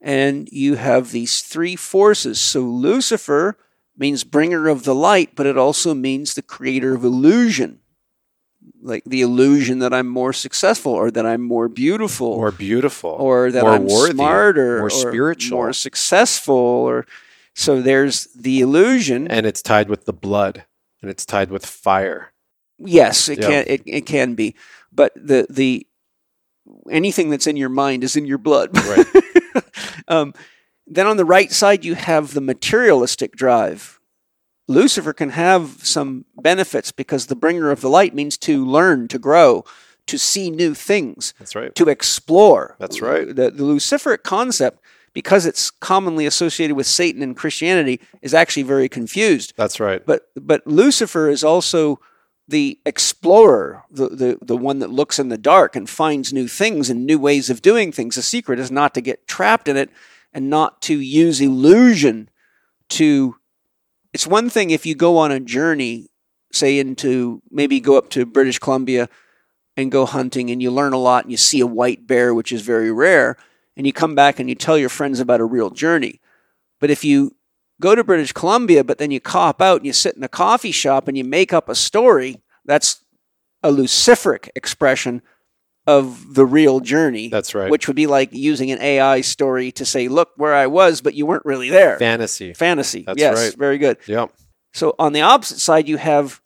And you have these three forces. So Lucifer means bringer of the light, but it also means the creator of illusion. Like the illusion that I'm more successful or that I'm more beautiful More beautiful. or that more I'm worthy, smarter more or spiritual. more successful or so there's the illusion. and it's tied with the blood and it's tied with fire. Yes, it Yeah. can it, it can be. But the the anything that's in your mind is in your blood. Right. um, then on the right side you have the materialistic drive. Lucifer can have some benefits because the bringer of the light means to learn, to grow, to see new things, That's right. to explore. That's right. The, the Luciferic concept, because it's commonly associated with Satan and Christianity, is actually very confused. That's right. But but Lucifer is also the explorer, the, the, the one that looks in the dark and finds new things and new ways of doing things. The secret is not to get trapped in it and not to use illusion to. It's one thing if you go on a journey, say into maybe go up to British Columbia and go hunting and you learn a lot and you see a white bear, which is very rare, and you come back and you tell your friends about a real journey. But if you go to British Columbia, but then you cop out and you sit in a coffee shop and you make up a story, that's a luciferic expression of the real journey. That's right. Which would be like using an AI story to say, look where I was, but you weren't really there. Fantasy. Fantasy. That's yes, right. very good. Yep. So on the opposite side, you have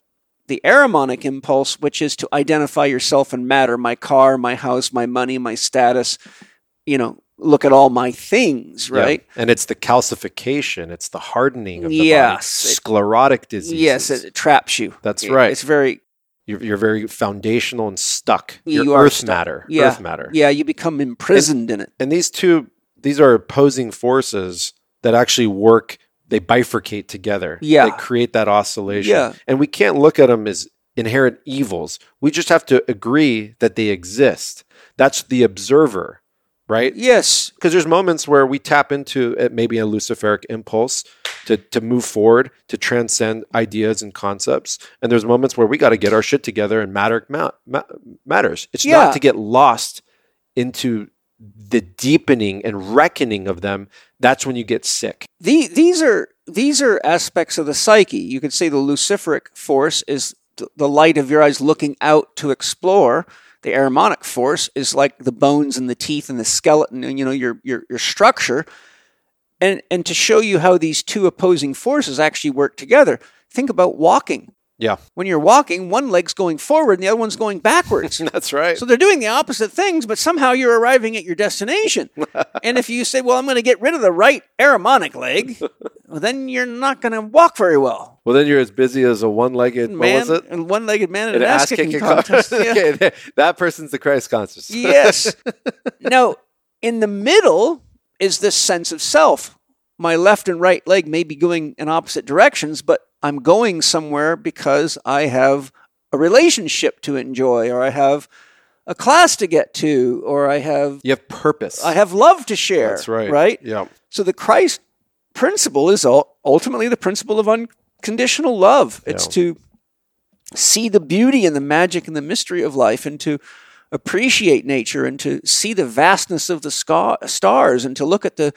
the ahrimanic impulse, which is to identify yourself in matter my car, my house, my money, my status. You know, look at all my things, Yeah. right? And it's the calcification, it's the hardening of the Yes. body. Sclerotic disease. Yes, it traps you. That's right. It's very You're, you're very foundational and stuck. You're You are earth stuck. matter. Yeah. Earth matter. yeah. You become imprisoned in it. And these two, these are opposing forces that actually work. They bifurcate together. Yeah. They create that oscillation. Yeah. And we can't look at them as inherent evils. We just have to agree that they exist. That's the observer, right? Yes, because there's moments where we tap into uh, maybe a luciferic impulse to, to move forward to transcend ideas and concepts and there's moments where we got to get our shit together and matter ma- ma- matters it's Yeah. not to get lost into the deepening and reckoning of them that's when you get sick the, these are these are aspects of the psyche. You could say the luciferic force is the light of your eyes looking out to explore. The ahrimanic force is like the bones and the teeth and the skeleton, and you know your your your structure. And and to show you how these two opposing forces actually work together, think about walking. Yeah When you're walking, one leg's going forward and the other one's going backwards. that's right So they're doing the opposite things, but somehow you're arriving at your destination. and if you say, "Well, I'm going to get rid of the right ahrimanic leg," well, then you're not going to walk very well. well then you're as busy as a one-legged Man, was it and one-legged man in an an ass kicking contest. Yeah. okay, that person's the christ conscious yes. now, in the middle is this sense of self. My left and right leg may be going in opposite directions, but I'm going somewhere because I have a relationship to enjoy, or I have a class to get to, or I have you have purpose I have love to share. that's right Right. yeah So the Christ principle is ultimately the principle of unconditional love. It's Yeah. to see the beauty and the magic and the mystery of life and to appreciate nature and to see the vastness of the sca- stars and to look at the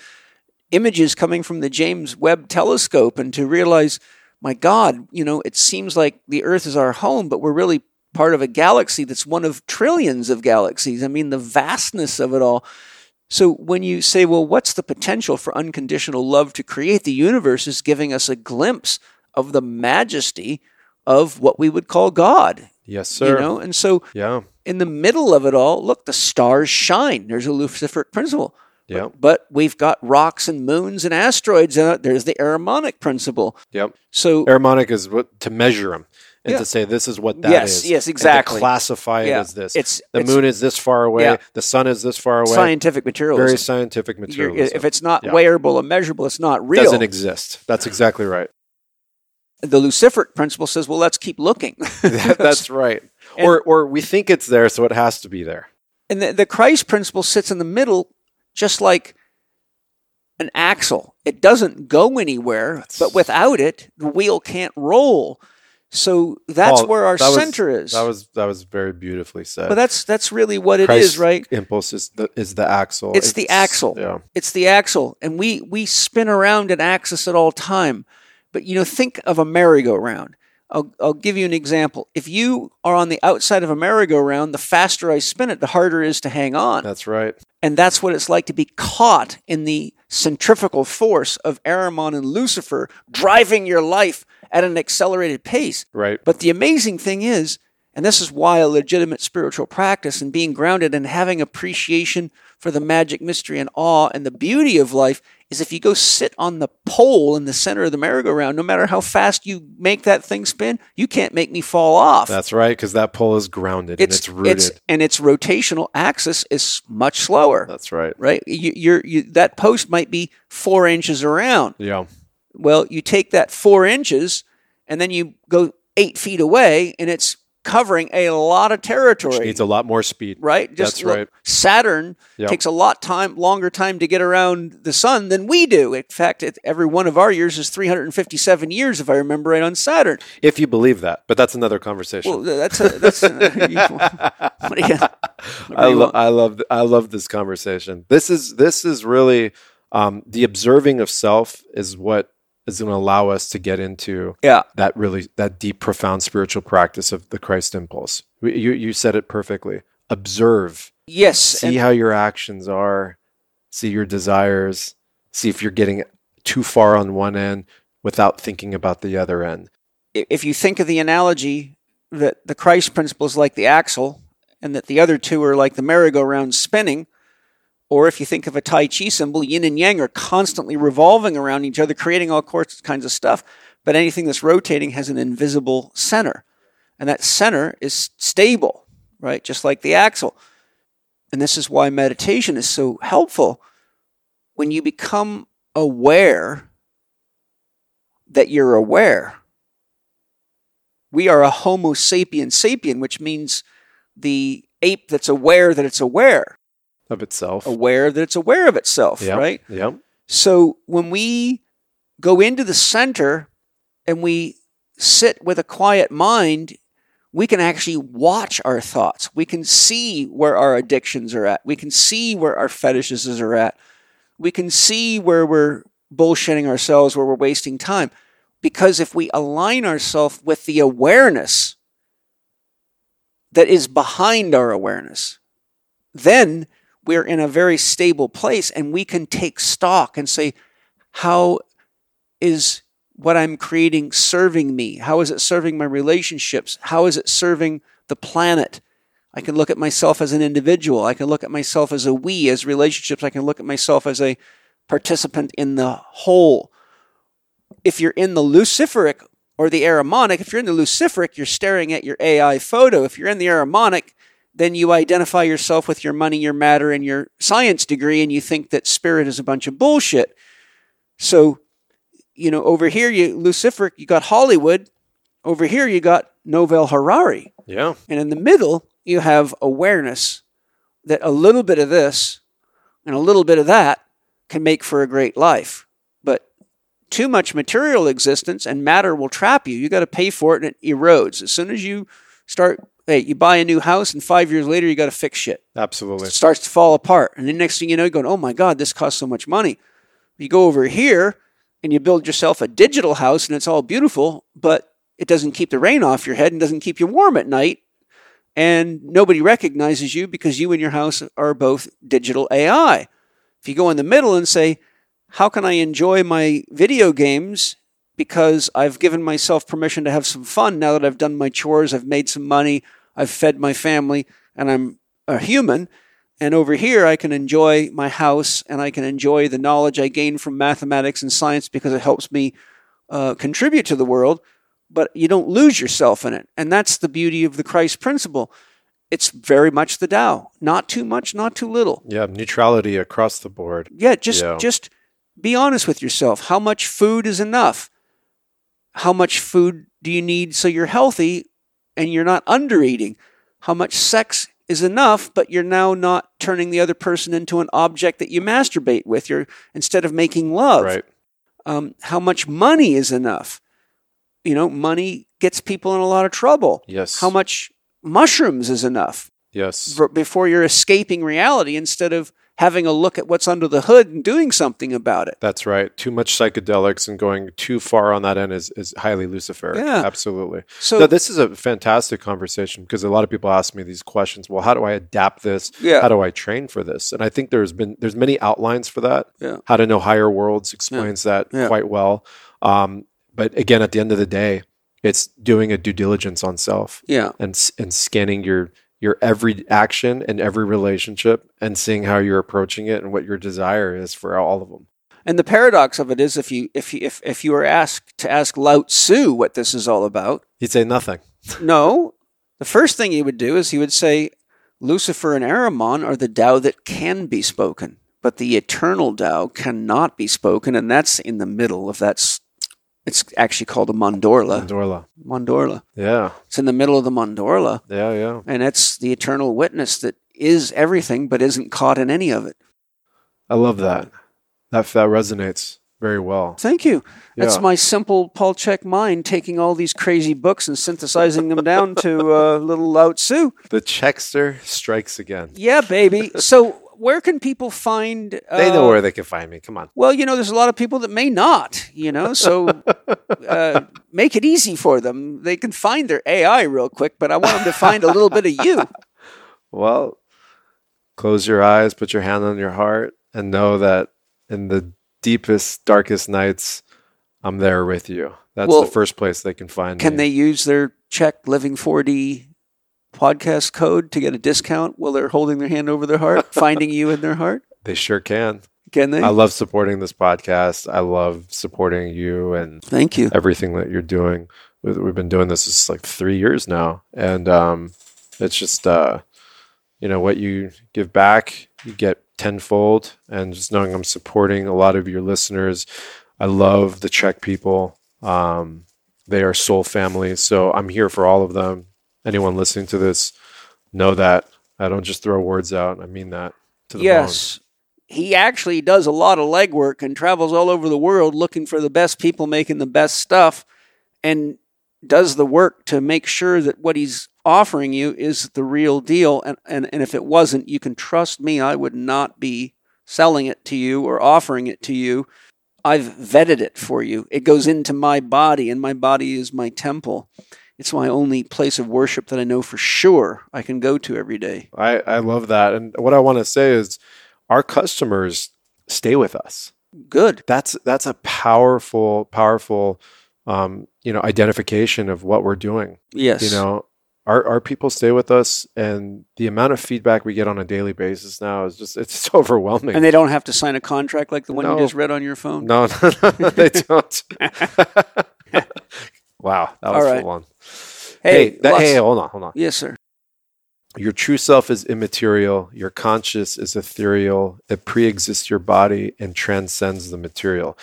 images coming from the James Webb telescope and to realize, my God, you know, it seems like the Earth is our home, but we're really part of a galaxy that's one of trillions of galaxies. I mean, the vastness of it all. So when you say, well, what's the potential for unconditional love to create? The universe is giving us a glimpse of the majesty of what we would call God. Yes, sir. You know, and so Yeah. in the middle of it all, look, the stars shine. There's a luciferic principle. Yeah. But we've got rocks and moons and asteroids. And uh, there's the Ahrimanic principle. Yep. So Ahrimanic is what to measure them and Yeah. to say this is what that is. Yes, yes, and to exactly. classify it Yeah. as this. It's- the it's- moon is this far away. Yeah. The sun is this far away. scientific materialism. Very scientific material. if it's not wearable or measurable, it's not real. It doesn't exist. That's exactly right. the luciferic principle says, well, let's keep looking. That's right. And- or or we think it's there, so it has to be there. and the, the Christ principle sits in the middle, just like an axle. It doesn't go anywhere, but without it, the wheel can't roll. So that's Paul, where our that was- center is. That was that was very beautifully said. but that's that's really what it is, right? Impulse is the is the axle. It's the axle. Yeah. It's the axle, and we we spin around an axis at all time. But you know, think of a merry-go-round. I'll, I'll give you an example. If you are on the outside of a merry-go-round, the faster I spin it, the harder it is to hang on. That's right. And that's what it's like to be caught in the centrifugal force of Ahriman and Lucifer driving your life at an accelerated pace. Right. But the amazing thing is, and this is why a legitimate spiritual practice and being grounded and having appreciation for the magic mystery and awe and the beauty of life is if you go sit on the pole in the center of the merry-go-round, no matter how fast you make that thing spin, you can't make me fall off. That's right, because that pole is grounded and it's rooted. and its rotational axis is much slower That's right. right? You, you're, you, that post might be four inches around. Yeah. Well, you take that four inches and then you go eight feet away, and it's covering a lot of territory. Needs a lot more speed. right? Just That's look, right. Saturn Yep. takes a lot time, longer time to get around the sun than we do. In fact, it, every one of our years is 357 years, if I remember right, on Saturn. If you believe that, but that's another conversation. Well, that's a, that's a, you, what do you, I, lo- I love I love this conversation. This is this is really um, the observing of self is what is going to allow us to get into yeah. that really that deep, profound spiritual practice of the Christ impulse. You you said it perfectly. Observe, Yes. see and- how your actions are, see your desires, see if you're getting too far on one end without thinking about the other end. if you think of the analogy that the Christ principle is like the axle and that the other two are like the merry-go-round spinning, or if you think of a Tai Chi symbol, yin and yang are constantly revolving around each other, creating all kinds of stuff. But anything that's rotating has an invisible center. And that center is stable, right? Just like the axle. And this is why meditation is so helpful. When you become aware that you're aware, we are a Homo sapien sapien, which means the ape that's aware that it's aware, Of itself. aware that it's aware of itself, Yep, right? Yep. So when we go into the center and we sit with a quiet mind, we can actually watch our thoughts. We can see where our addictions are at. We can see where our fetishes are at. We can see where we're bullshitting ourselves, where we're wasting time. Because if we align ourselves with the awareness that is behind our awareness, then we're in a very stable place and we can take stock and say, how is what I'm creating serving me? How is it serving my relationships? How is it serving the planet? I can look at myself as an individual. I can look at myself as a we, as relationships. I can look at myself as a participant in the whole. If you're in the luciferic or the ahrimanic, if you're in the luciferic, you're staring at your AI photo. If you're in the ahrimanic, then you identify yourself with your money, your matter, and your science degree, and you think that spirit is a bunch of bullshit. So, you know, over here, you Luciferic, you got Hollywood. Over here, you got Yuval Harari. Yeah. And in the middle, you have awareness that a little bit of this and a little bit of that can make for a great life. But too much material existence and matter will trap you. You got to pay for it and it erodes. As soon as you start, hey, you buy a new house and five years later you got to fix shit. Absolutely. It starts to fall apart. And the next thing you know, you're going, oh my God, this costs so much money. You go over here and you build yourself a digital house and it's all beautiful, but it doesn't keep the rain off your head and doesn't keep you warm at night. And nobody recognizes you because you and your house are both digital AI. If you go in the middle and say, how can I enjoy my video games because I've given myself permission to have some fun now that I've done my chores, I've made some money, I've fed my family, and I'm a human. And over here, I can enjoy my house and I can enjoy the knowledge I gain from mathematics and science because it helps me uh, contribute to the world. But you don't lose yourself in it. And that's the beauty of the Christ principle. It's very much the Tao. Not too much, not too little. Yeah, neutrality across the board. Yeah, just Yeah. just be honest with yourself. How much food is enough? How much food do you need so you're healthy and you're not under eating? How much sex is enough, but you're now not turning the other person into an object that you masturbate with. You're instead of making love. Right. Um, how much money is enough? You know, money gets people in a lot of trouble. Yes. How much mushrooms is enough? Yes. v- before you're escaping reality instead of having a look at what's under the hood and doing something about it. That's right. Too much psychedelics and going too far on that end is, is highly luciferic. Yeah. Absolutely. So no, this is a fantastic conversation because a lot of people ask me these questions. Well, how do I adapt this? Yeah. How do I train for this? And I think there's been there's many outlines for that. Yeah. How to know higher worlds explains that Yeah. quite well. Um, but again, at the end of the day, it's doing a due diligence on self yeah, and and scanning your your every action and every relationship and seeing how you're approaching it and what your desire is for all of them. and the paradox of it is if you if you, if if you were asked to ask Lao Tzu what this is all about, He'd say nothing. no, the first thing he would do is he would say Lucifer and Ahriman are the Tao that can be spoken, but the eternal Tao cannot be spoken, and that's in the middle of that. It's actually called a mandorla. Dorla. Mandorla. Yeah. It's in the middle of the mandorla. Yeah. Yeah. and it's the eternal witness that is everything but isn't caught in any of it. I love that. That that resonates very well. Thank you. That's my simple Paul Chek mind taking all these crazy books and synthesizing them down to uh, little Lao Tzu. The Chekster strikes again. Yeah, baby. So where can people find? Uh, They know where they can find me. Come on. Well, you know, there's a lot of people that may not. You know, so uh, make it easy for them. They can find their AI real quick, but I want them to find a little bit of you. Well, close your eyes, put your hand on your heart, and know that in the deepest, darkest nights, I'm there with you. That's Well, the first place they can find Can me. they use their Check Living 4D podcast code to get a discount while they're holding their hand over their heart, finding you in their heart? They sure can. Can they? I love supporting this podcast. I love supporting you and Thank you. everything that you're doing. We- We've been doing this is like three years now, and um, it's just uh, you know what you give back, you get tenfold. And just knowing I'm supporting a lot of your listeners, I love the Chek people. Um, they are soul family, so I'm here for all of them. Anyone listening to this, know that I don't just throw words out. I mean that to the bone. Yes. He actually does a lot of legwork and travels all over the world looking for the best people making the best stuff and does the work to make sure that what he's offering you is the real deal. And, and, and if it wasn't, you can trust me, I would not be selling it to you or offering it to you. I've vetted it for you. It goes into my body, and my body is my temple. It's my only place of worship that I know for sure I can go to every day. I, I love that. And what I want to say is our customers stay with us. Good. That's that's a powerful, powerful um, you know, identification of what we're doing. Yes. You know, our our people stay with us and the amount of feedback we get on a daily basis now is just it's just overwhelming. And they don't have to sign a contract like the one No. you just read on your phone. no, no, no, they don't. Wow, that was right. full on. Hey, Hey, that, hey, hold on, hold on. yes, sir. Your true self is immaterial. Your conscious is ethereal. It pre-exists your body and transcends the material.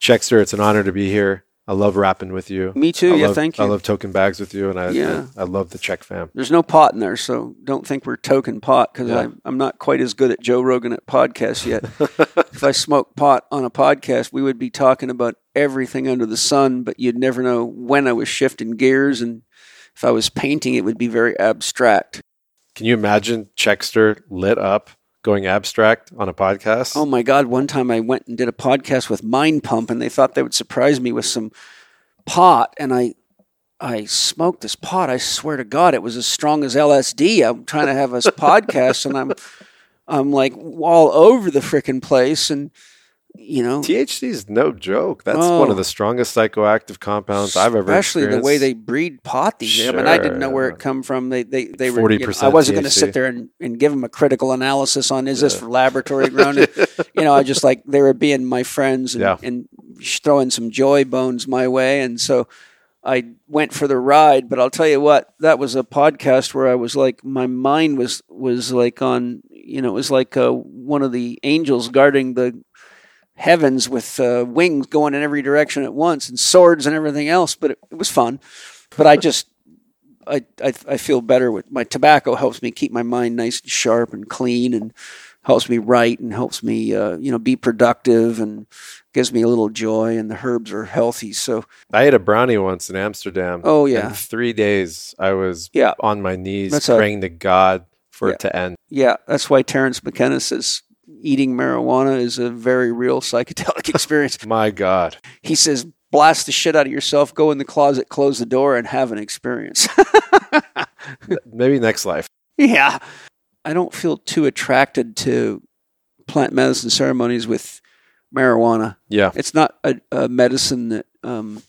Chekster, it's an honor to be here. I love rapping with you. Me too. I yeah, love, thank you. I love token bags with you, and I, Yeah. I, I love the Chek fam. There's no pot in there, so don't think we're token pot because Yeah. I'm, I'm not quite as good at Joe Rogan at podcasts yet. if I smoked pot on a podcast, we would be talking about everything under the sun, but you'd never know when I was shifting gears. And if I was painting, it would be very abstract. Can you imagine Chekster lit up going abstract on a podcast? Oh my God. One time I went and did a podcast with Mind Pump and they thought they would surprise me with some pot. And I, I smoked this pot. I swear to God, it was as strong as LSD. I'm trying to have a podcast and I'm, I'm like all over the frickin' place. And you know, THC is no joke. That's Oh. one of the strongest psychoactive compounds I've ever especially the way they breed pot these days. I mean, I didn't know where it come from. They they they were. you know, 40% I wasn't going to sit there and, and give them a critical analysis on is this for laboratory grown. you know, I just like they were being my friends and, Yeah. and throwing some joy bones my way, and so I went for the ride. But I'll tell you what, that was a podcast where I was like, my mind was was like on. You know, it was like uh, one of the angels guarding the heavens with uh, wings going in every direction at once and swords and everything else. But it, it was fun. But I just, I, I, I feel better with my tobacco. Helps me keep my mind nice and sharp and clean, and helps me write and helps me, uh, you know, be productive and gives me a little joy. And the herbs are healthy, so I ate a brownie once in Amsterdam. Oh, yeah. In three days, I was Yeah. on my knees That's a- praying to God for Yeah. it to end. yeah, that's why Terence McKenna says eating marijuana is a very real psychedelic experience. My God. He says, blast the shit out of yourself, go in the closet, close the door, and have an experience. Maybe next life. yeah. I don't feel too attracted to plant medicine ceremonies with marijuana. Yeah. It's not a, a medicine that um,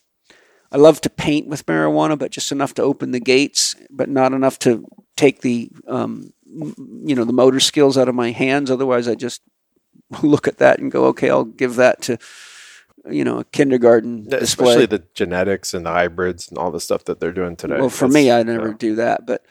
I love to paint with marijuana, but just enough to open the gates, but not enough to take the um, you know the motor skills out of my hands. Otherwise, I just look at that and go, okay, I'll give that to you know a kindergarten display. Especially the genetics and the hybrids and all the stuff that they're doing today. Well, for That's- me, I never yeah. do that, but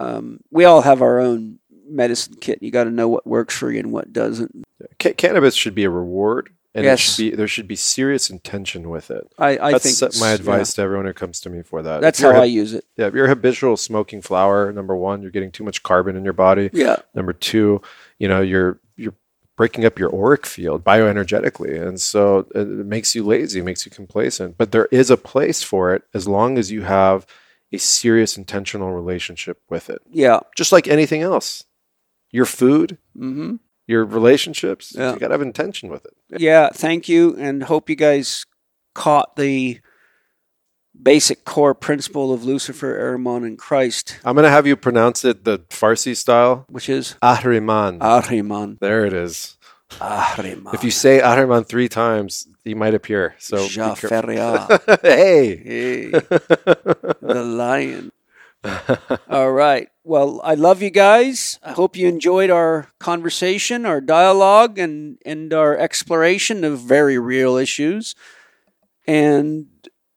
um, we all have our own medicine kit. You got to know what works for you and what doesn't. Ca- cannabis should be a reward, and Yes. should be there should be serious intention with it. I, I That's think my yeah. advice to everyone who comes to me for that. That's how hab- I use it. Yeah, if you're habitual smoking flower, number one, you're getting too much carbon in your body. Yeah, Number two, you know, you're you're breaking up your auric field bioenergetically, and so it it makes you lazy, makes you complacent. But there is a place for it as long as you have a serious intentional relationship with it. yeah. Just like anything else, your food, hmm your relationships, Yeah. you got to have intention with it. Yeah, thank you, and hope you guys caught the basic core principle of Lucifer, Ahriman, and Christ, I'm gonna have you pronounce it the Farsi style, which is Ahriman. Ahriman. there it is. Ahriman. If you say Ahriman three times, he might appear. So. Jafaria, hey. hey, the lion. All right. Well, I love you guys. I hope you enjoyed our conversation, our dialogue, and, and our exploration of very real issues and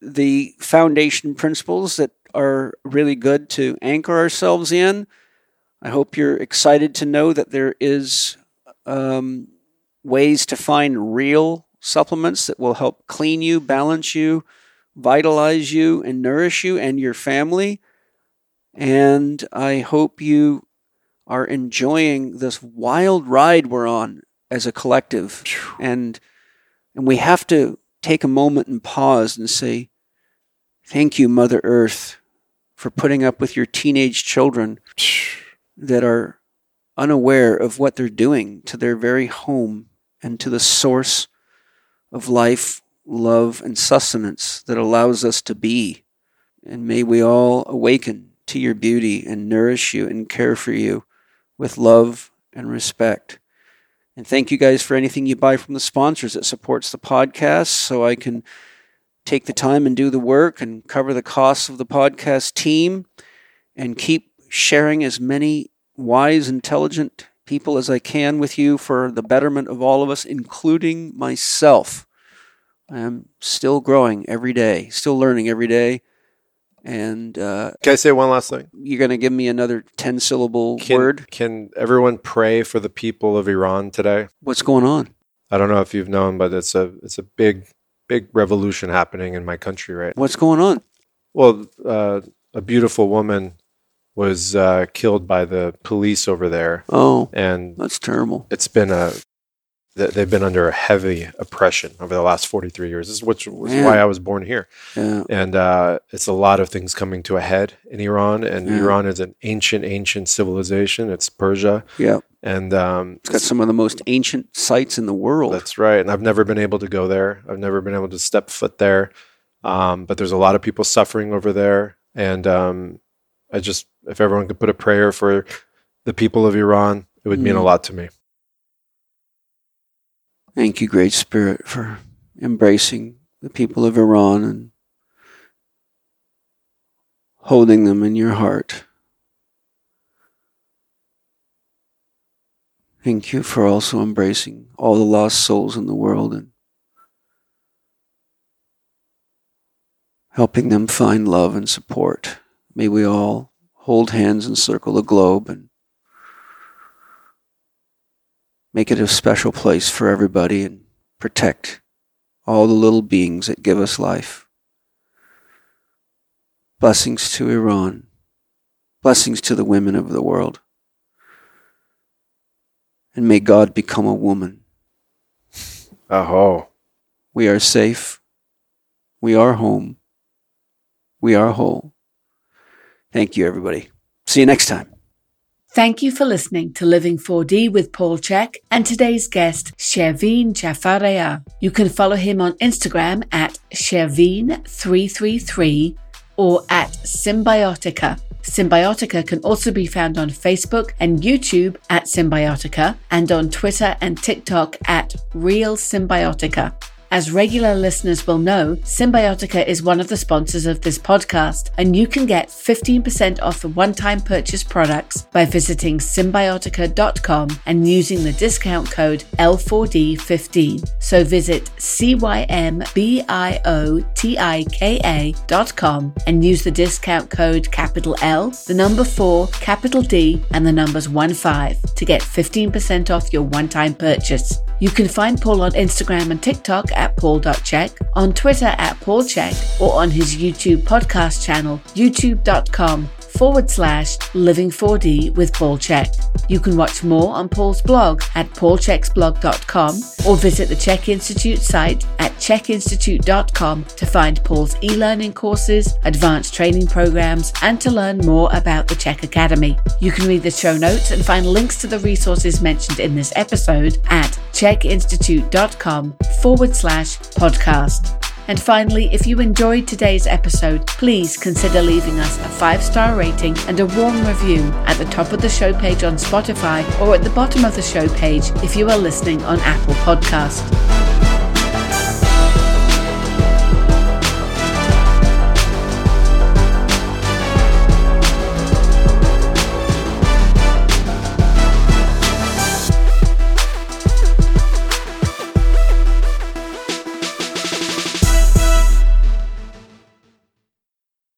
the foundation principles that are really good to anchor ourselves in. I hope you're excited to know that there is um, ways to find real supplements that will help clean you, balance you, vitalize you, and nourish you and your family. And I hope you are enjoying this wild ride we're on as a collective. And and we have to take a moment and pause and say, Thank you, Mother Earth, for putting up with your teenage children that are unaware of what they're doing to their very home and to the source of life, love, and sustenance that allows us to be. And may we all awaken to your beauty and nourish you and care for you with love and respect. And thank you guys for anything you buy from the sponsors that supports the podcast so I can take the time and do the work and cover the costs of the podcast team and keep sharing as many wise, intelligent people as I can with you for the betterment of all of us, including myself. I am still growing every day, still learning every day. And uh, Can I say one last thing? you're going to give me another 10 syllable Can, word. Can everyone pray for the people of Iran today? What's going on? I don't know if you've known, but it's a it's a big big revolution happening in my country right now. What's going on? Well, uh, a beautiful woman was uh, killed by the police over there, Oh, and that's terrible. it's been a they've been under a heavy oppression over the last 43 years. This is which was Man. why I was born here. Yeah. And uh, it's a lot of things coming to a head in Iran. And Yeah. Iran is an ancient, ancient civilization. It's Persia. Yeah. And um, It's got some of the most ancient sites in the world. that's right. And I've never been able to go there. I've never been able to step foot there. Um, but there's a lot of people suffering over there. And um, I just, if everyone could put a prayer for the people of Iran, it would mean a Mm. lot to me. Thank you, Great Spirit, for embracing the people of Iran and holding them in your heart. Thank you for also embracing all the lost souls in the world and helping them find love and support. May we all hold hands and circle the globe and make it a special place for everybody and protect all the little beings that give us life. Blessings to Iran. Blessings to the women of the world. And may God become a woman. Aho. We are safe. We are home. We are whole. Thank you, everybody. See you next time. Thank you for listening to Living 4D with Paul Chek and today's guest, Shervin Jafaria. You can follow him on Instagram at Shervin333 or at Cymbiotika. Cymbiotika can also be found on Facebook and YouTube at Cymbiotika and on Twitter and TikTok at Real Cymbiotika. As regular listeners will know, Cymbiotika is one of the sponsors of this podcast, and you can get 15% off the one time purchase products by visiting cymbiotika.com and using the discount code L4D15. So visit C-Y-M-B-I-O-T-I-K-A.com and use the discount code capital L, the number 4, capital D, and the numbers 1 5 to get 15% off your one time purchase. You can find Paul on Instagram and TikTok at paul.chek, on Twitter at paulchek, or on his YouTube podcast channel, youtube.com forward slash living 4D with Paul Chek. You can watch more on Paul's blog at paulcheksblog.com or visit the Chek Institute site at chekinstitute.com to find Paul's e-learning courses, advanced training programs, and to learn more about the Chek Academy. You can read the show notes and find links to the resources mentioned in this episode at chekinstitute.com forward slash podcast. And finally, if you enjoyed today's episode, please consider leaving us a five star rating and a warm review at the top of the show page on Spotify or at the bottom of the show page if you are listening on Apple Podcast.